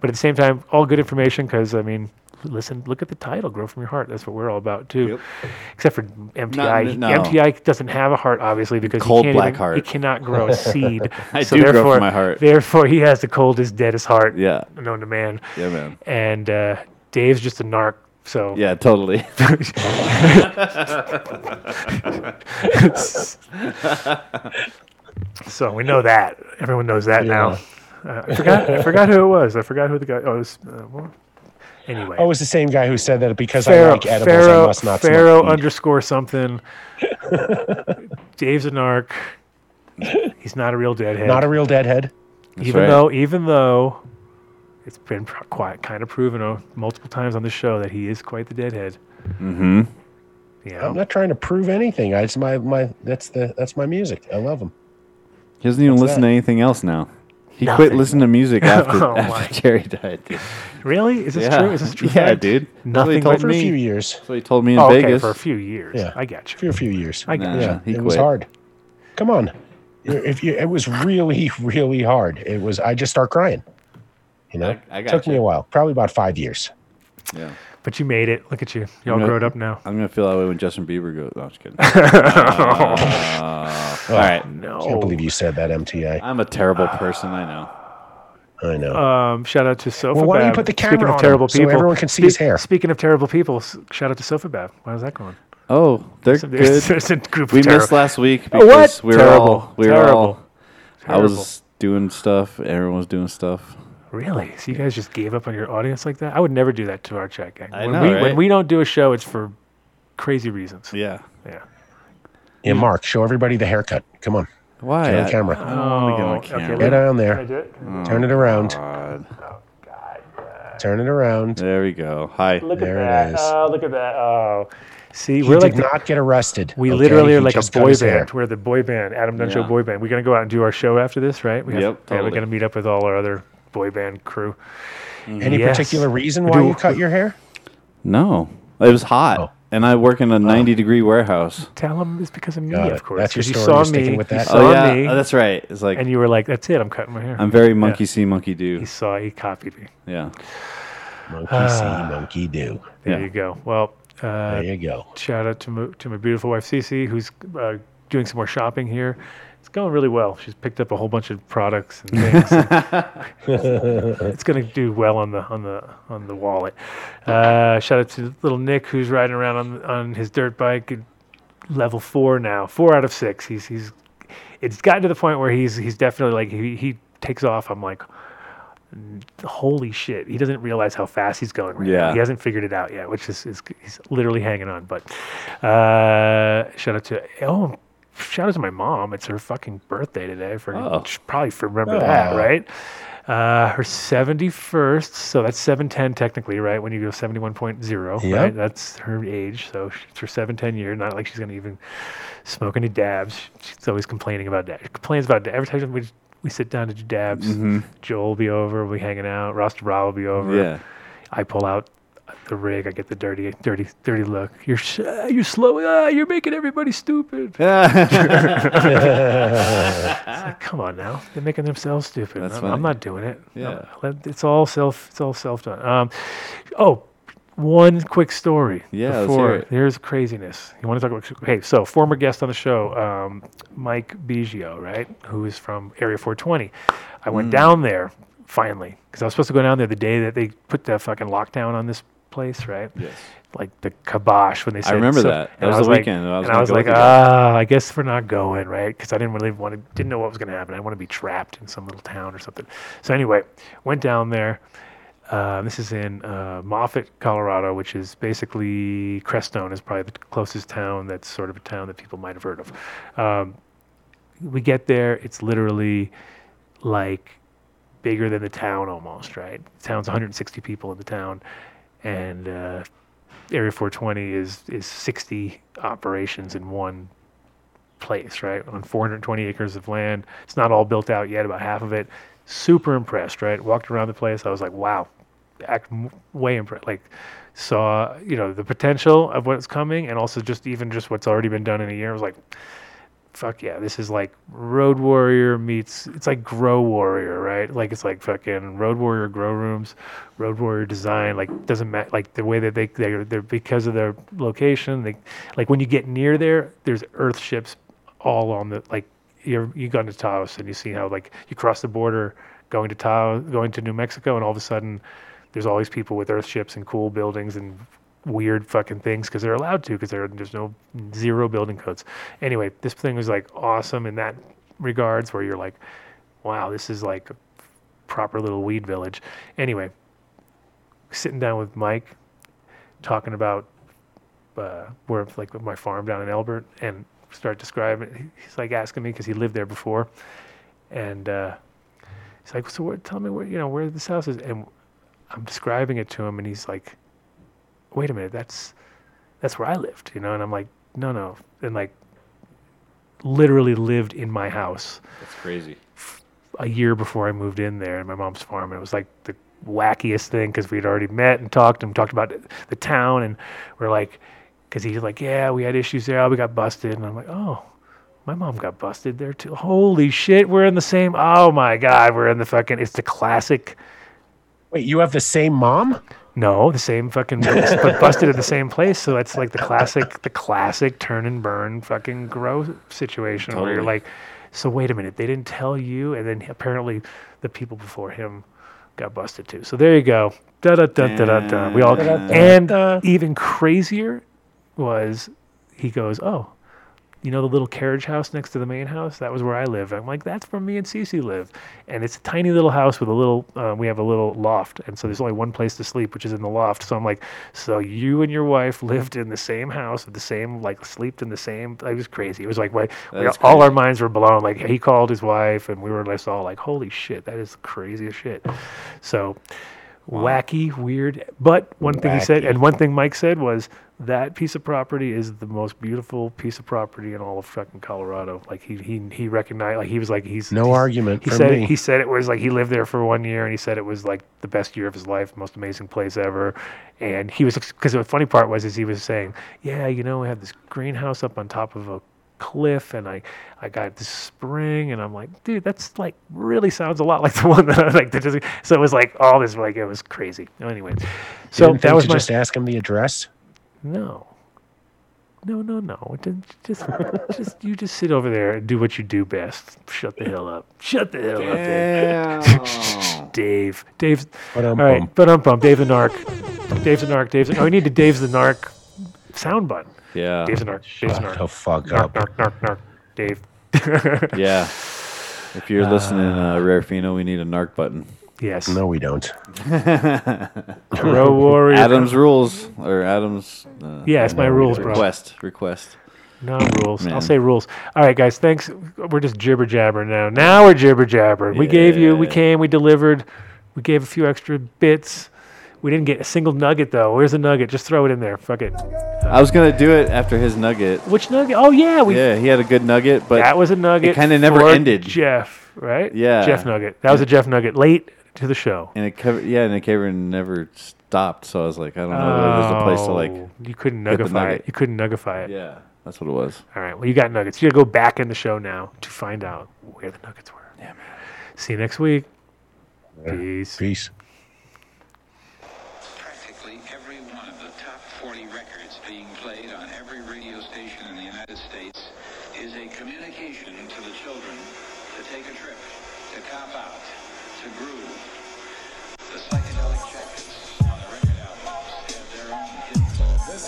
But at the same time, all good information because I mean. Listen, look at the title, "Grow from Your Heart." That's what we're all about too. Except for MTI, no. MTI doesn't have a heart, obviously, because Cold he can't black even, heart. He cannot [LAUGHS] grow a seed. I so do grow from therefore, my heart. Therefore, he has the coldest, deadest heart Yeah. known to man Yeah, man. and uh, Dave's just a narc. So Yeah, totally. [LAUGHS] so we know that. Everyone knows that now. Uh, I forgot. I forgot who it was. I forgot who the guy. Oh, it was. Uh, well, anyway. Oh, it was the same guy who said that because I like edibles, I must not Pharaoh smoke weed. underscore something. [LAUGHS] Dave's a narc. He's not a real deadhead. Not a real deadhead. even right. though, even though it's been quite kind of proven uh, multiple times on the show that he is quite the deadhead. mm-hmm. Yeah. I'm not trying to prove anything. I, it's my my that's the that's my music. I love him. He doesn't even What's listen that? to anything else now. He Nothing. quit listening to music [LAUGHS] after, Oh, after. Jerry died. Dude. Really? Is this yeah. true? Is this true? Yeah, fact? dude. That's what he Nothing told but For a few years. So he told me in Oh, okay, Vegas. for a few years. Yeah. I got you. For a few years. I got Nah. you. yeah, he it was hard. Come on, if you, it was really really hard. It was. I just start crying. You know, I- I got took me a while. Probably about five years. Yeah. But you made it. Look at you. You all gonna- grown up now. I'm gonna feel that way when Justin Bieber goes. No, I'm just kidding. [LAUGHS] Uh, all right. No. Can't believe you said that, MTA. I'm a terrible person. I know. I know. Um, shout out to Sofabab. Well, why don't you put the Speaking camera of on terrible him so people, everyone can see his hair? Speaking of terrible people, shout out to Sofabab. How's that going? Oh, they're So there's, good. [LAUGHS] there's a group We of missed last week Oh, because what? we were terrible. all we were terrible. all. I was doing stuff. Everyone was doing stuff. Really? So you guys just gave up on your audience like that? I would never do that to our chat gang. I when know, we right? when we don't do a show, it's for crazy reasons. Yeah. Yeah. Yeah, Mark, show everybody the haircut. Come on, Why? Get on camera. I don't want to get on Oh, okay, camera. Get down Can I there. do it? Turn it around. Oh, God. Turn it around. There we go. Hi. Look There it at that. is. Oh, look at that. Oh. See, He we're did like the- not get arrested. we okay? literally are He like a boy his hair. band. We're the boy band, Adam Dunn Yeah. boy band. We're gonna go out and do our show after this, right? We Yep, Yeah, we're gonna meet up with all our other boy band crew. Any Yes. particular reason why you cut your hair? No, it was hot, Oh. and I work in a 90 degree warehouse. Tell them it's because of me, Got of it. course. That's your 'cause you story. saw You're me. with you saw oh yeah, me, oh, that's right. It's like and you were like, "That's it. I'm cutting my hair." I'm very monkey see, monkey do. he saw. He copied me. Yeah. Monkey see, monkey do. There Yeah. you go. Well, uh, There you go. shout out to my, to my beautiful wife Cece, who's uh, doing some more shopping here. It's going really well. She's picked up a whole bunch of products and things. [LAUGHS] it's going to do well on the on the on the wallet. Uh, shout out to little Nick, who's riding around on on his dirt bike, level four now, four out of six. He's he's it's gotten to the point where he's he's definitely like he he takes off. I'm like. Holy shit! He doesn't realize how fast he's going. Right now. Yeah. he hasn't figured it out yet, which is, is he's literally hanging on. But uh, shout out to oh, shout out to my mom. It's her fucking birthday today. For Oh. should probably remember that, Oh. right? Uh, her seventy first, so that's seven ten technically, right? When you go seventy one point zero, Yep. right? That's her age. So sh- it's her seven ten year. Not like she's gonna even smoke any dabs. She's always complaining about that. She complains about every time we we sit down to do dabs. Mhm. Joel will be over. We'll be hanging out. Ross DeBra will be over. Yeah. I pull out the rig. I get the dirty, dirty, dirty look. You're sh- uh, you're slow. Ah, you're making everybody stupid. [LAUGHS] It's like, come on now. They're making themselves stupid. That's I'm, funny. I'm not doing it. Yeah. let- it's all self. It's all self done. Um, oh, one quick story. Yeah, let's Before hear it. here's craziness. You want to talk about? Hey, so former guest on the show, um, Mike Biggio, right? Who is from Area 420. I Mm. went down there finally because I was supposed to go down there the day that they put the fucking lockdown on this place, right? Yes. Like the kibosh when they said. I remember so- that. That was I the like- weekend. I was and I was like, ah, I guess we're not going, right? Because I didn't really want to, didn't know what was going to happen. I want to be trapped in some little town or something. So anyway, went down there. Uh, this is in uh, Moffat, Colorado, which is basically Crestone is probably the closest town that's sort of a town that people might have heard of. Um, we get there, it's literally like bigger than the town almost, right? The town's 160 people in the town, and uh, Area 420 is is 60 operations in one place, right? On 420 acres of land. It's not all built out yet, about half of it. Super impressed, right? Walked around the place. I was like, wow, act way impressed. Like, saw you know the potential of what's coming, and also just even just what's already been done in a year. I was like, fuck yeah, this is like Road Warrior meets it's like Grow Warrior, right? Like it's like fucking Road Warrior grow rooms, Road Warrior design. Like doesn't matter like the way that they they're, they're because of their location. They like when you get near there, there's Earth ships all on the like you're you go into Taos and you see how like you cross the border going to Taos, going to New Mexico, and all of a sudden there's all these people with Earth ships and cool buildings and weird fucking things because they're allowed to because there's no zero building codes. Anyway, this thing was like awesome in that regards where you're like, wow, this is like a proper little weed village. Anyway, sitting down with Mike, talking about uh, where like my farm down in Elbert, and start describing. He's like asking me because he lived there before, and uh, he's like, so what, tell me where you know where this house is, and I'm describing it to him, and he's like, wait a minute, that's that's where I lived, you know, and I'm like, no, no, and like literally lived in my house That's crazy. a year before I moved in there in my mom's farm. And it was like the wackiest thing because we had already met and talked and talked about the town. And we're like, because he's like, yeah, we had issues there. Oh, we got busted. And I'm like, oh, my mom got busted there too. Holy shit, we're in the same. Oh my God, we're in the fucking. It's the classic. Wait, you have the same mom? No, the same fucking, but busted at the same place. So it's like the classic, the classic turn and burn fucking grow situation where you're like, so wait a minute, they didn't tell you, and then apparently the people before him got busted too. So there you go. Da da da da da da. We all and even crazier was he goes, oh, you know, the little carriage house next to the main house. That was where I live. I'm like, that's where me and Cece live, and it's a tiny little house with a little. Uh, we have a little loft, and so there's only one place to sleep, which is in the loft. So I'm like, so you and your wife [LAUGHS] lived in the same house with the same, like, slept in the same. It was crazy. It was like, like we- all our minds were blown. Like he called his wife, and we were just all like, holy shit, that is the craziest shit. So wacky, weird. But one thing he said, and one thing Mike said was that piece of property is the most beautiful piece of property in all of fucking Colorado. Like he he he recognized, like he was like he's No he's- argument He for said me. he said it was like he lived there for one year, and he said it was like the best year of his life, most amazing place ever. And he was because the funny part was is he was saying, yeah, you know, we have this greenhouse up on top of a cliff and I, I got this spring and I'm like, dude, that's like really sounds a lot like the [LAUGHS] one that I like. That so it was like all this, like it was crazy. Anyway, so Didn't that was my just ask him the address. No, no, no, no. It Just, just you just sit over there and do what you do best. Shut the hell up. Shut the hell up, Dave. [LAUGHS] Dave. Dave's But all um, right. But um, bum. Dave the Narc. Dave's the Narc. Dave's. Oh, we need the Dave's the Narc sound button. Yeah. Dave's the Narc. Dave's the shut Narc. the fuck Narc, up. narc, narc, narc. Dave. Yeah. [LAUGHS] If you're listening, uh, Rare Fino, we need a narc button. Yes. No, we don't. [LAUGHS] [LAUGHS] Pro Warrior. Adam's rules or Adam's. Uh, Yeah, it's my rules, bro. request. Request. No rules. I'll say rules. All right, guys. Thanks. We're just jibber jabbering now. Now we're jibber jabbering. We gave you. We came. We delivered. We gave a few extra bits. We didn't get a single nugget though. Where's the nugget? Just throw it in there. Fuck it. I was gonna do it after his nugget. Which nugget? Oh yeah, we. Yeah, he had a good nugget, but that was a nugget. It kinda never for ended. Jeff, right? Yeah. Jeff Nugget. That was a Jeff Nugget. Late to the show. and it covered, yeah, and it covered never stopped. So I was like, I don't know, whether there's a place to like. Oh, You couldn't get the nugify it. You couldn't nugify it. Yeah, that's what it was. All right. Well, you got nuggets. You gotta go back in the show now to find out where the nuggets were. Yeah, man. See you next week. Peace. Peace.